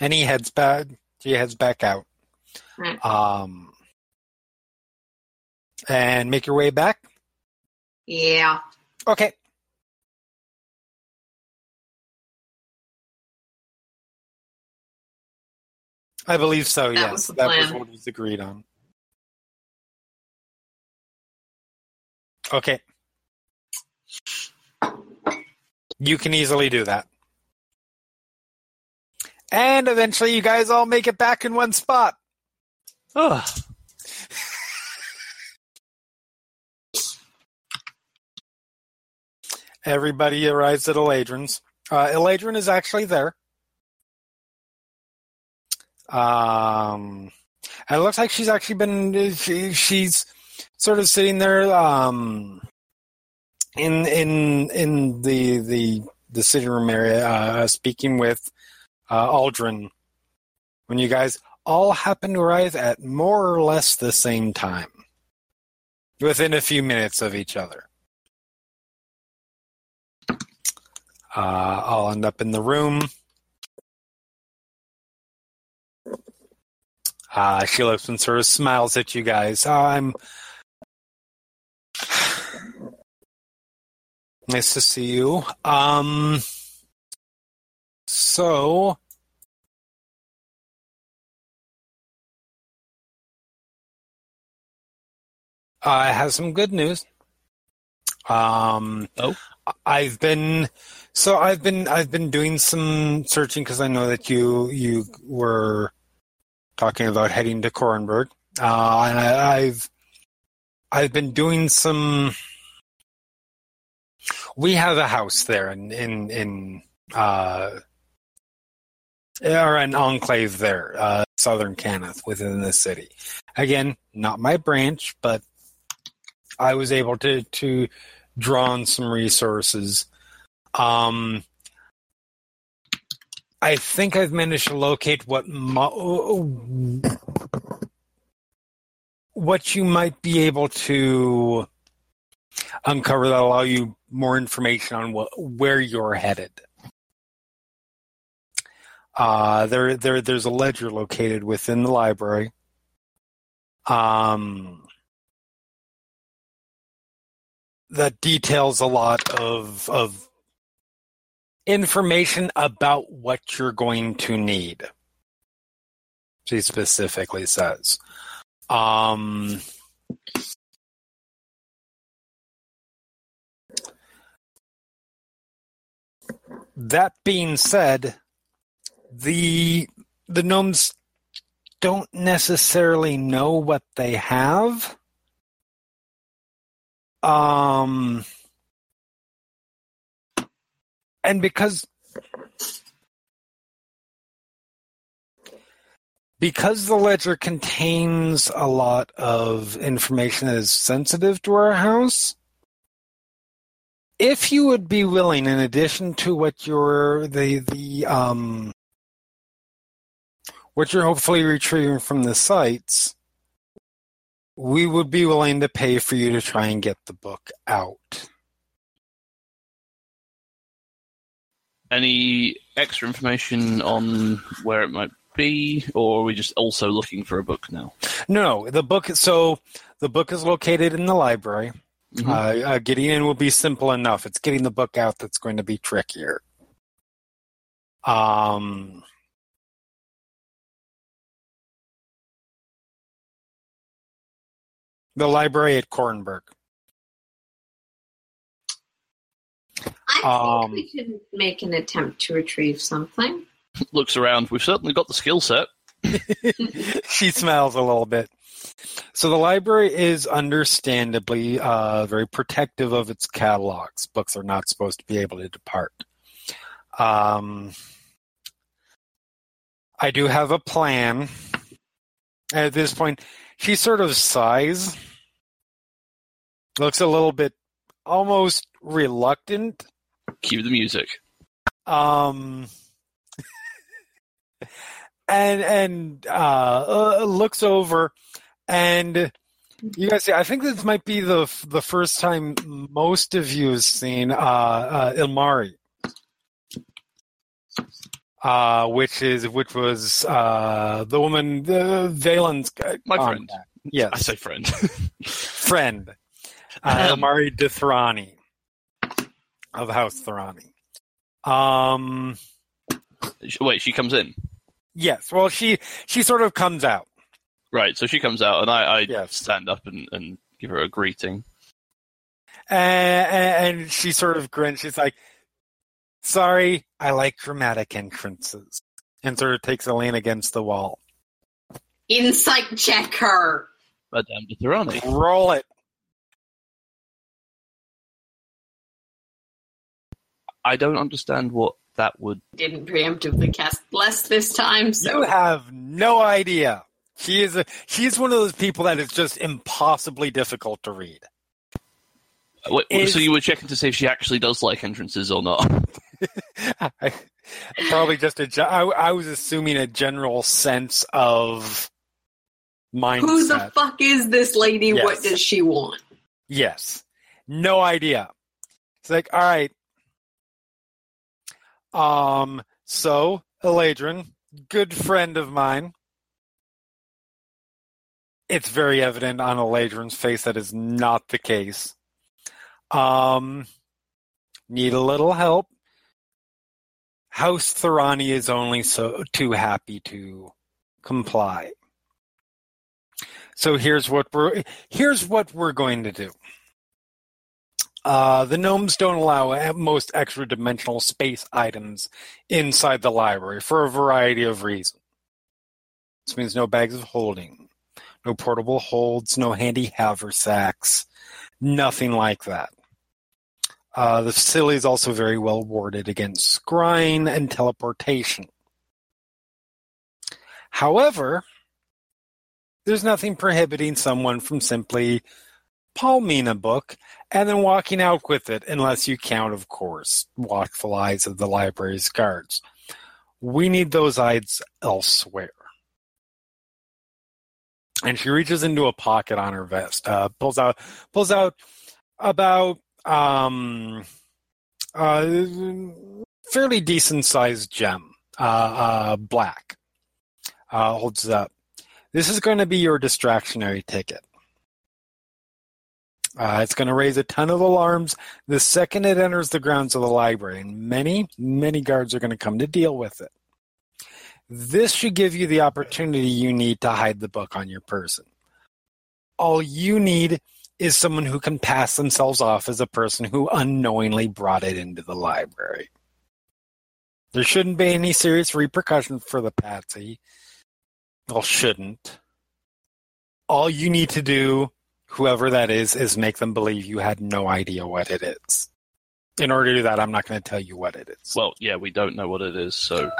and he heads back. He heads back out. Right. Um, and make your way back. Yeah. Okay. I believe so. That yes, was that was what was agreed on. Okay. You can easily do that. And eventually, you guys all make it back in one spot. Ugh. Everybody arrives at Elaydren's. Uh, Eladrin is actually there. Um, and it looks like she's actually been. She, she's sort of sitting there. Um, in in in the the the sitting room area, uh, speaking with uh, Aldrin. When you guys all happen to arrive at more or less the same time, within a few minutes of each other. Uh, I'll end up in the room. Uh, she looks and sort of smiles at you guys. Oh, I'm. Nice to see you. Um. So. I have some good news. Um, Oh? I've been so I've been I've been doing some searching because I know that you you were talking about heading to Korranberg, uh, and I, I've I've been doing some. We have a house there in in in uh, or an enclave there, uh, southern Cannith within the city. Again, not my branch, but I was able to to draw on some resources. Um, I think I've managed to locate what mo- what you might be able to uncover that allow you more information on what where you're headed. Uh, there, there, there's a ledger located within the library. Um, that details a lot of of information about what you're going to need. She specifically says. Um, that being said, the the gnomes don't necessarily know what they have. Um, and because because the ledger contains a lot of information that is sensitive to our house, if you would be willing, in addition to what you're the the um what you're hopefully retrieving from the sites, we would be willing to pay for you to try and get the book out. Any extra information on where it might be, or are we just also looking for a book now? No, the book. So the book is located in the library. Mhm. Uh, uh, getting in will be simple enough. It's getting the book out that's going to be trickier. Um, the library at Korranberg. I think Um, we could make an attempt to retrieve something. Looks around. We've certainly got the skill set. *laughs* *laughs* she smiles a little bit. So the library is understandably uh, very protective of its catalogs. Books are not supposed to be able to depart. Um, I do have a plan. At this point, she sort of sighs, looks a little bit almost reluctant. Cue the music. Um, *laughs* and and uh, uh, looks over, and you guys see. I think this might be the the first time most of you have seen uh, uh, Ilmari. uh, which is which was uh, the woman, the Vaelin's My um, friend. Yes, I say friend. *laughs* friend, uh, Ahem. Mari d'Thuranni of House Thuranni. Um, Wait, she comes in. yes. Well, she she sort of comes out. Right, so she comes out, and I, I Yes. stand up and, and give her a greeting. And, and she sort of grins. She's like, "Sorry, I like dramatic entrances," and sort of takes a lean against the wall. Insight check her. Madame d'Thuranni. Roll it. I don't understand what that would. Didn't preemptively cast bless this time, so You have no idea. She is a she's one of those people that is just impossibly difficult to read. Wait, Is- so you were checking to see if she actually does like entrances or not? *laughs* I, probably just a. ge- I, I was assuming a general sense of mindset. who the fuck is this lady? Yes. What does she want? Yes. No idea. It's like, all right. Um, so Elaydren, good friend of mine. It's very evident on Elaydren's face that is not the case. Um, need a little help. House Thuranni is only so too happy to comply. So here's what we're here's what we're going to do. Uh, the gnomes don't allow most extra dimensional space items inside the library for a variety of reasons. This means no bags of holding, no portable holds, no handy haversacks, nothing like that. Uh, the facility is also very well warded against scrying and teleportation. However, there's nothing prohibiting someone from simply palming a book and then walking out with it, unless you count, of course, watchful eyes of the library's guards. We need those eyes elsewhere. And she reaches into a pocket on her vest, uh, pulls out, pulls out about um, uh, fairly decent sized gem, uh, uh, black. Uh, holds up. This is going to be your distractionary ticket. It's going to raise a ton of alarms the second it enters the grounds of the library, and many, many guards are going to come to deal with it. This should give you the opportunity you need to hide the book on your person. All you need is someone who can pass themselves off as a person who unknowingly brought it into the library. There shouldn't be any serious repercussions for the patsy. Well, shouldn't. All you need to do whoever that is is make them believe you had no idea what it is. In order to do that, I'm not going to tell you what it is. Well, yeah, we don't know what it is, so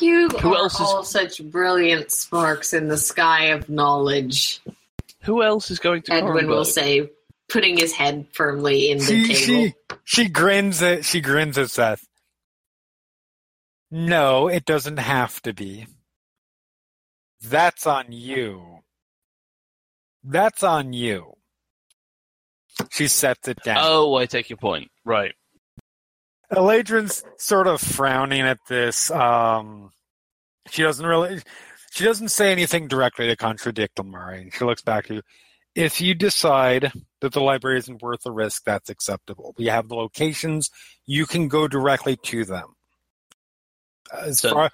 You Who are else is- all such brilliant sparks in the sky of knowledge. who else is going to Edwin will say, putting his head firmly in the she, table. she she grins at she grins at Seth. No, it doesn't have to be. That's on you. That's on you. She sets it down. Oh, I take your point. Right. Elaydren's sort of frowning at this. Um, she doesn't really. She doesn't say anything directly to contradict Murray. She looks back at you. If you decide that the library isn't worth the risk, that's acceptable. We have the locations. You can go directly to them. As So- far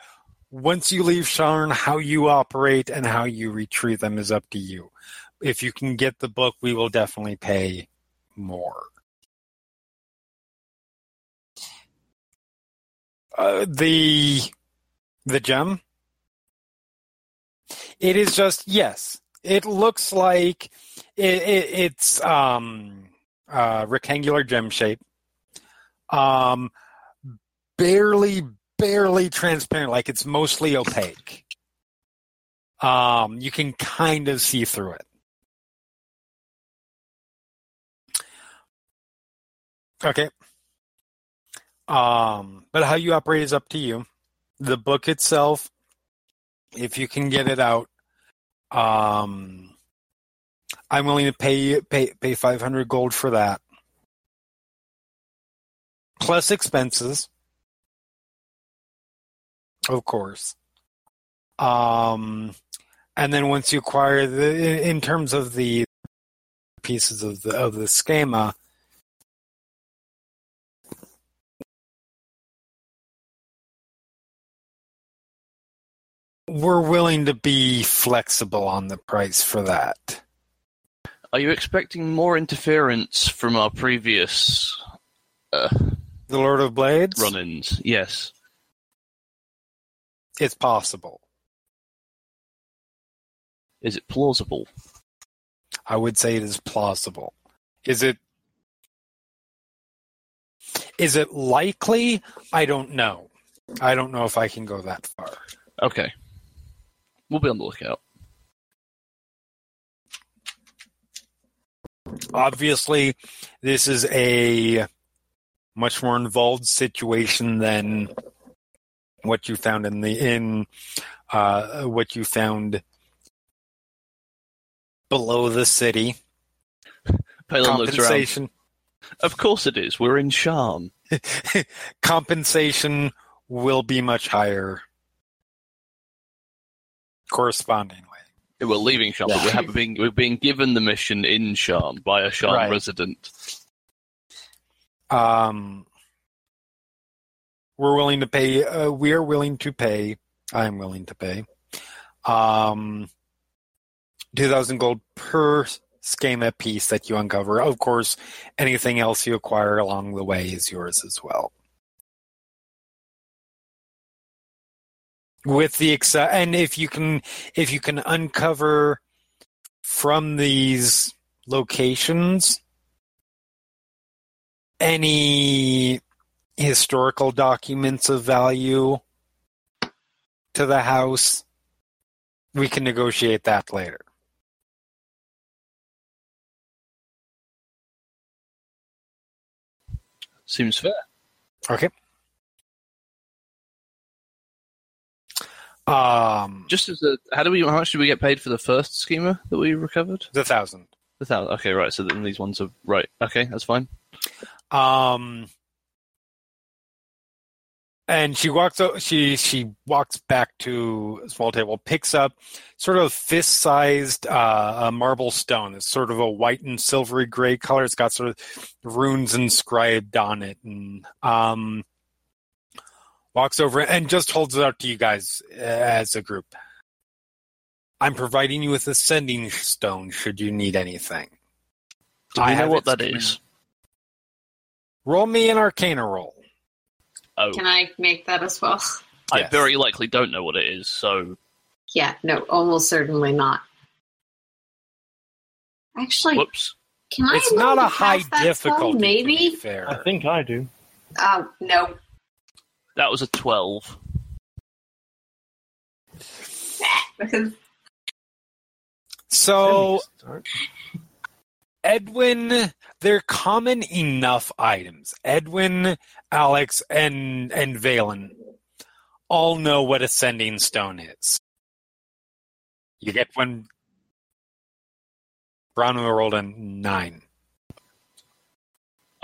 once you leave Sharn, how you operate and how you retrieve them is up to you. If you can get the book, we will definitely pay more. Uh, the the gem. It is just yes. It looks like it, it, it's um rectangular gem shape. Um, barely, barely transparent. Like it's mostly opaque. Um, you can kind of see through it. Okay. Um, but how you operate is up to you. The book itself, if you can get it out, um, I'm willing to pay pay pay 500 gold for that. plus expenses, of course. Um, and then once you acquire the, in- terms of the pieces of the of the schema, we're willing to be flexible on the price for that. Are you expecting more interference from our previous uh, The Lord of Blades, run-ins? Yes. it's possible. Is it plausible? I would say it is plausible. Is it is it likely? I don't know. I don't know if I can go that far. Okay. We'll be on the lookout. Obviously, this is a much more involved situation than what you found in the in uh, what you found below the city. Palin. Compensation Of course it is. We're in Sharn. *laughs* compensation will be much higher correspondingly. We're leaving Sharn, but we're, Yeah. being, we're being given the mission in Sharn by a Sharn Right. resident. Um, we're willing to pay. Uh, we are willing to pay. I'm willing to pay. Um, two thousand gold per schema piece that you uncover. Of course, anything else you acquire along the way is yours as well. With the ex- and if you can, if you can uncover from these locations any historical documents of value to the house, we can negotiate that later. Seems fair. Okay. Um, Just as a, how do we? How much did we get paid for the first schema that we recovered? the thousand. The thousand. Okay, right. So then these ones are right. Okay, that's fine. Um, and she walks. o- She she walks back to a small table, picks up sort of fist-sized uh, a marble stone. It's sort of a white and silvery gray color. It's got sort of runes inscribed on it, and um, walks over and just holds it out to you guys uh, as a group. I'm providing you with a sending stone should you need anything. Do I know have what its that command. is? Roll me an Arcana roll. Oh, Can I make that as well? I Yes. very likely don't know what it is. So, Yeah, no, almost certainly not. Actually, whoops. can I? It's not a high pass that spell? difficulty. to be Maybe. fair. I think I do. Um, no. That was a twelve. So. Edwin, they're common enough items. Edwin, Alex, and and Vaelin all know what a sending stone is. You get one. Brown rolled a nine.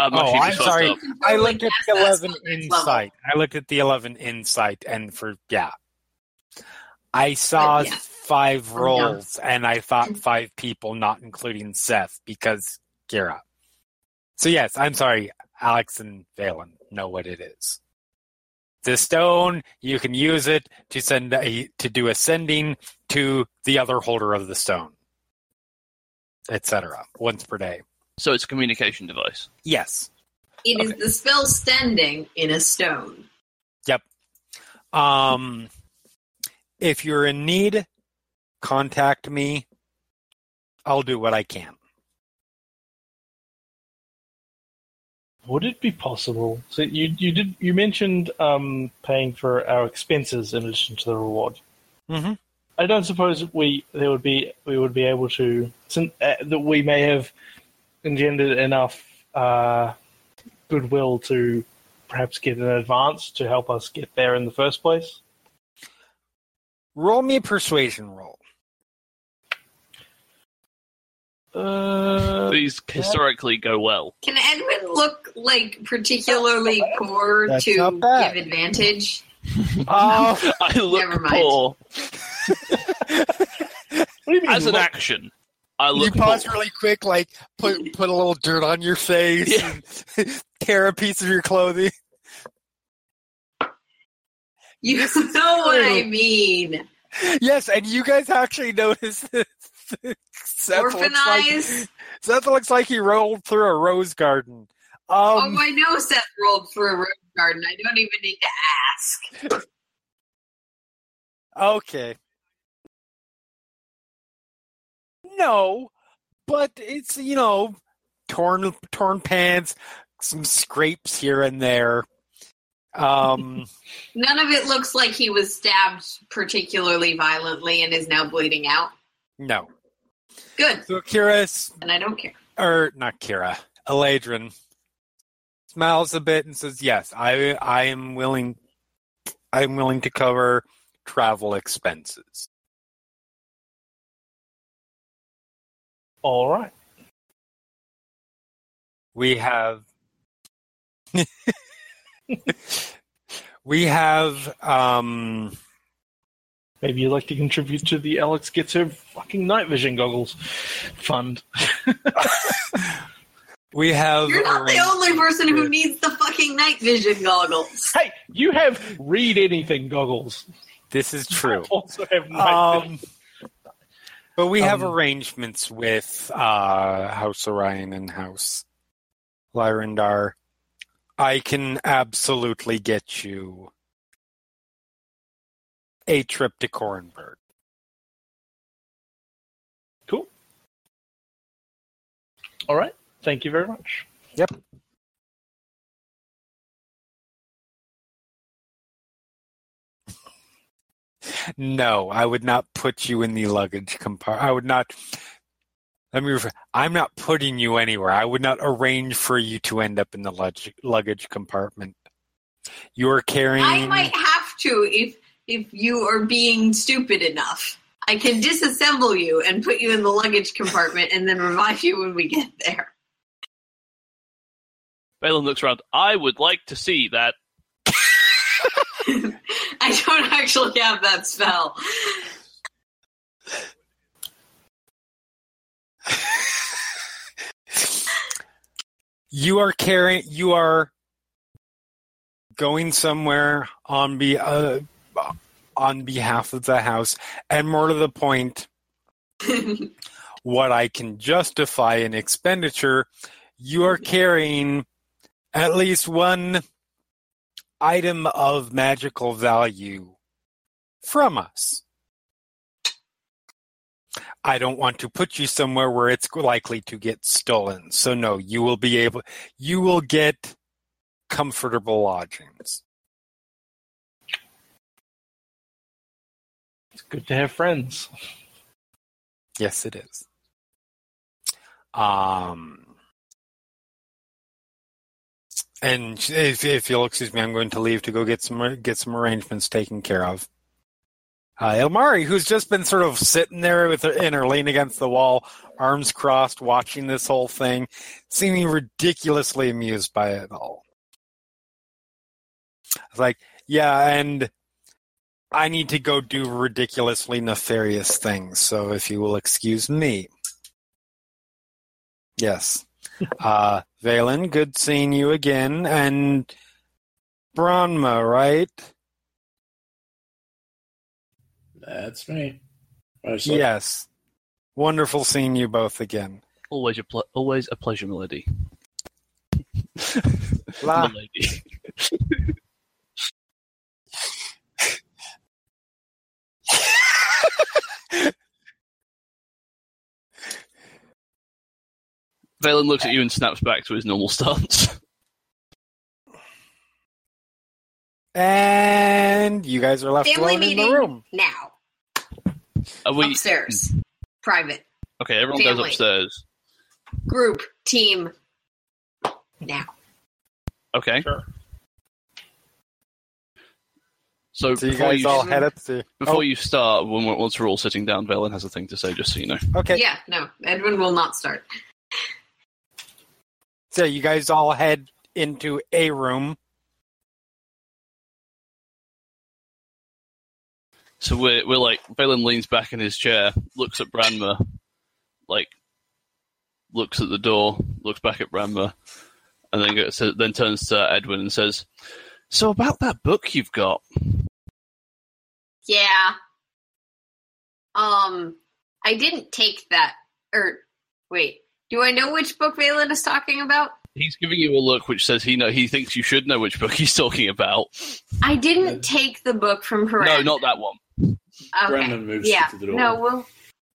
Uh, my Oh, I'm sorry. I looked at the eleven the next level. insight. I looked at the eleven insight, and for yeah, I saw Uh, yeah. five Oh, yeah. rolls, and I thought five people, not including Seth, because Kira. So yes, I'm sorry. Alex and Vaelin know what it is. The stone, you can use it to send a, to do ascending to the other holder of the stone, etc. Once per day. So it's a communication device. Yes. it is the spell standing in a stone. Yep. Um, if you're in need, contact me. I'll do what I can. Would it be possible? So you you did you mentioned um, paying for our expenses in addition to the reward. Mm-hmm. I don't suppose we there would be we would be able to since, uh, that we may have engendered enough uh, goodwill to perhaps get an advance to help us get there in the first place. Roll me a persuasion roll. Uh, These historically go well. Can Edwin look like particularly poor That's to give advantage? *laughs* Oh, *laughs* I look Never mind. poor. what do you mean? As an action, I you pause poor. really quick, like put *laughs* put a little dirt on your face, Yeah. and *laughs* tear a piece of your clothing. You This *laughs* is know what I mean. Yes, and you guys actually noticed this. Seth Orphan looks like. Seth looks like he rolled through a rose garden. oh, Um, I know Seth rolled through a rose garden. I don't even need to ask. okay. No, but it's you know torn torn pants, some scrapes here and there. Um, *laughs* None of it looks like he was stabbed particularly violently and is now bleeding out. no. Good, So Kira, and I don't care. or not Kira, Elaydren smiles a bit and says, "Yes, I I am willing. I am willing to cover travel expenses." All right. We have *laughs* we have um Maybe you'd like to contribute to the Alex gets her fucking night vision goggles fund. *laughs* we have You're not the only person who needs the fucking night vision goggles. Hey, you have read anything goggles. This is true. *laughs* Also have night vision. But we have Um, arrangements with uh, House Orien and House Lyrandar. I can absolutely get you a trip to Korranberg. Cool. All right. Thank you very much. Yep. No, I would not put you in the luggage compartment. I would not. Let me. Refer, I'm not putting you anywhere. I would not arrange for you to end up in the lug- luggage compartment. You are carrying. I might have to if if you are being stupid enough. I can disassemble you and put you in the luggage compartment and then revive you when we get there. Vaelin looks around. I would like to see that. *laughs* I don't actually have that spell. you are carrying. You are going somewhere on be uh, on behalf of the house, and more to the point, what I can justify an expenditure, you are carrying at least one item of magical value from us. I don't want to put you somewhere where it's likely to get stolen. So no, you will be able you will get comfortable lodgings. It's good to have friends. Yes, it is. Um, and if, if you'll excuse me, I'm going to leave to go get some get some arrangements taken care of. Uh, Ilmari, who's just been sort of sitting there with her in her lean against the wall, arms crossed, watching this whole thing, seeming ridiculously amused by it all. It's like, yeah, and I need to go do ridiculously nefarious things, so if you will excuse me. Yes. *laughs* Uh, Vaelin, good seeing you again. And Branma, right? That's me. Right, so- Yes. Wonderful seeing you both again. Always a ple- always a pleasure, Melody. La- *laughs* Milady. Vaelin looks at you and snaps back to his normal *laughs* stance. And you guys are left Family alone in the room. now. Are we Upstairs. Private. okay? Everyone goes upstairs. Group. Team. Now. Okay. Sure. So, So you before, guys you, all head up to. before Oh, you start, when we're, once we're all sitting down, Vaelin has a thing to say, just so you know. okay. Yeah, no, Edwin will not start. So you guys all head into a room. So we're we're like Vaelin leans back in his chair, looks at Branma, like looks at the door, looks back at Branma, and then goes, then turns to Edwin and says, "So about that book you've got, Yeah. Um, I didn't take that. Or wait, do I know which book Vaelin is talking about? he's giving you a look which says he know he thinks you should know which book he's talking about. I didn't take the book from Haran. No, not that one. Okay. Branma moves yeah. to the door. No, well,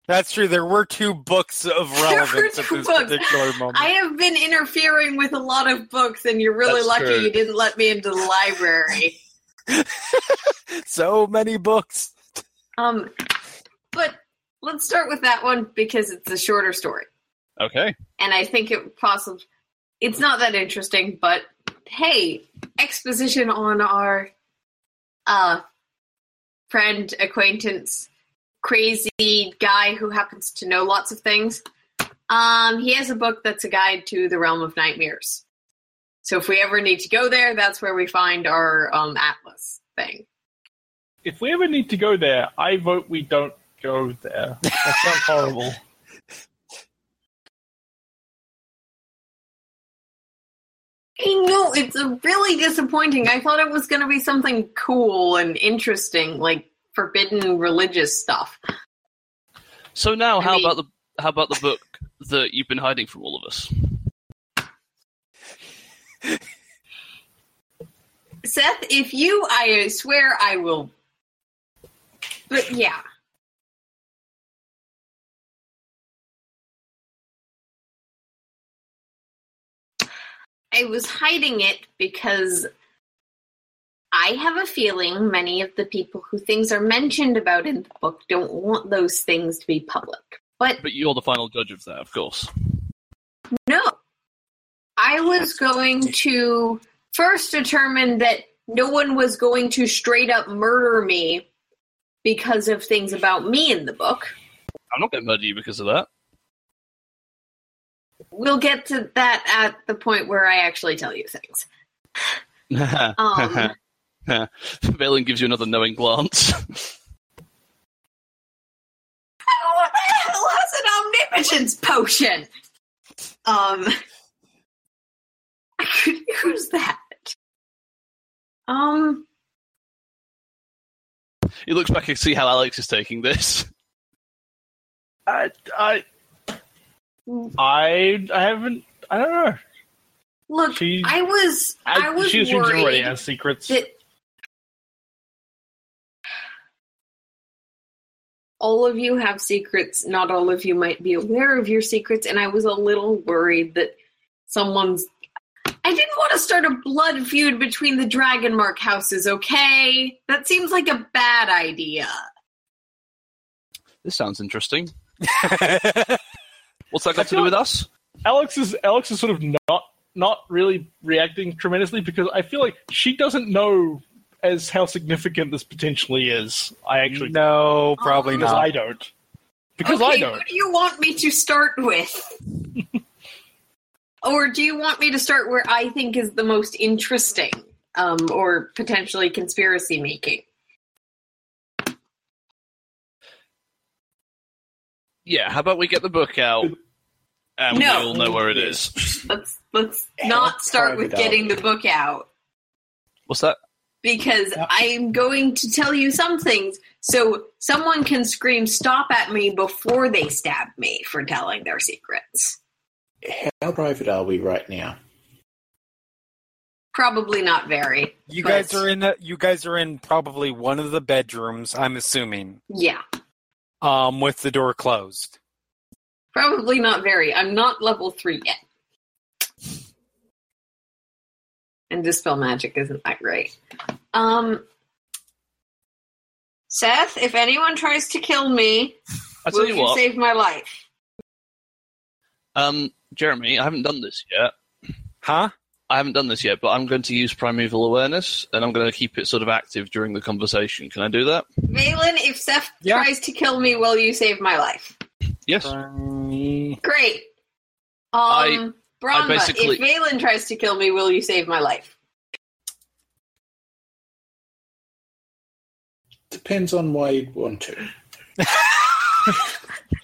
That's true. There were two books of *laughs* There were relevance at this books. particular moment. I have been interfering with a lot of books, and you're really That's lucky true. you didn't let me into the library. *laughs* so many books. Um, but let's start with that one because it's a shorter story, Okay. and I think it possibly it's not that interesting. But hey, exposition on our uh friend, acquaintance, crazy guy who happens to know lots of things. Um, he has a book that's a guide to the realm of nightmares. So if we ever need to go there, that's where we find our um atlas thing. If we ever need to go there, I vote we don't go there. That sounds horrible. *laughs* I know it's a really disappointing. I thought it was going to be something cool and interesting, like forbidden religious stuff. So now, I how mean- about the how about the book that you've been hiding from all of us? Seth, if you, I swear I will. But yeah. I was hiding it because I have a feeling many of the people who things are mentioned about in the book don't want those things to be public. But But you're the final judge of that, of course. no. I was going to first determine that no one was going to straight up murder me because of things about me in the book. I'm not going to murder you because of that. We'll get to that at the point where I actually tell you things. *laughs* Um, *laughs* Vaelin gives you another knowing glance. what the hell has an omnipotence potion? Um, I could use that. Um, he looks back and see how Alex is taking this. I, I, I, I haven't. I don't know. look, She- I was, I, I, was she assumes worried everybody has secrets. that all of you have secrets. Not all of you might be aware of your secrets, and I was a little worried that someone's. I didn't want to start a blood feud between the Dragonmark houses. Okay, that seems like a bad idea. This sounds interesting. *laughs* *laughs* What's that I got to feel do with us? Alex is Alex is sort of not not really reacting tremendously because I feel like she doesn't know as how significant this potentially is. I actually no, probably because not. I don't. Because okay, I who don't. What do you want me to start with? *laughs* or do you want me to start where I think is the most interesting, um, or potentially conspiracy making? Yeah, how about we get the book out and No. we all know where it is. *laughs* Let's let's not start with getting the book out What's that? because I'm going to tell you some things so someone can scream stop at me before they stab me for telling their secrets. How private are we right now? Probably not very. You but- guys are in. A, you guys are in probably one of the bedrooms. I'm assuming, Yeah. um, with the door closed. Probably not very. I'm not level three yet. And dispel magic isn't that great. Um Seth, if anyone tries to kill me, I tell will you you what, save my life? um, Jeremy, I haven't done this yet. Huh? I haven't done this yet, but I'm going to use primeval awareness, and I'm going to keep it sort of active during the conversation. Can I do that? Vaelin, if Seth Yeah. tries to kill me, will you save my life? Yes. Great. Um, I- Branma, basically- if Vaelin tries to kill me, will you save my life? Depends on why you'd want to. *laughs*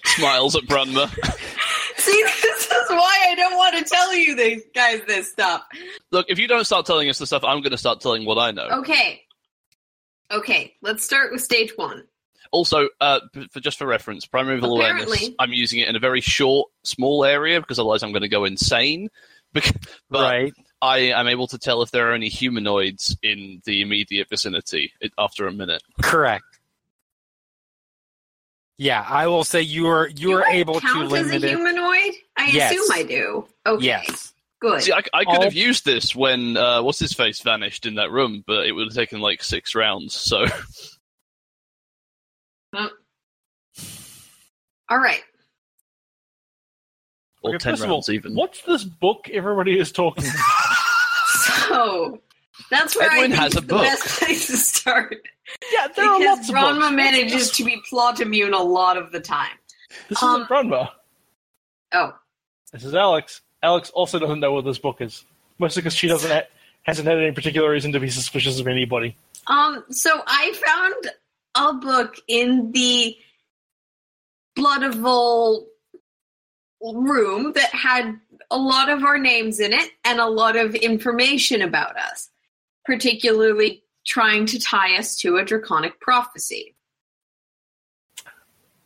Smiles at Branma. *laughs* See, this is why I don't want to tell you these guys this stuff. Look, if you don't start telling us the stuff, I'm going to start telling what I know. Okay. Okay, let's start with stage one. Also, uh, for just for reference, primeval awareness, Apparently- I'm using it in a very short, small area because otherwise I'm going to go insane. *laughs* Bec- but right. I am able to tell if there are any humanoids in the immediate vicinity after a minute. Correct. Yeah, I will say you are you Do are I able to count as limit a it. humanoid? I Yes. assume I do. Okay, Yes. good. See, I, I could All- have used this when uh, what's his face vanished in that room, but it would have taken like six rounds. So *laughs* All right. or Okay, ten first of all, rounds even. What's this book everybody is talking about? *laughs* *laughs* So that's where Edwin I think has a is the book. best place to start yeah, there are because lots of Branma books. manages to be plot immune a lot of the time. This um, isn't Branma. Oh, This is Alex. Alex also doesn't know what this book is, mostly because she doesn't ha- hasn't had any particular reason to be suspicious of anybody. um. So I found a book in the Blood of Vol room that had a lot of our names in it and a lot of information about us, particularly trying to tie us to a draconic prophecy.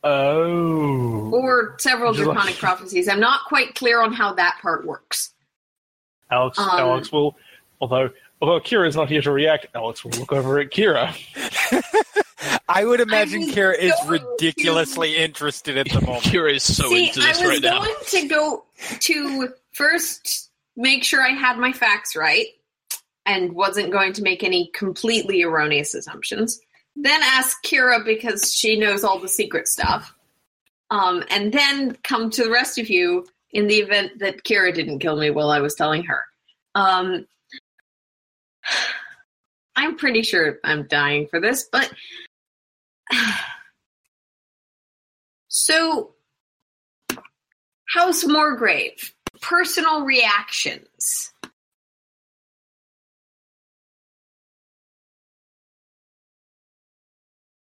Oh. or several Would like- draconic prophecies. I'm not quite clear on how that part works. Alex, Um, Alex will, although although Kira is not here to react, Alex will look over at Kira. *laughs* I would imagine was Kara is going to- ridiculously interested at the *laughs* moment. Kira is so See, into I this was right now. I was going to go to first make sure I had my facts right and wasn't going to make any completely erroneous assumptions. Then ask Kira because she knows all the secret stuff. Um, and then come to the rest of you in the event that Kira didn't kill me while I was telling her. Um, *sighs* I'm pretty sure I'm dying for this, but so House Morgrave, personal reactions.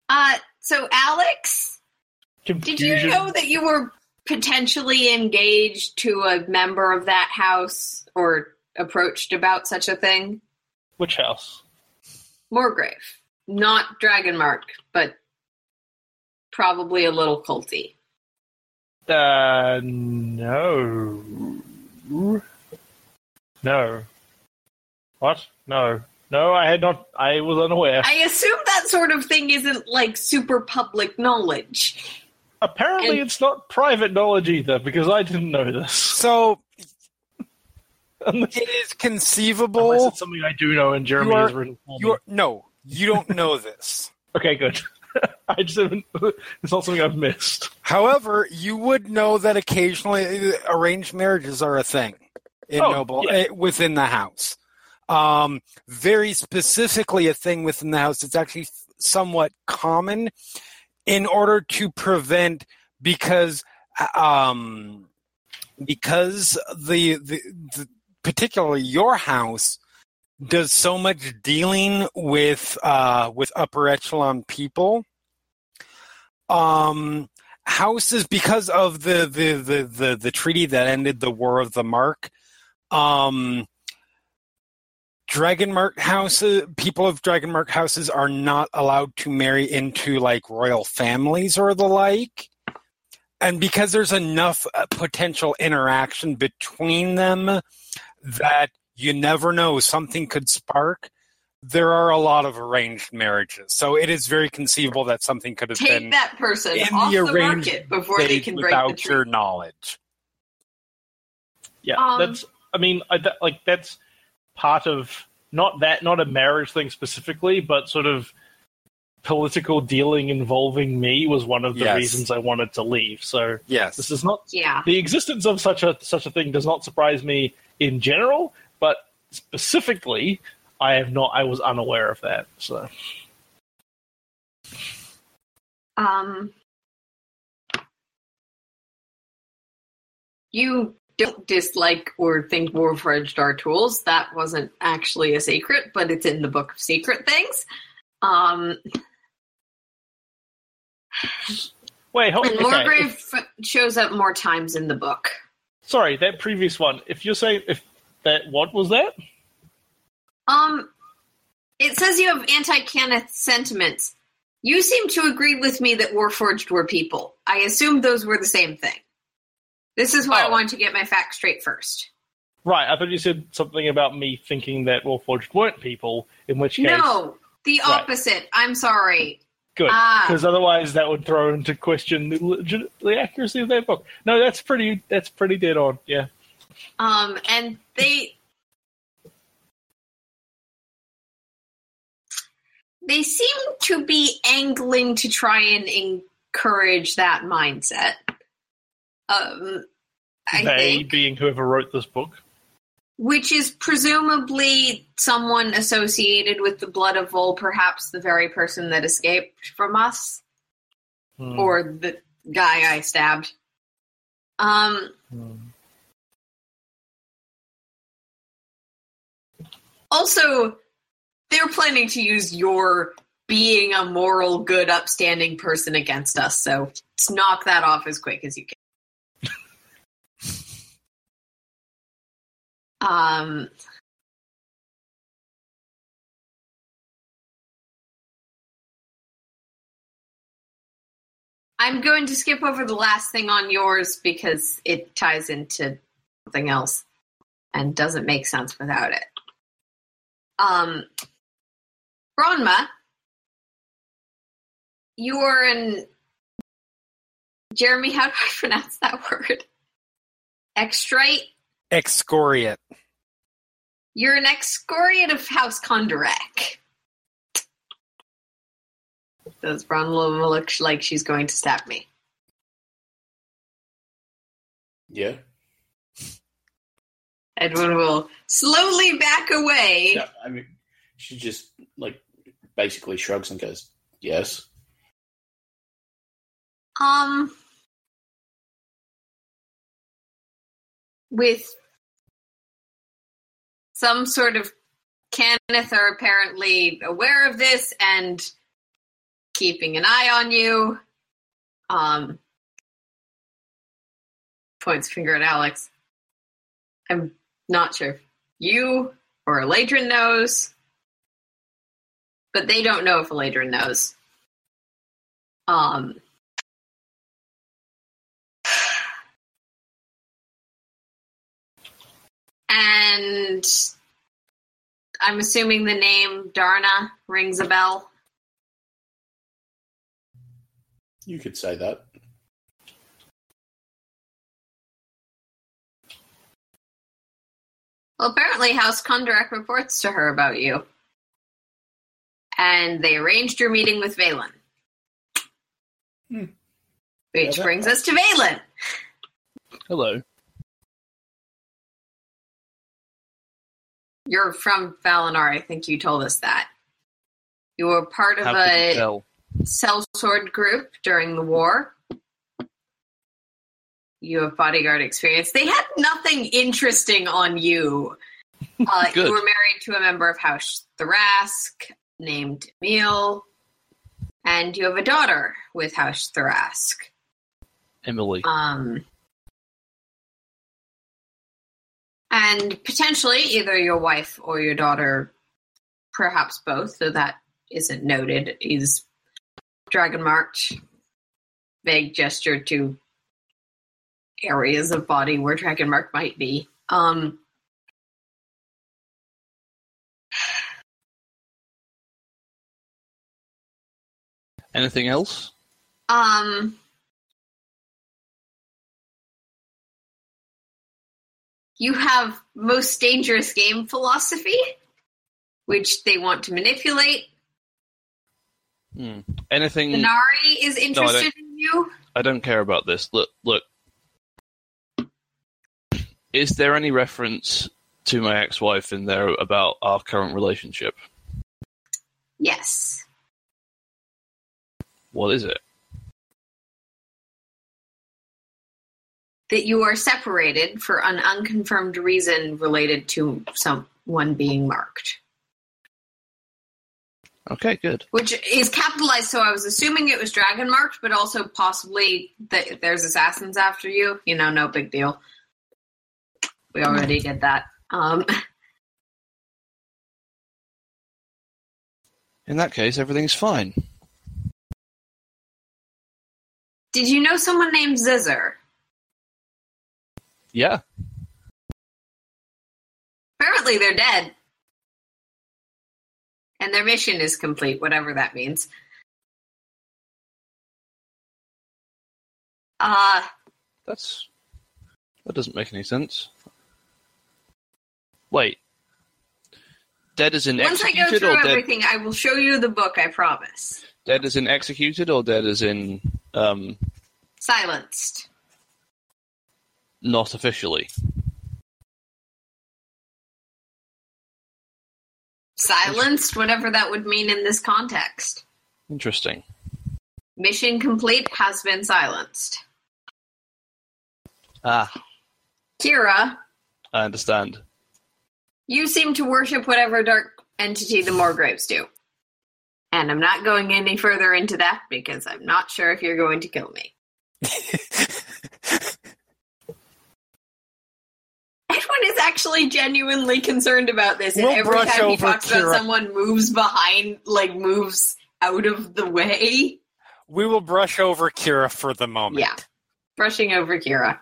Uh, so Alex, did you know that you were potentially engaged to a member of that house or approached about such a thing? Which house? Morgrave. Not Dragonmark, but probably a little culty. Uh, no. No. What? No. No, I had not. I was unaware. I assume that sort of thing isn't like super public knowledge. Apparently, and- it's not private knowledge either, because I didn't know this. So Unless, *laughs* it is unless conceivable. it's something I do know and Jeremy You are- has written. You're no, you don't know this. Okay, good. *laughs* I just haven't. It's not something I've missed. However, you would know that occasionally arranged marriages are a thing in Oh, Noble yeah. uh, within the house. Um, very specifically, a thing within the house. It's actually somewhat common in order to prevent because um, because the, the, the particularly your house does so much dealing with uh, with upper echelon people. Um, houses because of the the, the, the the treaty that ended the War of the Mark. Um, Dragonmark houses, people of Dragonmark houses are not allowed to marry into like royal families or the like. And because there's enough uh, potential interaction between them that you never know something could spark, there are a lot of arranged marriages. So it is very conceivable that something could have Take been that person in off the the arranged market before they made can break the without your tree. knowledge. Yeah, Um, that's. I mean, I, that, like that's part of not that not a marriage thing specifically, but sort of political dealing involving me was one of the Yes. reasons I wanted to leave. So Yes. this is not Yeah. the existence of such a such a thing does not surprise me in general, but specifically, I have not. I was unaware of that. So Um, you don't dislike or think Warforged are tools. That wasn't actually a secret, but it's in the book of secret things. Um, wait, hold, and okay. Morgrave shows up more times in the book. Sorry, that previous one. If you're saying if that, what was that? Um, it says you have anti-Cannith sentiments. You seem to agree with me that Warforged were people. I assumed those were the same thing. This is why I Oh. wanted to get my facts straight first. Right, I thought you said something about me thinking that Warforged weren't people. In which case, No, the Right. opposite. I'm sorry. good, Ah. because otherwise that would throw into question the, legit- the accuracy of that book. No, that's pretty. That's pretty dead on. Yeah. Um, and they they seem to be angling to try and encourage that mindset. Um, I they think, being whoever wrote this book. which is presumably someone associated with the blood of Vol, perhaps the very person that escaped from us, Hmm. or the guy I stabbed. Um, Hmm. Also, they're planning to use your being a moral, good, upstanding person against us, so let's knock that off as quick as you can. *laughs* um, I'm going to skip over the last thing on yours because it ties into something else and doesn't make sense without it. Um, Branma, you are an Jeremy. How do I *laughs* pronounce that word? Extrite. Excoriate. You're an excoriate of House Kundarak. Does Branma look like she's going to stab me? Yeah. Edwin will slowly back away. I mean, she just like basically shrugs and goes, "Yes." Um, with some sort of Cannith are apparently aware of this and keeping an eye on you. Um, points finger at Alex. I'm not sure if you or Elaydren knows, but they don't know if Elaydren knows. Um, and I'm assuming the name Darna rings a bell. You could say that. Well, apparently House Kundarak reports to her about you. And they arranged your meeting with Vaelin. Hmm. Which Yeah, that- brings us to Vaelin. Hello. You're from Valenar, I think you told us that. You were part of How a cell sword group during the war. You have bodyguard experience. They had nothing interesting on you. *laughs* Uh, you were married to a member of House Tharashk named Emil, and you have a daughter with House Tharashk. Emily. Um, and potentially either your wife or your daughter, perhaps both, though that isn't noted, is dragon marked. Vague gesture to areas of body where dragon mark might be. Um, Anything else? Um, you have most dangerous game philosophy, which they want to manipulate. Hmm. Anything? Minari is interested in you. I don't care about this. Look, look. Is there any reference to my ex-wife in there about our current relationship. Yes. What is it? That you are separated for an unconfirmed reason related to someone being marked. Okay, good. Which is capitalized, so I was assuming it was dragon marked, but also possibly that there's assassins after you. You know, no big deal. We already did that. Um, *laughs* In that case, everything's fine. did you know someone named Zizzer? Yeah. Apparently, they're dead. And their mission is complete, whatever that means. Uh, That's that doesn't make any sense. Wait. Dead is in once I go through everything, I will show you the book, I promise. dead is in executed or dead is in um Silenced. not officially. Silenced, whatever that would mean in this context. Interesting. Mission complete has been silenced. Ah, Kira, I understand. You seem to worship whatever dark entity the Morgraves do. And I'm not going any further into that because I'm not sure if you're going to kill me. *laughs* Edwin is actually genuinely concerned about this, and We'll every time he talks about someone moves behind, like moves out of the way. we will brush over Kira for the moment. Yeah. Brushing over Kira.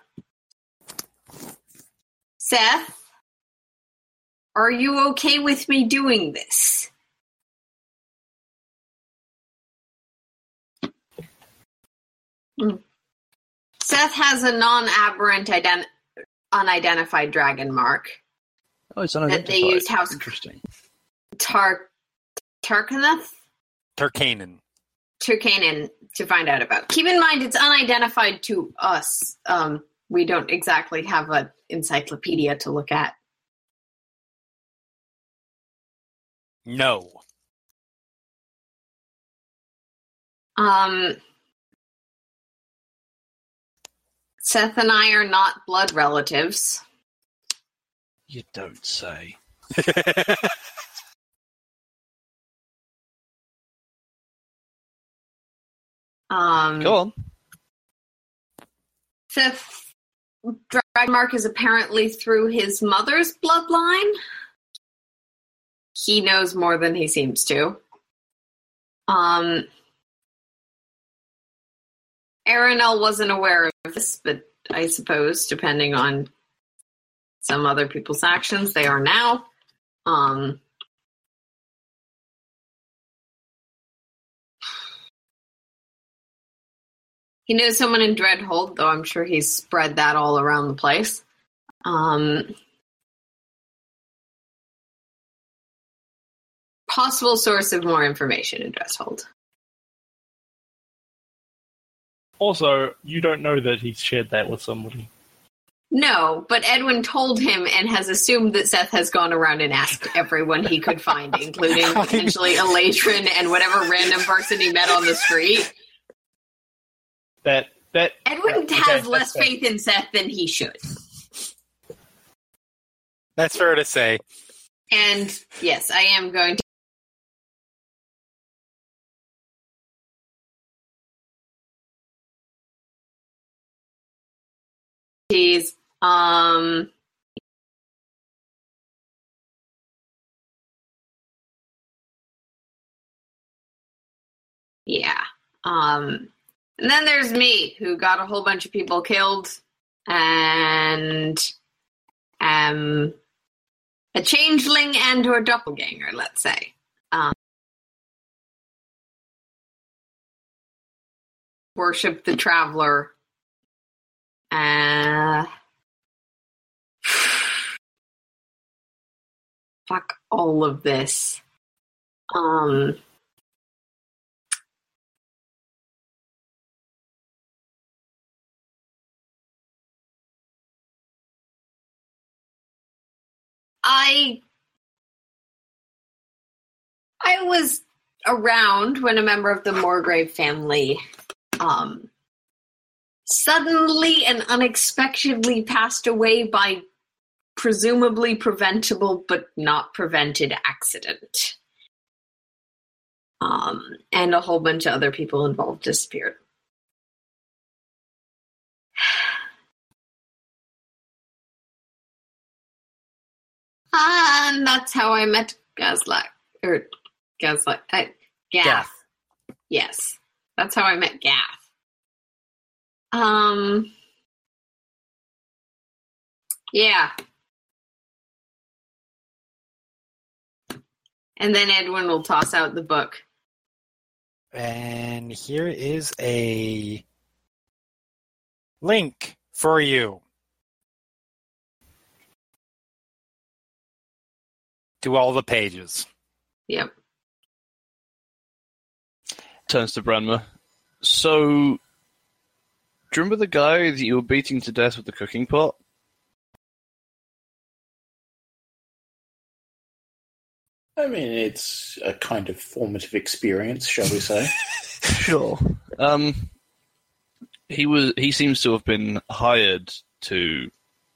Seth, are you okay with me doing this? Hmm. Seth has a non-aberrant ident- unidentified dragon mark. Oh, it's unidentified. That they unidentified. used house- Interesting. Tar Tarkanath? Turkanen. Turkanen to find out about. Keep in mind, it's unidentified to us. Um, we don't exactly have an encyclopedia to look at. No. Um, Seth and I are not blood relatives. You don't say. *laughs* Um, Go on. Seth dragon mark is apparently through his mother's bloodline. He knows more than he seems to. Um, Aranel wasn't aware of this, but I suppose, depending on some other people's actions, they are now. Um, he knows someone in Dreadhold, though I'm sure he's spread that all around the place. Um, possible source of more information in Dreadhold. Also, you don't know that he's shared that with somebody. No, but Edwin told him and has assumed that Seth has gone around and asked everyone he could find, *laughs* including potentially Elaydren and whatever random person he met on the street. That that Edwin Okay, has that's less fair. faith in Seth than he should. That's fair to say. And yes, I am going to. Um. Yeah. Um. And then there's me, who got a whole bunch of people killed, and um, a changeling and or doppelganger, let's say. Um, worship the traveler. Uh, *sighs* fuck all of this. Um, I I was around when a member of the Morgrave family um suddenly and unexpectedly passed away by presumably preventable but not prevented accident. Um, and a whole bunch of other people involved disappeared. *sighs* And that's how I met Gazlak. Or Gazlak. I, Gath. Gath. Yes. That's how I met Gath. Um. Yeah. And then Edwin will toss out the book. And here is a link for you. To all the pages. Yep. Turns to Branma. So, do you remember the guy that you were beating to death with the cooking pot? I mean, it's a kind of formative experience, shall we say? *laughs* Sure. Um, he was. He seems to have been hired to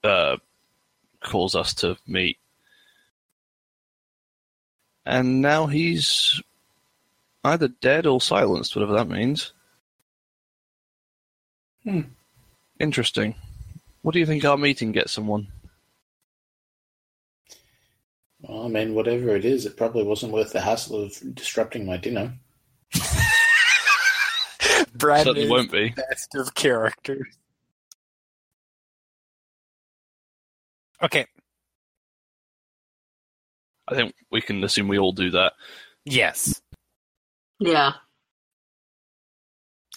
uh, cause us to meet, and now he's either dead or silenced, whatever that means. Hmm. Interesting. What do you think our meeting gets someone? Well, I mean, whatever it is, it probably wasn't worth the hassle of disrupting my dinner. *laughs* Brad Certainly won't be. best of characters. Okay. I think we can assume we all do that. Yes. Yeah.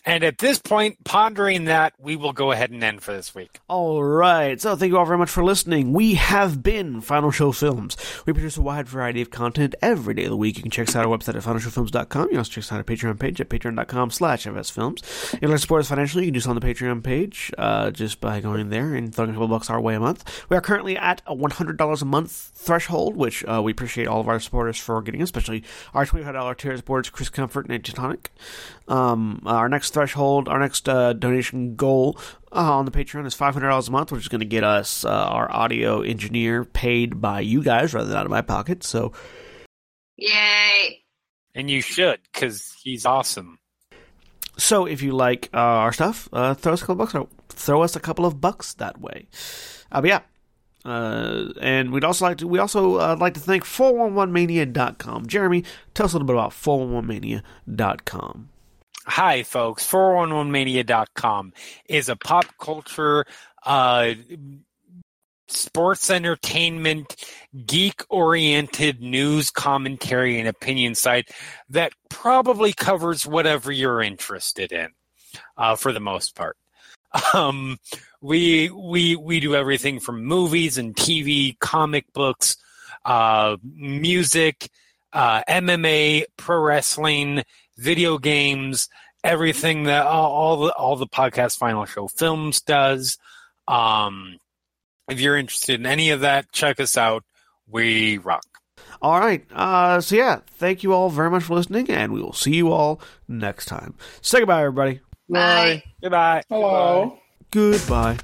And at this point, pondering that, we will go ahead and end for this week. All right. So thank you all very much for listening. We have been Final Show Films. We produce a wide variety of content every day of the week. You can check us out our website at finalshowfilms.com. You can also check us out our Patreon page at patreon.com slash fsfilms. If you'd like to support us financially, you can do so on the Patreon page uh, just by going there and throwing a couple bucks our way a month. We are currently at a $100 a month threshold, which uh, we appreciate all of our supporters for getting, especially our $25 tier supporters, Chris Comfort and Titanic. Um, our next threshold, our next uh, donation goal uh, on the Patreon is five hundred dollars a month, which is going to get us uh, our audio engineer paid by you guys rather than out of my pocket. So Yay. And you should, because he's awesome. So if you like uh, our stuff, uh, throw us a couple bucks. Or throw us a couple of bucks that way. Uh, but yeah. Uh, and we'd also like to we also uh, like to thank 411mania.com. Jeremy, tell us a little bit about 411mania.com. Hi, folks. 411mania.com is a pop culture, uh, sports entertainment, geek oriented news commentary and opinion site that probably covers whatever you're interested in, uh, for the most part. Um, we, we, we do everything from movies and TV, comic books, uh, music, uh, MMA, pro wrestling, video games, everything that all, all the all the podcast final show films does. Um, if you're interested in any of that, check us out. We rock. All right. Uh, so yeah, thank you all very much for listening, and we will see you all next time. Say goodbye, everybody. Bye. Goodbye. Hello. Goodbye.